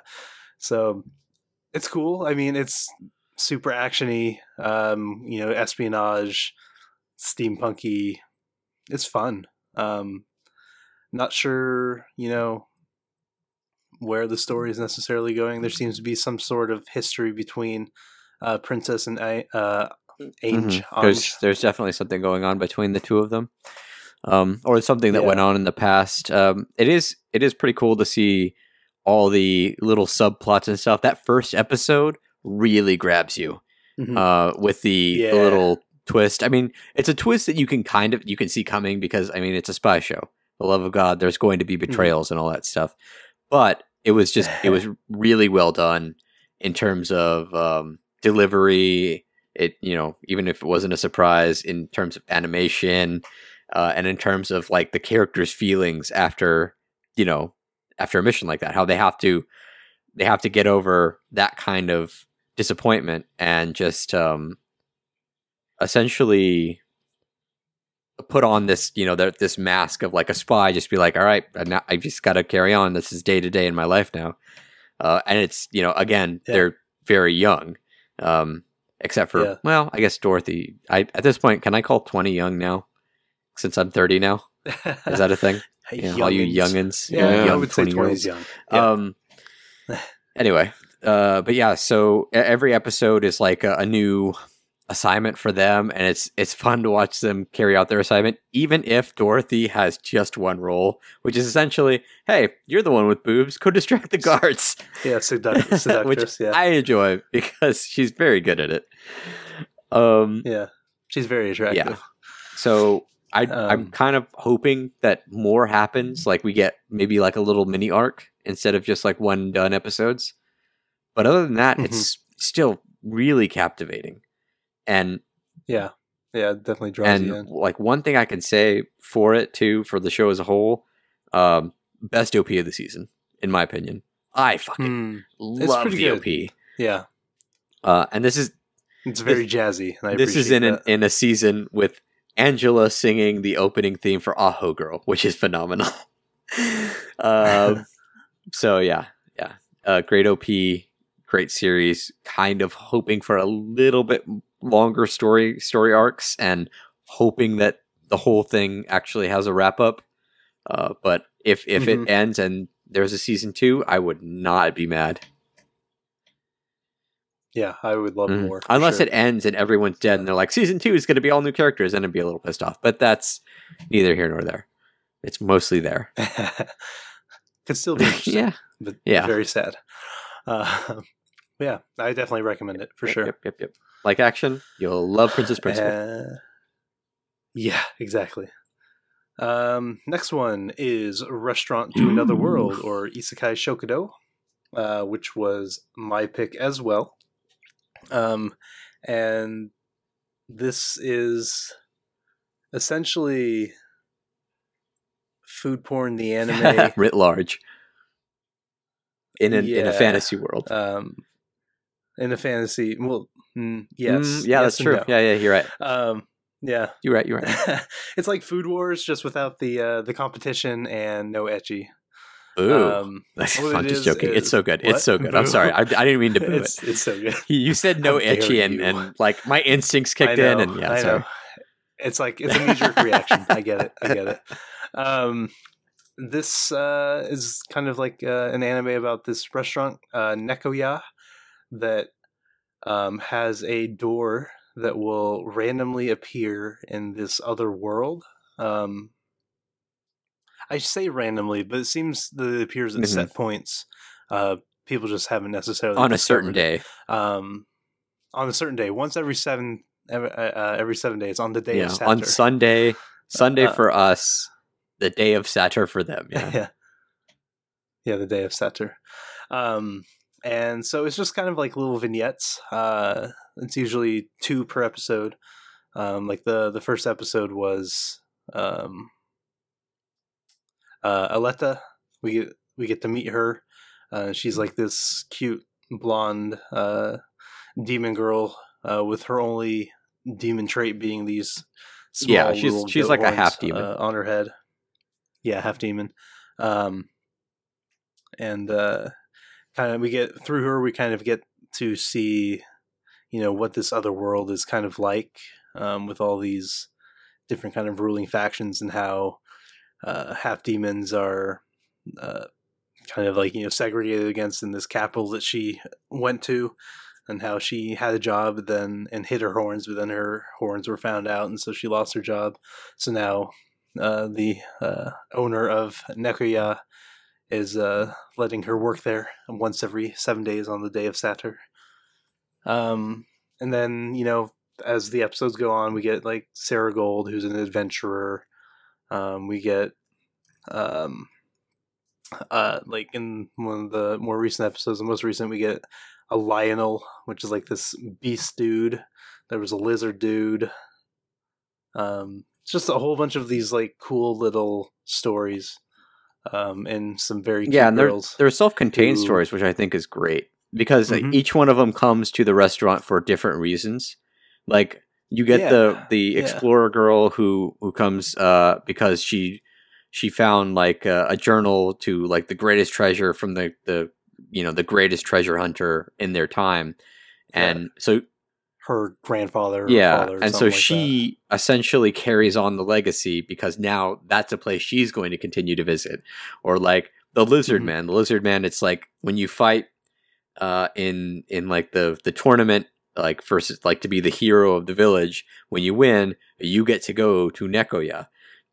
so it's cool. I mean, it's super actiony. Um, you know, espionage, steampunky. It's fun. Um, not sure, you know, where the story is necessarily going. There seems to be some sort of history between uh, Princess and I, uh, Mhm. There's there's definitely something going on between the two of them, um, or something that Yeah. went on in the past. Um, it is it is pretty cool to see all the little subplots and stuff. That first episode really grabs you Mhm. uh, with the, the Yeah. little twist. I mean, it's a twist that you can kind of you can see coming because I mean it's a spy show. The love of God, there's going to be betrayals and all that stuff, but it was just it was really well done in terms of um, delivery. It you know even if it wasn't a surprise in terms of animation uh, and in terms of like the characters' feelings after you know after a mission like that, how they have to they have to get over that kind of disappointment and just um essentially put on this you know their, this mask of like a spy just be like all right now i just got to carry on this is day to day in my life now uh, and it's you know again Yeah. they're very young um, except for Yeah. well i guess dorothy i at this point can i call 20 young now since i'm 30 now is that a thing Hey, yeah, all you youngins. Yeah, you Yeah, I would say 20 year 20 young. Yeah. um anyway uh but yeah so every episode is like a, a new assignment for them and it's it's fun to watch them carry out their assignment even if dorothy has just one role which is essentially hey you're the one with boobs go distract the guards yeah, seduct- which seductress. yeah, i enjoy because she's very good at it um yeah, she's very attractive. yeah. so I, I'm Um, kind of hoping that more happens. Like we get maybe like a little mini arc instead of just like one done episodes. But other than that, Mhm. it's still really captivating. And yeah, yeah, it definitely draws and you in. like one thing I can say for it too, for the show as a whole, um, best OP of the season, in my opinion. I fucking Hmm, love the good. OP. yeah, Uh, and this is it's very jazzy. And I this is in an, in a season with Angela singing the opening theme for Aho Girl, which is phenomenal. um, so yeah, yeah, uh, great OP, great series. Kind of hoping for a little bit longer story story arcs, and hoping that the whole thing actually has a wrap up. Uh, but if if Mhm. it ends and there's a season two, I would not be mad. yeah, I would love Mhm. more. Unless sure. it ends and everyone's dead and they're like, season two is going to be all new characters, and I'd be a little pissed off. But that's neither here nor there. It's mostly there. could still be interesting, yeah. but Yeah. very sad. Uh, yeah, I definitely recommend it for Yep, sure. Yep, yep, yep. Like action, you'll love Princess Principal. Uh, yeah, exactly. Um, next one is Restaurant to Another World or Isekai Shokudo, uh, which was my pick as well. Um, and this is essentially food porn, the anime. Writ large. In, an, in a fantasy world. um, in a fantasy. Well, mm, yes, Mm, yeah, yes that's true. no. Yeah, yeah, you're right. Um, yeah, You're right, you're right. it's like Food Wars, just without the uh, the competition and no ecchi. Ooh. Um, I'm just joking. is- it's so good. What? It's so good. I'm sorry. I, I didn't mean to boo it. it's it's so good. You said no ecchi, and, and like my instincts kicked know, in, and yeah, I sorry. know. It's like it's a knee jerk reaction. I get it. I get it. Um, this uh, is kind of like uh, an anime about this restaurant, uh, Nekoya, that um, has a door that will randomly appear in this other world. Um, I say randomly, but it seems that it appears at Mhm. set points. Uh, people just haven't necessarily On a certain day. um, on a certain day, once every seven every, uh, every seven days on the day Yeah. of Saturn. On Sunday. Sunday Uh, for us, the day of Saturn for them. Yeah. yeah, yeah, the day of Saturn. Um, and so it's just kind of like little vignettes. Uh, it's usually two per episode. Um, like the the first episode was um, uh, Aletta. We get we get to meet her. Uh, she's like this cute blonde uh, demon girl uh, with her only demon trait being these. Small Yeah, she's- she's like a half demon. uh, on her head. Yeah, half demon. Um, and uh, kind of we get through her. We kind of get to see, you know, what this other world is kind of like um, with all these different kind of ruling factions and how uh, half demons are uh, kind of like you know segregated against in this capital that she went to and how she had a job then and hid her horns but then her horns were found out and so she lost her job so now uh, the uh, owner of Nekoya is uh, letting her work there once every seven days on the day of Saturn. Um, and then you know, as the episodes go on, we get like Sarah Gold, who's an adventurer. Um, we get, um, uh, like in one of the more recent episodes, the most recent, we get a Lionel, which is like this beast dude. There was a lizard dude. Um, just a whole bunch of these like cool little stories, um, and some very cute yeah, and they're, they're self-contained who- stories, which I think is great because Mhm. each one of them comes to the restaurant for different reasons. Like You get Yeah, the the yeah. explorer girl who who comes uh because she she found like a, a journal to like the greatest treasure from the the you know the greatest treasure hunter in their time, Yeah. and so Her grandfather. Or yeah, father or and so like that. she essentially carries on the legacy because now that's a place she's going to continue to visit, or like the lizard Mhm. man. The lizard man, it's like when you fight uh, in in like the the tournament, like versus like to be the hero of the village. When you win, you get to go to Nekoya,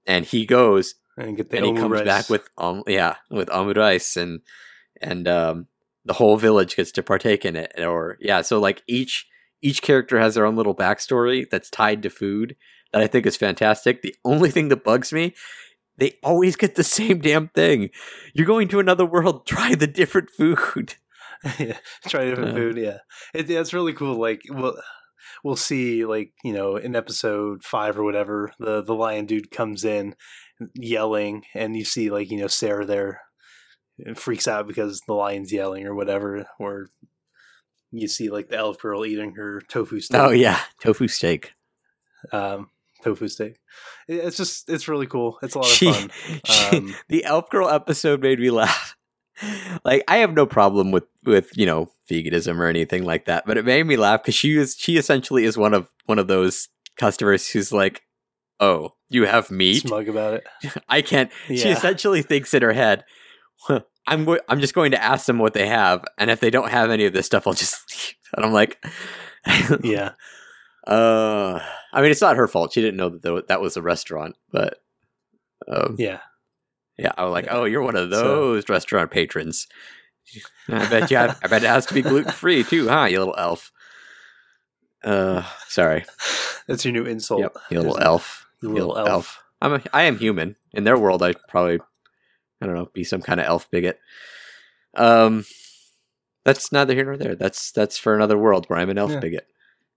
and he goes and get the and he comes rice. back with um yeah with omurice and and um the whole village gets to partake in it or yeah so like each each character has their own little backstory that's tied to food that I think is fantastic. The only thing that bugs me, they always get the same damn thing. You're going to another world, try the different food. yeah, try different Uh. food. Yeah, it, that's really cool. Like, we'll we'll see, like you know, in episode five or whatever, the the lion dude comes in yelling, and you see like you know Sarah there and freaks out because the lion's yelling or whatever, or you see like the elf girl eating her tofu steak. Oh yeah, tofu steak. um, tofu steak. It's just it's really cool. It's a lot of She- fun. she- Um, the elf girl episode made me laugh. Like I have no problem with with you know veganism or anything like that, but it made me laugh because she is she essentially is one of one of those customers who's like, "Oh, you have meat? smug about it. I can't." She essentially thinks in her head, "Huh, "I'm go- I'm just going to ask them what they have, and if they don't have any of this stuff, I'll just." And I'm like, Yeah, uh, I mean, it's not her fault. She didn't know that that was a restaurant, but um, yeah. yeah, I was like, oh, you're one of So- those restaurant patrons. I bet you have, I bet it has to be gluten free too, huh? You little elf. Uh, sorry. That's your new insult. Yep, you little elf. You little little elf. I'm a, I am human. In their world, I'd probably, I don't know, be some kind of elf bigot. Um, that's neither here nor there. That's that's for another world where I'm an elf Yeah. bigot.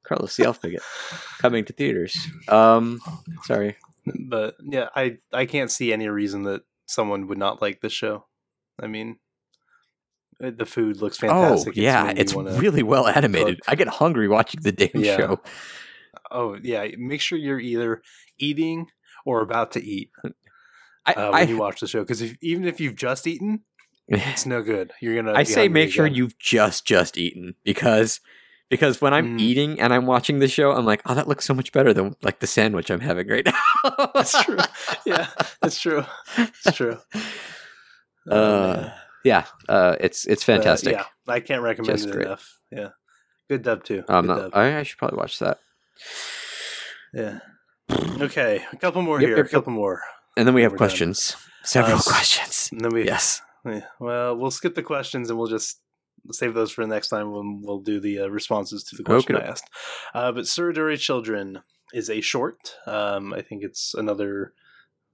Carlos, the elf bigot, coming to theaters. Um, sorry. but yeah, I I can't see any reason that someone would not like this show. I mean, uh, the food looks fantastic. Oh yeah, it's wanna- really well animated. cook. I get hungry watching the damn Yeah. show. Oh yeah, make sure you're either eating or about to eat I, uh, I, when you watch the show. Because if, even if you've just eaten, it's no good. You're gonna. I say make sure you've just just eaten because because when I'm Mm. eating and I'm watching the show, I'm like, oh, that looks so much better than like the sandwich I'm having right now. That's true. Yeah, that's true. It's true. Oh, Uh, yeah, uh, it's it's But, fantastic. yeah, I can't recommend Just it great. enough. Yeah, good dub too. I'm Good dub. I, I should probably watch that. Yeah. Okay, a couple more Yep, here. yep, a yep. couple more, And then we have We're done. questions. Several questions. and then we. Yes. Yeah, Well, we'll skip the questions and we'll just save those for the next time when we'll do the uh, responses to the question Okay. I asked. Uh, but Tsurezure Children is a short. Um, I think it's another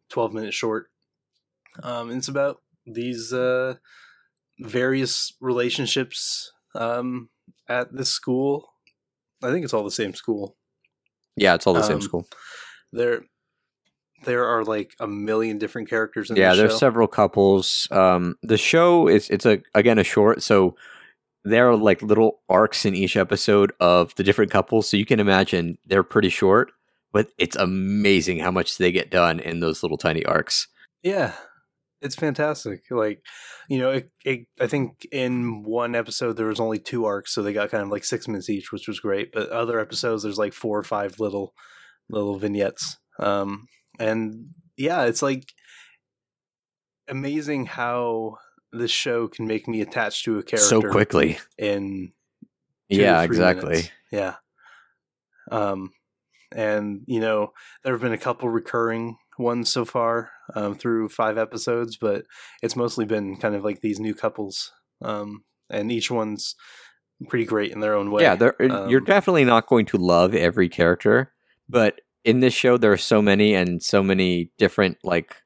12 minute short. Um, and it's about these uh, various relationships um, at this school. I think it's all the same school. Yeah, it's all the same Um, school. There, there are like a million different characters in Yeah, the there's show. several couples. Um, the show is it's a again a short, so there are like little arcs in each episode of the different couples. So you can imagine they're pretty short, but it's amazing how much they get done in those little tiny arcs. Yeah, it's fantastic. Like, you know, it, it, I think in one episode there was only two arcs, so they got kind of like six minutes each, which was great. But other episodes there's like four or five little little vignettes. Um, and yeah, it's like amazing how this show can make me attached to a character So quickly. in Yeah, exactly. minutes. Yeah. Um, and you know there have been a couple recurring ones so far um, through five episodes, but it's mostly been kind of like these new couples, um, and each one's pretty great in their own way. Yeah, there, you're Um, definitely not going to love every character, but in this show there are so many and so many different like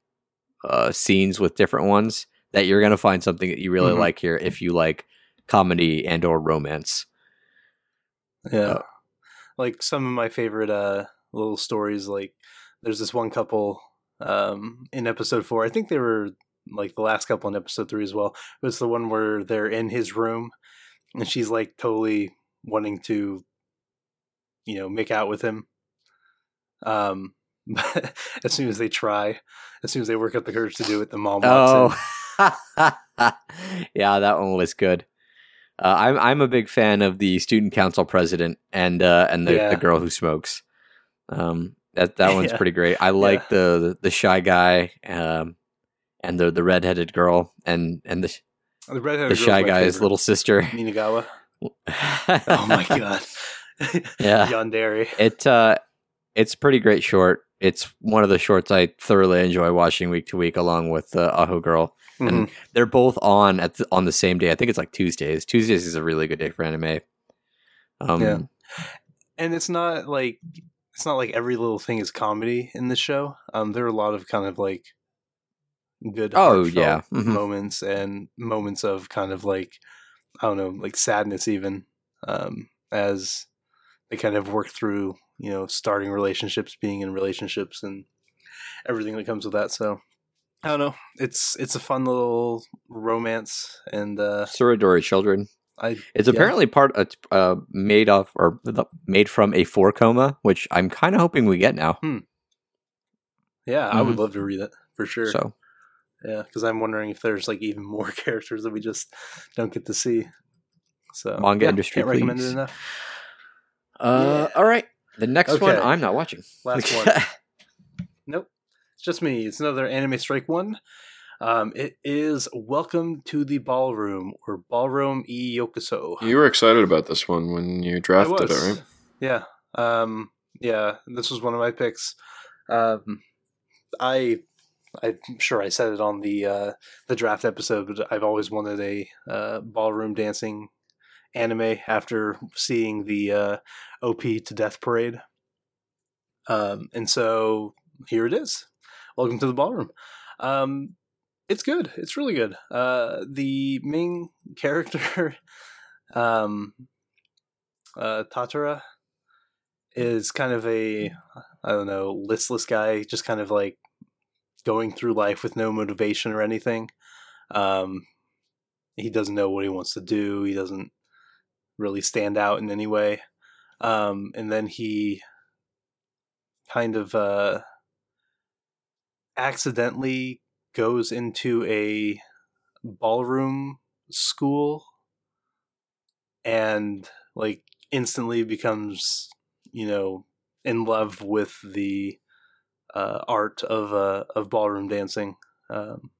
uh, scenes with different ones that you're going to find something that you really Mhm. like here if you like comedy and or romance. Yeah. Uh, like some of my favorite uh little stories like there's this one couple um in episode 4. I think they were like the last couple in episode 3 as well. It was the one where they're in his room and she's like totally wanting to you know make out with him Um, but as soon as they try, as soon as they work up the courage to do it, the mom walks Oh, yeah, that one was good. Uh, I'm I'm a big fan of the student council president and uh, and the, Yeah. the girl who smokes. Um, that that one's Yeah. pretty great. I like the the shy guy, um, and the the redheaded girl, and and the. The redheaded the shy guy's little sister. Minagawa. Oh my god. Yeah. Yandere. It uh, it's a pretty great short. It's one of the shorts I thoroughly enjoy watching week to week, along with uh, Aho Girl. Mhm. They're both on at the, on the same day. I think it's like Tuesdays. Tuesdays is a really good day for anime. Um, Yeah. and it's not like it's not like every little thing is comedy in the show. Um, there are a lot of kind of like good. Oh, yeah. Mhm. moments and moments of kind of like I don't know, like sadness even um, as they kind of work through you know starting relationships, being in relationships, and everything that comes with that. So. I don't know. It's it's a fun little romance, and uh, Tsurezure Children. I It's Yeah. apparently part uh, uh, made off or the, made from a four koma, which I'm kind of hoping we get now. yeah, I would love to read it for sure. Mm-hmm. So Yeah, because I'm wondering if there's like even more characters that we just don't get to see. So Manga yeah, industry, can't recommend it enough. Uh, all right. The next one I'm not watching. Last one. Nope, it's just me. It's another anime strike one. Um, it is Welcome to the Ballroom or Ballroom e Yokoso. You were excited about this one when you drafted it, right? Yeah. Um, yeah, this was one of my picks. Um, I I'm sure I said it on the uh, the draft episode, but I've always wanted a uh, ballroom dancing anime after seeing the uh, OP to Death Parade. Um, and so here it is. Welcome to the ballroom. Um, it's good. It's really good. Uh, the main character, um, uh, Tatara, is kind of a I don't know listless guy, just kind of like going through life with no motivation or anything. Um, he doesn't know what he wants to do. He doesn't really stand out in any way. Um, and then he kind of uh, accidentally goes into a ballroom school and like instantly becomes you know in love with the uh, art of uh, of ballroom dancing um,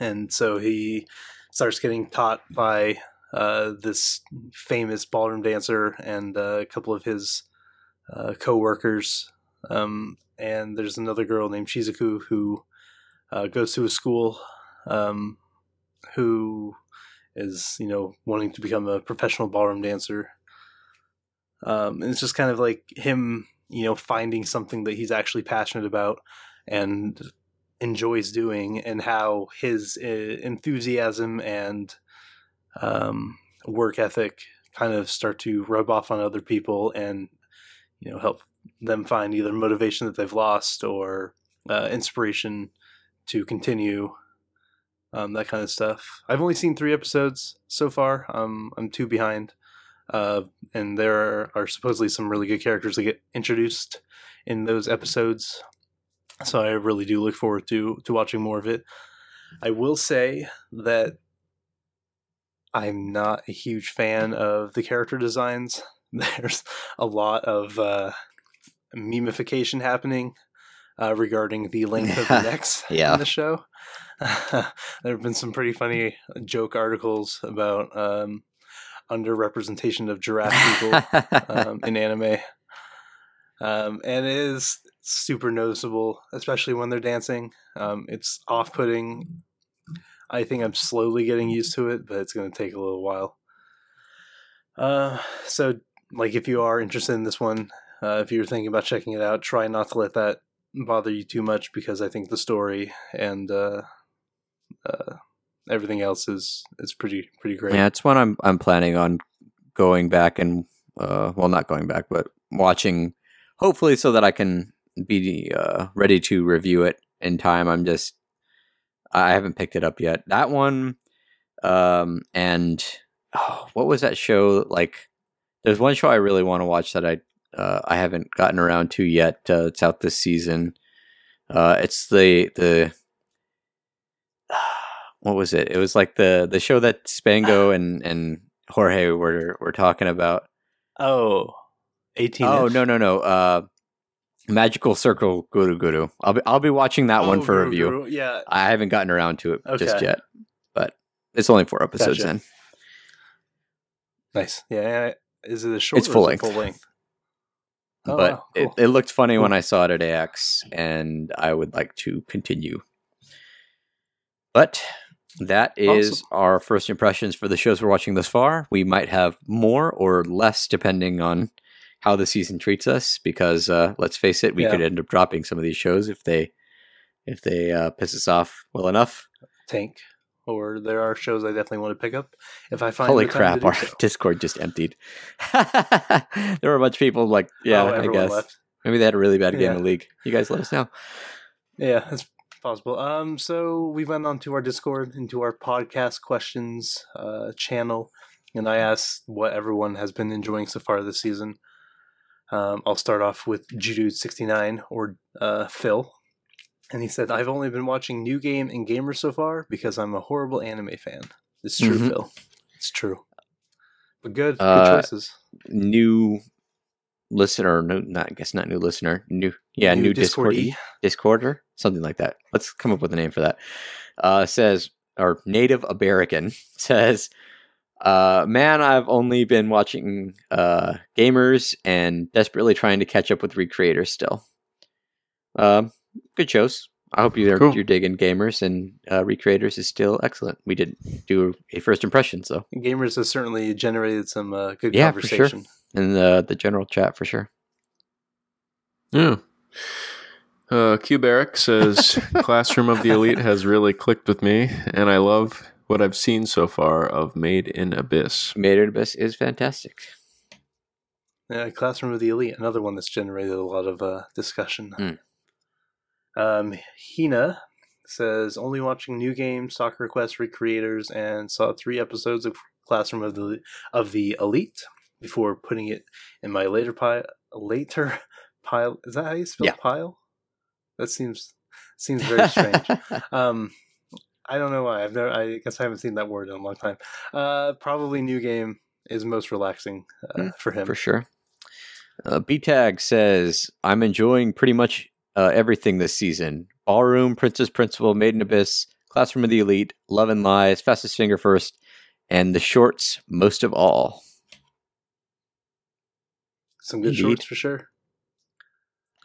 and so he starts getting taught by uh, this famous ballroom dancer and uh, a couple of his uh, co-workers. Um, and there's another girl named Shizuku who uh, goes to a school um, who is you know wanting to become a professional ballroom dancer. Um, and it's just kind of like him you know finding something that he's actually passionate about and enjoys doing and how his uh, enthusiasm and um, work ethic kind of start to rub off on other people and you know help them find either motivation that they've lost or uh, inspiration to continue um, that kind of stuff. I've only seen three episodes so far. Um, I'm two behind, uh, and there are, are supposedly some really good characters that get introduced in those episodes. So I really do look forward to to watching more of it. I will say that I'm not a huge fan of the character designs. There's a lot of uh, memification happening uh, regarding the length of the necks Yeah. in the show. there have been some pretty funny joke articles about um, underrepresentation of giraffe people um, in anime. Um, and it is super noticeable, especially when they're dancing. Um, it's off putting. I think I'm slowly getting used to it, but it's going to take a little while. Uh, so, like, if you are interested in this one, uh, if you're thinking about checking it out, try not to let that bother you too much because I think the story and uh, uh, everything else is is pretty pretty great. Yeah, it's one I'm I'm planning on going back and uh, well, not going back, but watching. Hopefully, so that I can be uh, ready to review it in time. I'm just I haven't picked it up yet. That one, um, and oh, what was that show like? There's one show I really want to watch that I uh, I haven't gotten around to yet. Uh, it's out this season. Uh, it's the the what was it? It was like the the show that Spango and and Jorge were were talking about. Oh, 18. Oh no no no. Uh, Magical Circle Guru Guru. I'll be I'll be watching that one Oh, for Guru review. Guru, Yeah. I haven't gotten around to it just yet, but it's only four episodes Gotcha. in. Nice. Yeah. Is it a short? It's full it length. Full length. Oh, but wow, cool. it, it looked funny when I saw it at AX, and I would like to continue. But that is Awesome. our first impressions for the shows we're watching thus far. We might have more or less depending on how the season treats us, because uh, let's face it, we Yeah. could end up dropping some of these shows if they if they uh, piss us off well enough. Tank. Or there are shows I definitely want to pick up if I find. Holy crap! Our so. Discord just emptied. there were a bunch of people like, yeah, Oh, I guess left. maybe they had a really bad game Yeah. of League. You guys let us know. Yeah, that's possible. Um, so we went on to our Discord, into our podcast questions uh, channel, and I asked what everyone has been enjoying so far this season. Um, I'll start off with Judu69 or uh, Phil. And he said, I've only been watching New Game and Gamer so far because I'm a horrible anime fan. It's true, Mhm. Phil. It's true. But good, good Uh, choices. new listener, no, not I guess not new listener, new yeah, new, Discord Discord-y. Discorder, something like that. Let's come up with a name for that. Uh, says or Native American says, uh, "Man, I've only been watching uh, gamers and desperately trying to catch up with recreators still. Um, good shows. I hope you're Cool. you're digging gamers and uh, recreators is still excellent. We did do a first impression, so Gamers has certainly generated some uh, good Yeah, for sure. conversation. in the the general chat for sure. Yeah. Uh, Q Barrick says Classroom of the Elite has really clicked with me, and I love what I've seen so far of Made in Abyss. Made in Abyss is fantastic. Yeah, Classroom of the Elite, another one that's generated a lot of uh, discussion. Mm. Um, Hina says only watching new games, Sakura Quest recreators, and saw three episodes of Classroom of the of the Elite before putting it in my later pile. Later pile is that how you spell Yeah. pile? That seems seems very strange. um, I don't know why. I've never. I guess I haven't seen that word in a long time. Uh, probably new game is most relaxing uh, Mm, for him. for sure. Uh, B-Tag says, I'm enjoying pretty much uh, everything this season. Ballroom, Princess Principal, Made in Abyss, Classroom of the Elite, Love and Lies, Fastest Finger First, and the shorts most of all. Some good Indeed. shorts for sure.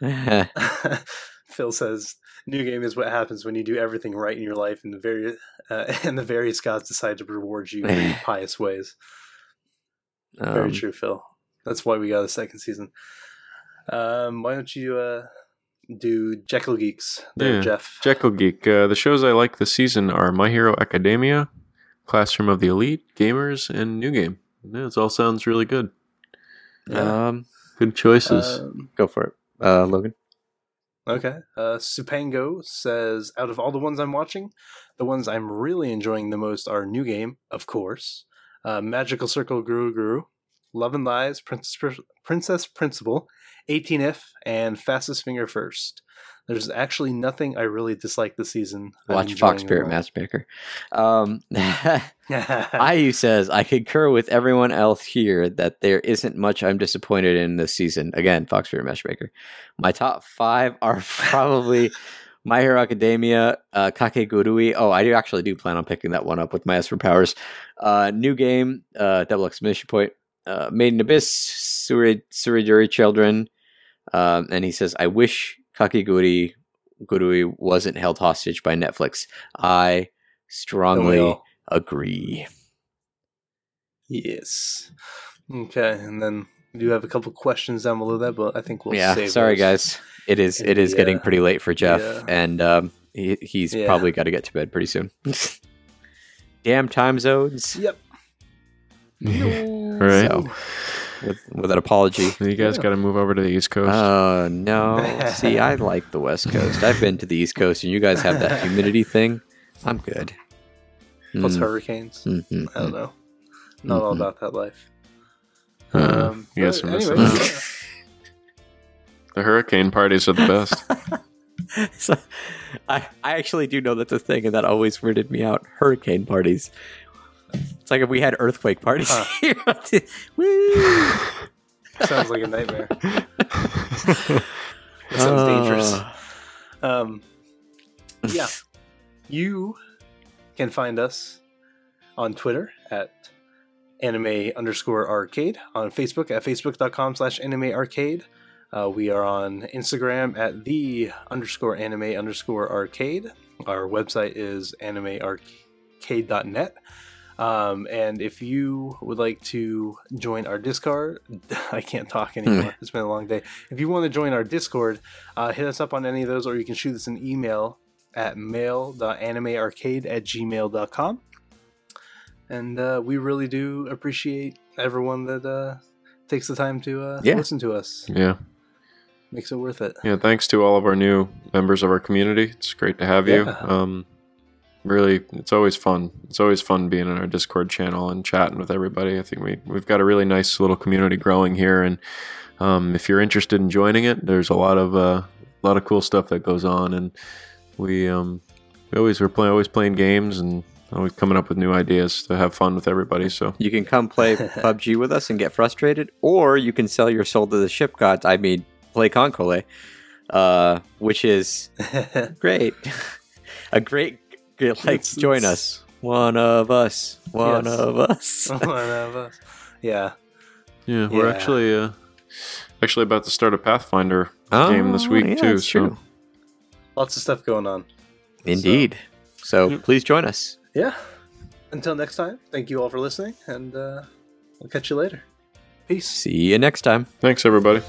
Phil says, "New game is what happens when you do everything right in your life, and the various uh, and the various gods decide to reward you in pious ways." Very um, true, Phil. That's why we got a second season. Um, why don't you uh, do Jekyll Geeks there, Yeah. Jeff? Jekyll Geek. Uh, the shows I like this season are My Hero Academia, Classroom of the Elite, Gamers, and New Game. Yeah, it all sounds really good. Yeah. um, Good choices. Um, go for it, uh, Logan. Okay. Uh, Supango says, out of all the ones I'm watching, the ones I'm really enjoying the most are New Game, of course, uh, Magical Circle Guru Guru, Love and Lies, Princess Princess Principal, 18if, and Fastest Finger First. There's actually nothing I really dislike this season. Watch Fox Spirit. Matchmaker. Um, IU says, I concur with everyone else here that there isn't much I'm disappointed in this season. Again, Fox Spirit Matchmaker. My top five are probably My Hero Academia, uh, Kakegurui. Oh, I do actually do plan on picking that one up with my Esper powers. Uh, new game, uh, double exclamation point. Uh, Made in Abyss, Suri, Suriduri Children. Um, and he says, I wish Kakegurui Gurui wasn't held hostage by Netflix. I Don't we strongly agree. Yes. Okay, and then we do have a couple questions down below that, but I think we'll yeah, save sorry those. guys. It is in it is the, getting pretty late for Jeff, yeah. and um, he, he's Yeah. probably got to get to bed pretty soon. Damn time zones. Yep. right. So, with with an apology. you guys yeah. got to move over to the East Coast. Oh no! See, I like the West Coast. I've been to the East Coast, and you guys have that humidity thing. I'm good. Plus Mm, hurricanes. mm, mm, I don't know. Not all Mhm. about that life. Uh, Um, you guys are missing anyway, out. yeah. The hurricane parties are the best. so, I I actually do know that's a thing, and that always weirded me out. Hurricane parties. It's like if we had earthquake parties Huh. here. Woo! Sounds like a nightmare. That sounds dangerous. Uh, Um, yeah. You can find us on Twitter at anime underscore arcade, on Facebook at facebook.com slash anime arcade. Uh, we are on Instagram at the underscore anime underscore arcade. Our website is animearcade.net. Um, and if you would like to join our Discord, I can't talk anymore. It's been a long day. If you want to join our Discord, uh, hit us up on any of those, or you can shoot us an email at mail.animearcade at gmail.com. And uh, we really do appreciate everyone that uh, takes the time to uh, Yeah. listen to us. yeah. Makes it worth it. Yeah, thanks to all of our new members of our community. It's great to have you. Yeah. Um, really, it's always fun. It's always fun being in our Discord channel and chatting with everybody. I think we we've got a really nice little community growing here, and um, if you're interested in joining it, there's a lot of uh, a lot of cool stuff that goes on, and we um, we always we're play, always playing games and always coming up with new ideas to have fun with everybody. So You can come play PUBG with us and get frustrated, or you can sell your soul to the ship gods. I mean, play KanColle, uh, which is great. a great, great like It's- join it's- us. One of us. One Yes. of us. One of us. Yeah. yeah, we're Yeah. actually uh, actually about to start a Pathfinder game this Oh, week yeah, too. that's So true. Lots of stuff going on. Indeed. So Yep. please join us. Yeah. Until next time, thank you all for listening, and uh, we'll catch you later. Peace. See you next time. thanks everybody.